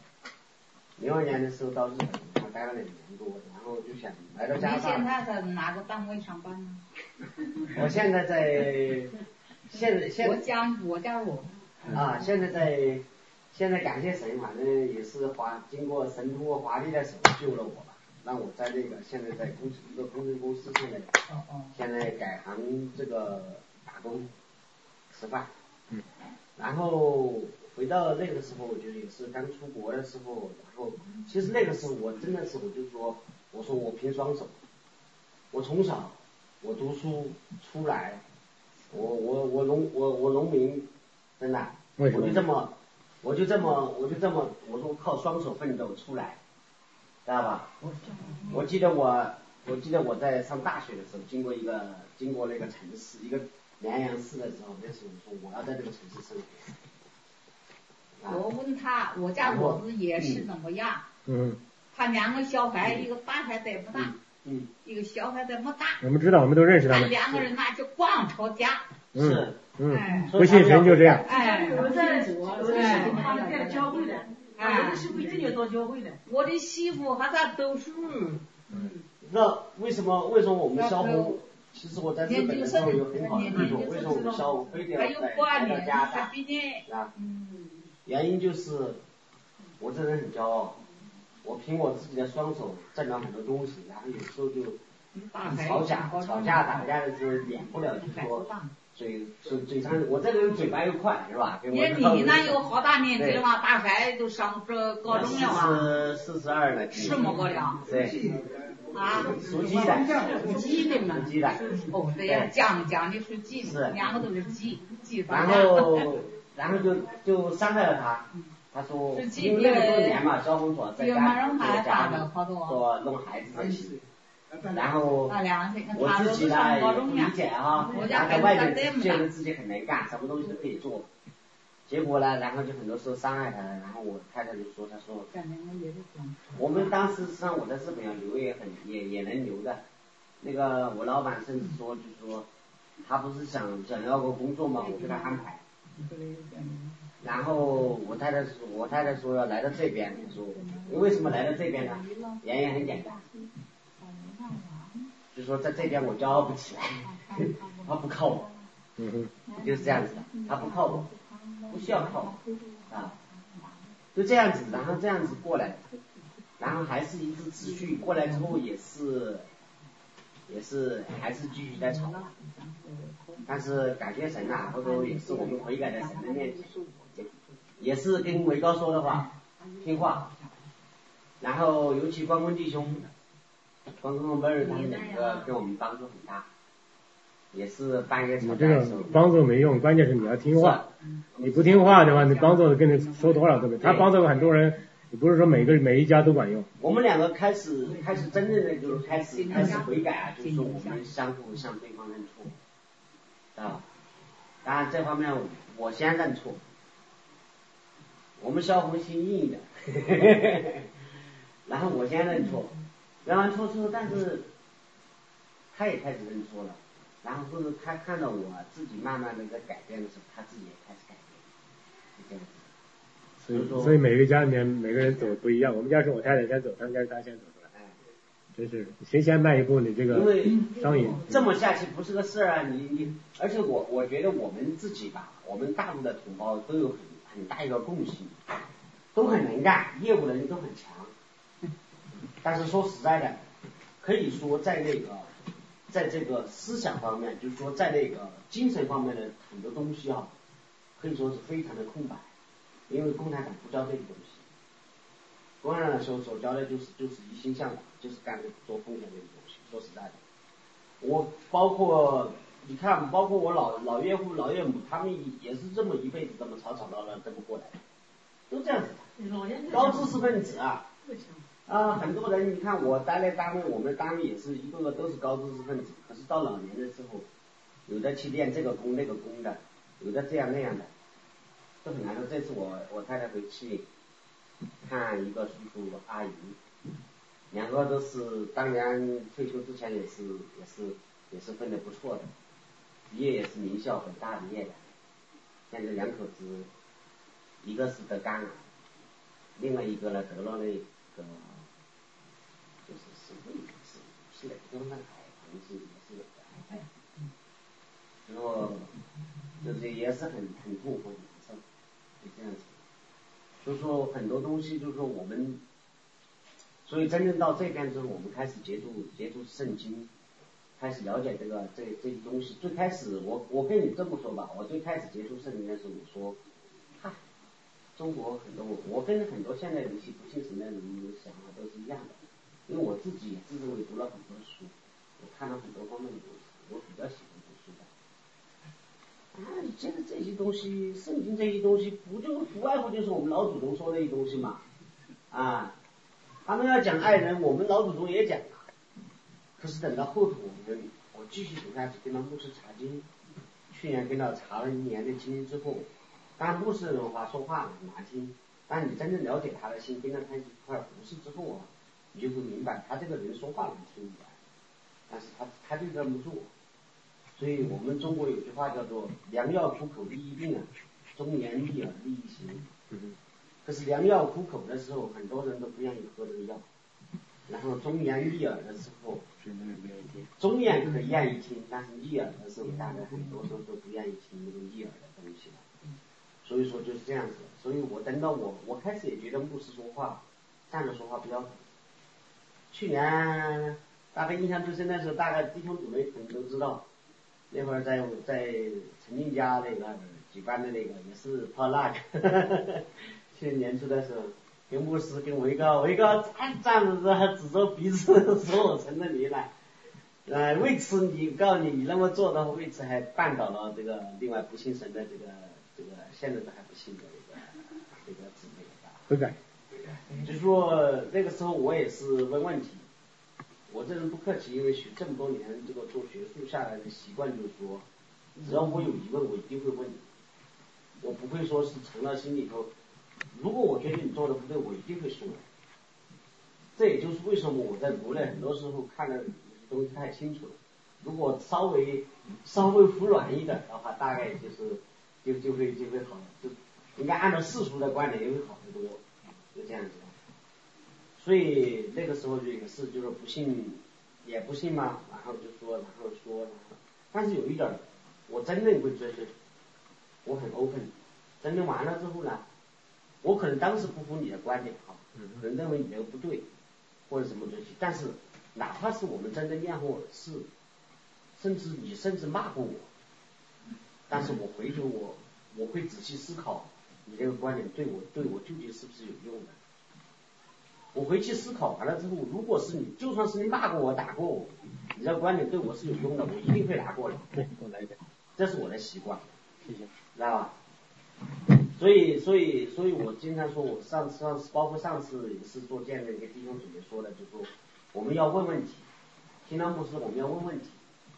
[SPEAKER 5] 零二年的时候到日本，然后待了两年多，然后就想来到加拿大。
[SPEAKER 6] 你现在在哪个单位上班呢？
[SPEAKER 5] 我现在在，现在现
[SPEAKER 6] 我家我家我。
[SPEAKER 5] 啊，现在在，现在感谢神，反正也是华经过神通过华丽的手救了我吧，让我在那个现在在工程一个工程公司现在，现在改行这个打工，吃饭。
[SPEAKER 1] 嗯。
[SPEAKER 5] 然后回到那个时候，我觉得也是刚出国的时候，然后其实那个时候我真的是我就说，我说我凭双手，我从小。我读书出来，我我我农我我农民，真的，我就这么，我就这么我就这么，我说靠双手奋斗出来，知道吧？我记得我我记得我在上大学的时候，经过一个经过那个城市一个绵阳市的时候，那时候我说我要在这个城市生
[SPEAKER 6] 活。我问他，我家儿子也是怎么样？
[SPEAKER 1] 嗯。
[SPEAKER 6] 他两个小孩，一个大孩子也不大。
[SPEAKER 5] 嗯，
[SPEAKER 6] 一个小孩子么大，
[SPEAKER 1] 我们知道，我们都认识他们。
[SPEAKER 6] 两个人那就光吵架。
[SPEAKER 5] 是，
[SPEAKER 1] 嗯，不信神就这样。
[SPEAKER 6] 哎，
[SPEAKER 3] 我在我的媳妇他在教会的，我的媳妇今年到教会的。
[SPEAKER 6] 我的媳妇还在读书。
[SPEAKER 5] 嗯。那为什么为什么我们小红？其实我在日本的时候有很好的工作，为什么我们小红非得要在在加拿大？啊。嗯。原因就是，我这人很骄傲。我凭我自己的双手挣了很多东西，然后有时候就吵架、吵架打架的时候，免不了就说嘴嘴嘴上，我这个人嘴巴又快，是吧？
[SPEAKER 6] 你你那有好大年纪了嘛？大概都上这高中了啊？
[SPEAKER 5] 四四十二了。
[SPEAKER 6] 什么个了？
[SPEAKER 5] 对。
[SPEAKER 6] 啊？
[SPEAKER 5] 属鸡的。
[SPEAKER 6] 属鸡的嘛？
[SPEAKER 5] 鸡的。
[SPEAKER 6] 哦，对呀，讲讲的属鸡是。两个都是鸡，鸡
[SPEAKER 5] 然后，然后就就伤害了他。他说，因为那么多年嘛，小红说在家在家里说弄孩子这些，然后我自己呢也不理解哈，然后在外面觉得自己很能干，什么东西都可以做，结果呢，然后就很多时候伤害他，然后我太太就说，他说，我们当时实际上我在日本要留也很也也能留的，那个我老板甚至说就是说，他不是想想要个工作嘛，我给他安排。然后我太太说，我太太说要来到这边，说你为什么来到这边呢？原因很简单，就说在这边我骄傲不起来，他不靠我，
[SPEAKER 1] 嗯哼，
[SPEAKER 5] 就是这样子的，他不靠我，不需要靠我啊，就这样子，然后这样子过来，然后还是一直持续过来之后也是，也是还是继续在吵，但是感谢神啊，后头也是我们悔改在神的面前，也是跟维高说的话听话，然后尤其关公弟兄，关公妹儿他们两个对我们帮助很大。也是半夜吵
[SPEAKER 1] 你这个
[SPEAKER 5] 架的时候，
[SPEAKER 1] 帮助没用，关键是你要听话。你不听话的话，你帮助跟你说多少都没。他帮助很多人，你不是说每个每一家都管用。
[SPEAKER 5] 我们两个开始开始真正的就是开始开始悔改啊，就是说我们相互向对方认错，啊，当然这方面我先认错，我们消红心硬一点，然后我先认错，认完错之后，但是他也开始认错了，然后他看到我自己慢慢的在改变的时候，他自己也开始改变，是这样子。
[SPEAKER 1] 所以说所以每个家里面每个人走不一样。我们家是我太太先走，他们家是他先走出来。
[SPEAKER 5] 哎，
[SPEAKER 1] 真是谁先迈一步，你这个
[SPEAKER 5] 因为
[SPEAKER 1] 商业
[SPEAKER 5] 这么下去不是个事儿啊！你你，而且我我觉得我们自己吧，我们大陆的同胞都有很很大一个共性，都很能干，业务能力都很强。但是说实在的，可以说在那个，在这个思想方面，就是说在那个精神方面的很多东西啊，可以说是非常的空白，因为共产党不教这个东西。共产党所所教的就是就是一心向党，就是干做奉献这个东西。说实在的，我包括你看，包括我老老岳父老岳母，他们也是这么一辈子这么吵吵闹闹这么过来的，都这样子的。高知识分子啊，啊，很多人你看我待在单位，我们单位也是一个个都是高知识分子，可是到老年的时候，有的去练这个功那个功的，有的这样那样的，都很难受。这次我我太太回去看一个叔叔阿姨，两个都是当年退休之前也是也是也是混的不错的，业也是名校很大的业的，现在两口子，一个是得肝癌，另外一个呢得了那个是是胃是是哪个地方的癌，好像是也是有癌症，然后就是也是很很痛苦很难受，就这样子。就说很多东西，就是说我们，所以真正到这边之后，我们开始接触接触圣经，开始了解这个这这些东西。最开始我我跟你这么说吧，我最开始接触圣经的时候，我说，嗨，中国很多我跟很多现在的一些不信神的人想法都是一样的，因为我自己自认为读了很多书，我看了很多方面的东西，我比较喜欢读书的。啊，你觉得这些东西，圣经这些东西，不就不外乎就是我们老祖宗说的一些东西嘛？啊，他们要讲爱人，我们老祖宗也讲啊。可是等到后头，我们我继续读下去，跟他牧师查经，去年跟他查了一年的经之后，当牧师的话说话很难听，但你真正了解他的心，跟着他一块儿服侍之后啊，你就会明白他这个人说话能听明白，但是他他就这么做。所以我们中国有句话叫做“良药苦口利于病啊，忠言逆耳利于行”。可是良药苦口的时候，很多人都不愿意喝这个药。然后忠言逆耳的时候，忠言可以愿意听，但是逆耳的时候，大家很多时候都不愿意听那个逆耳的东西了。所以说就是这样子。所以我等到我，我开始也觉得牧师说话站着说话比较准。去年大概印象最深的时候，大概弟兄姊妹可能都知道。那会儿在在陈静家那个举办的那个也是泡那个，去年年初的时候，跟牧师跟维哥，维哥站站着还指着鼻子说我成了你了，呃，为此你告诉你你那么做的话，为此还绊倒了这个另外不信神的这个这个现在都还不信的这个这个姊妹啊，
[SPEAKER 1] 悔改。
[SPEAKER 5] 就说那个时候我也是问问题。我这人不客气，因为学这么多年这个做学术下来的习惯就是说，只要我有疑问，我一定会问，我不会说是藏到心里头。如果我觉得你做的不对，我一定会说。这也就是为什么我在国内很多时候看的东西太清楚了。如果稍微稍微服软一点的话，大概就是就就会就会好，就应该按照世俗的观点也会好得多，就这样子。所以那个时候就也是，就是不信，也不信嘛，然后就说，然后说，然后但是有一点，我真的会追究，我很 open。争论完了之后呢，我可能当时不服你的观点哈，可能认为你这个不对，或者什么东西，但是哪怕是我们真的验货是，甚至你甚至骂过我，但是我回头我我会仔细思考你这个观点对我对我究竟是不是有用的。我回去思考完了之后，如果是你，就算是你骂过我、打过我，你这观点对我是有用的，我一定会拿过来。
[SPEAKER 1] 对，我来一个，
[SPEAKER 5] 这是我的习惯，
[SPEAKER 1] 谢谢。
[SPEAKER 5] 知道吧？所以，所以，所以我经常说，我上次、上次，包括上次也是做见证，跟弟兄姊妹说的，就说我们要问问题，听到牧师我们要问问题，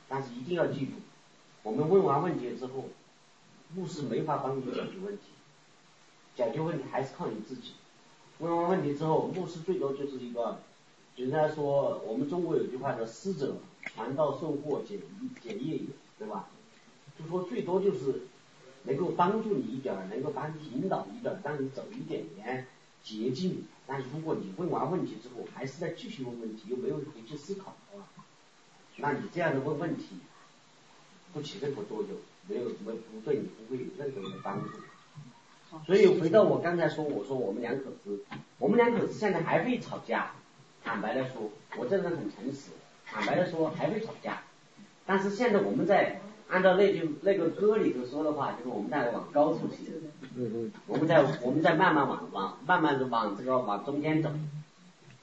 [SPEAKER 5] 但是一定要记住，我们问完问题之后，牧师没法帮你解决问题，解决问题还是靠你自己。问完问题之后，牧师最多就是一个，就是说我们中国有句话叫“师者，传道授业解解业也”，对吧？就说最多就是能够帮助你一点，能够帮你引导一点，让你走一点点捷径。但是如果你问完问题之后，还是在继续问问题，又没有回去思考的话，那你这样的问问题不起任何作用，没有什么不对你不会有任何的帮助。所以回到我刚才说，我说我们两口子，我们两口子现在还会吵架。坦白的说，我这人很诚实。坦白的说，还会吵架。但是现在我们在按照那句那个歌里头说的话，就是我们在往高处去。
[SPEAKER 1] 嗯嗯。
[SPEAKER 5] 我们在我们在慢慢往往慢慢的往这个往中间走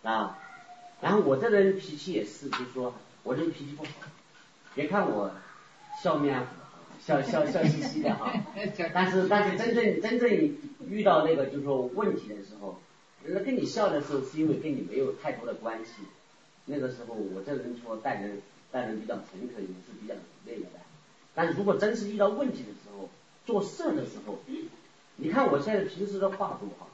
[SPEAKER 5] 啊。然后我这人脾气也是，就是说我这人脾气不好。别看我笑面虎。笑笑笑嘻嘻的哈，但是但是真正真正遇到那个就是说问题的时候，人家跟你笑的时候是因为跟你没有太多的关系，那个时候我这人说待人待人比较诚恳，也是比较那个的。但是如果真是遇到问题的时候，做事的时候，你看我现在平时的话多好，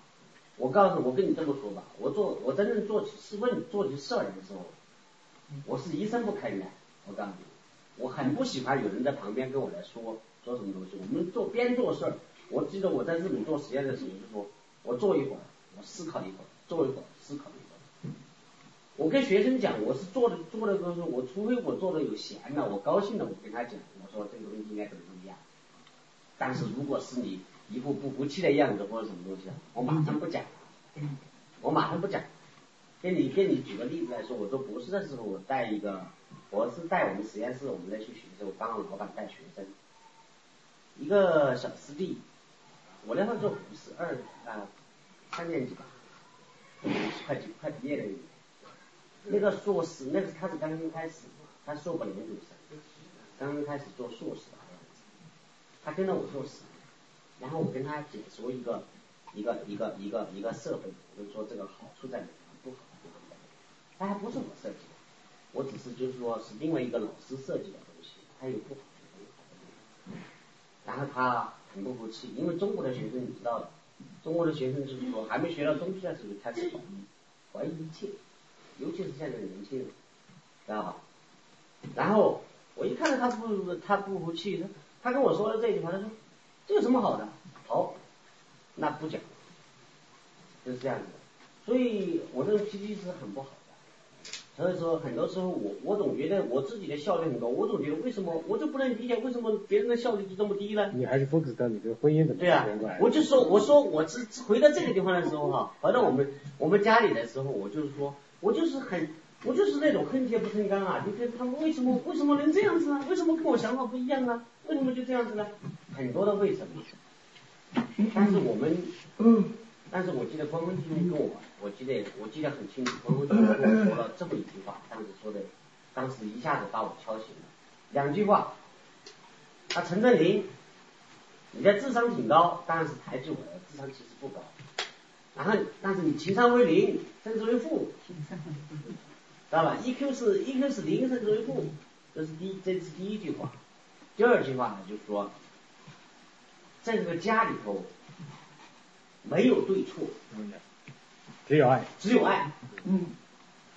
[SPEAKER 5] 我告诉我跟你这么说吧，我做我真正做起事问做起事儿的时候，我是一声不吭的，我告诉你。我很不喜欢有人在旁边跟我来说说什么东西。我们做边做事儿，我记得我在日本做实验的时候就说，我坐一会儿，我思考一会儿，坐一会儿思考一会儿。我跟学生讲，我是做的做的东西，我除非我做的有闲了，我高兴了，我跟他讲，我说这个东西应该怎么怎么样。但是如果是你一副不服气的样子或者什么东西，我马上不讲，我马上不讲。给你给你举个例子来说，我做博士的时候，我带一个。我是带我们实验室，我们在去学的时候，帮老板带学生，一个小师弟，我那时候做五十二啊三年级吧，快快毕业了，那个硕士，那个他是刚刚开始，他硕本研究生，刚刚开始做硕士，他跟着我做实验，然后我跟他解说一个一个一个一个一个设备，我就说这个好处在哪，不好。在哪，他还不是我设计的。我只是就是说是另外一个老师设计的东西，他有不好的很好的地方。然后他很不服气，因为中国的学生你知道的，中国的学生就是说还没学到中学的时候就开始怀疑，怀疑一切，尤其是现在的年轻人，知道吧？然后我一看到他不他不服气，他他跟我说了这句话，他说这有什么好的？好，那不讲，就是这样子。所以我这个脾气是很不好。所以说，很多时候我我总觉得我自己的效率很高，我总觉得为什么我就不能理解为什么别人的效率就这么低呢？
[SPEAKER 1] 你还是 focus 到你这个婚姻的
[SPEAKER 5] 对啊，我就说我说我是回到这个地方的时候哈，回到我们我们家里的时候，我就是说我就是很我就是那种恨铁不成钢啊！你看他们为什么为什么能这样子呢？为什么跟我想法不一样呢？为什么就这样子呢？很多的为什么？但是我们嗯。但是我记得关文弟兄跟我，我记得我记得很清楚，关文弟兄跟我说了这么一句话，当时说的，当时一下子把我敲醒了。两句话，啊，陈振林，你的智商挺高，当然是抬举我的智商其实不高。然后，但是你情商为零，甚至为负，知道吧？EQ 是 EQ 是零，甚至为负，这是第这是第一句话。第二句话呢，就是说，在这个家里头。没有对错，
[SPEAKER 1] 只有爱，
[SPEAKER 5] 只有爱。嗯，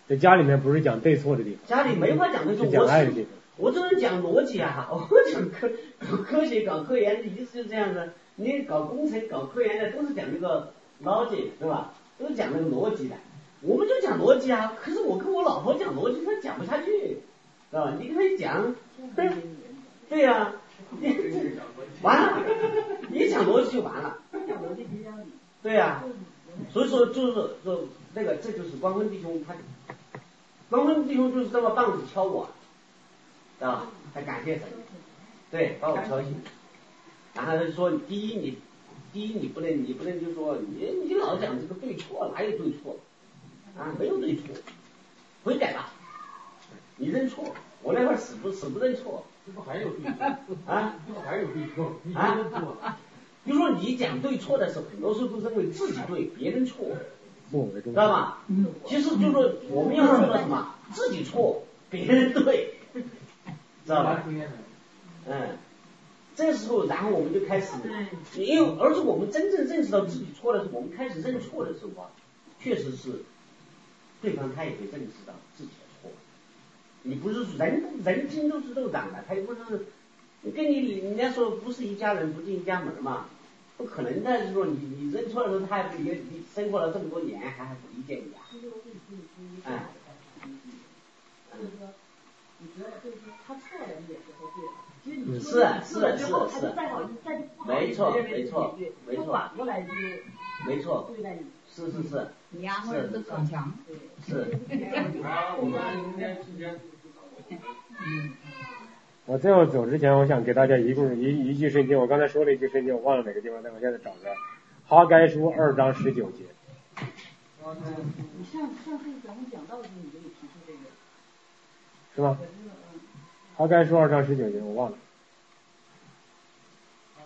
[SPEAKER 1] 在家里面不是讲对错的地方，
[SPEAKER 5] 家里没法讲对错，
[SPEAKER 1] 讲爱的地方。
[SPEAKER 5] 我这人讲逻辑啊，我讲科搞科学搞科研的意思就是这样子。你搞工程搞科研的都是讲那个逻辑，对吧？都是讲那个逻辑的。我们就讲逻辑啊，可是我跟我老婆讲逻辑，她讲不下去，知道吧？你跟她讲，对呀，完了，你讲逻辑就完了。对呀、所以说就是说那个这就是光棍弟兄他，光棍弟兄就是这么棒子敲我，知道吧？他感谢神，对，把我敲醒。然后他就说，第一你，第一你不能你不能就说你你老讲这个对错，哪有对错？啊，没有对错，悔改吧，你认错，我那会儿死不死不认错
[SPEAKER 4] 这不还有对错？
[SPEAKER 5] 啊。
[SPEAKER 4] 这不还有对错？你
[SPEAKER 5] 啊？比如说你讲对错的时候，很多时候都认为自己对，别人错，知道。吧？其实就是说我们要做到什么？自己错，别人对，知道吧？嗯，这时候，然后我们就开始，因为而且我们真正认识到自己错的时候，我们开始认错的时候啊，确实是，对方他也会认识到自己的错。你不是人人心都是肉长的，他又不是跟你人家说不是一家人不进一家门嘛，不可能的。就是说你你认错的时候，他还不理你生活了这么多年，还还不理解你啊？哎，
[SPEAKER 3] 就是说，你觉得就是说他错了，你也觉得对了。其实你
[SPEAKER 5] 是
[SPEAKER 3] 说
[SPEAKER 5] 是
[SPEAKER 3] 错了之后，
[SPEAKER 5] 是
[SPEAKER 3] 他就再好，再就不好
[SPEAKER 5] 没错没错没错
[SPEAKER 3] 反过来就
[SPEAKER 5] 没错，
[SPEAKER 3] 对待你。
[SPEAKER 5] 是是是
[SPEAKER 6] 你两个人都逞强。
[SPEAKER 5] 是，
[SPEAKER 4] 好，我们明天时间
[SPEAKER 1] 我最后走之前，我想给大家一共一一句圣经，我刚才说了一句圣经，我忘了哪个地方，但我现在找着。哈该书二章十九节，
[SPEAKER 3] 你上上次咱们讲到的时候，你就有提出这个，
[SPEAKER 1] 是吗
[SPEAKER 3] 可？是嗯，
[SPEAKER 1] 哈该书二章十九节，我忘了。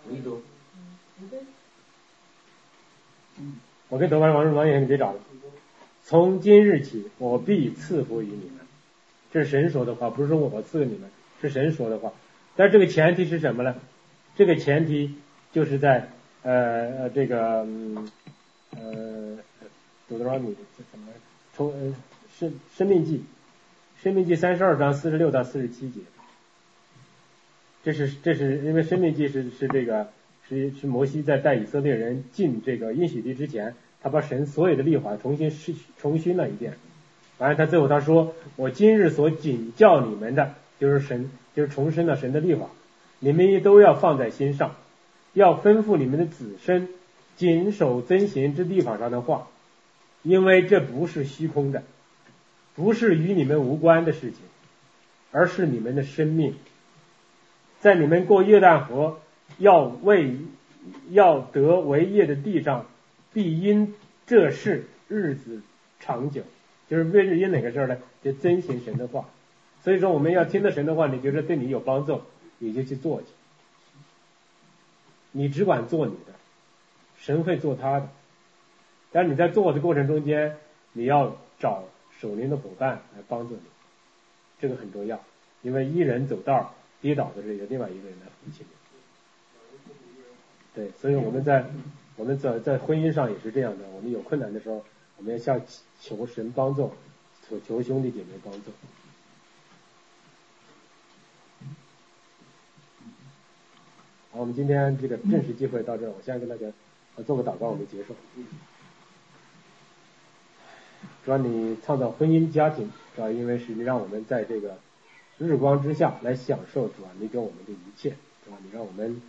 [SPEAKER 5] 维度
[SPEAKER 3] 除非
[SPEAKER 1] 我跟德班王王爷，你别找了。从今日起，我必赐福于你们。这是神说的话，不是说我赐给你们，是神说的话。但是这个前提是什么呢？这个前提就是在呃这个嗯呃多多少米这怎么从呃生生命记生命记三十二章四十六到四十七节。这是这是因为生命记是是这个是是摩西在带以色列人进这个应许地之前，他把神所有的律法重新试重新了一遍。完了，他最后他说：“我今日所警教你们的，就是神，就是重申了神的律法，你们也都要放在心上，要吩咐你们的子孙谨守遵行这律法上的话，因为这不是虚空的，不是与你们无关的事情，而是你们的生命。在你们过约旦河要为要得为业的地上，必因这事日子长久。就是为是因哪个事儿呢？就遵行神的话。所以说我们要听到神的话，你觉得对你有帮助，你就去做去。你只管做你的，神会做他的。但你在做的过程中间，你要找守灵的伙伴来帮助你，这个很重要。因为一人走道跌倒的是有另外一个人来扶起你。对，所以我们在我们在在婚姻上也是这样的。我们有困难的时候，我们要向求神帮助，求求兄弟姐妹帮助。好我们今天这个正式机会到这儿，我先跟大家呃做个祷告，我们结束。主要你创造婚姻家庭，主要因为是你让我们在这个日光之下来享受主啊你给我们的一切，主啊你让我们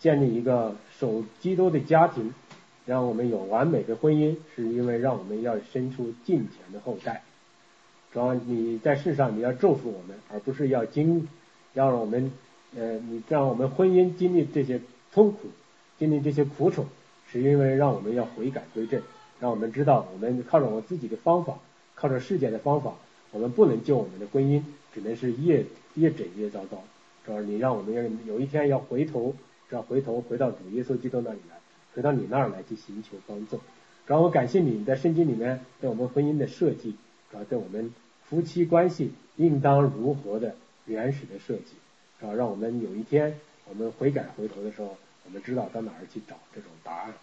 [SPEAKER 1] 建立一个守基督的家庭，让我们有完美的婚姻，是因为让我们要生出敬虔的后代。主要你在世上你要祝福我们，而不是要经要让我们呃你让我们婚姻经历这些痛苦，经历这些苦楚，是因为让我们要悔改归正，让我们知道我们靠着我自己的方法，靠着世界的方法，我们不能救我们的婚姻，只能是越越整越糟糕。主要你让我们要有一天要回头，要回头回到主耶稣基督那里来，回到你那儿来去寻求帮助。主要我感谢你在圣经里面对我们婚姻的设计，主要对我们夫妻关系应当如何的原始的设计，啊让我们有一天我们悔改回头的时候，我们知道到哪儿去找这种答案。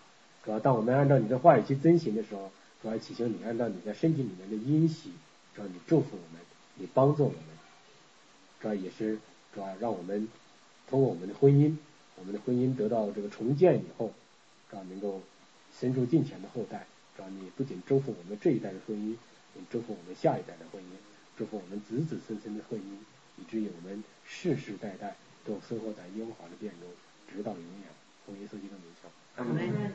[SPEAKER 1] 主要当我们按照你的话语去遵行的时候，主要祈求你按照你在身体里面的应许，主要你祝福我们，你帮助我们，主要也是主要让我们通过我们的婚姻，我们的婚姻得到这个重建以后，主要能够生出敬虔的后代。主要你不仅祝福我们这一代的婚姻，也祝福我们下一代的婚姻，祝福我们子子孙孙的婚姻，以至于我们世世代代都生活在耶和华的殿中，直到永远。奉耶稣基督的名求。
[SPEAKER 5] 阿门。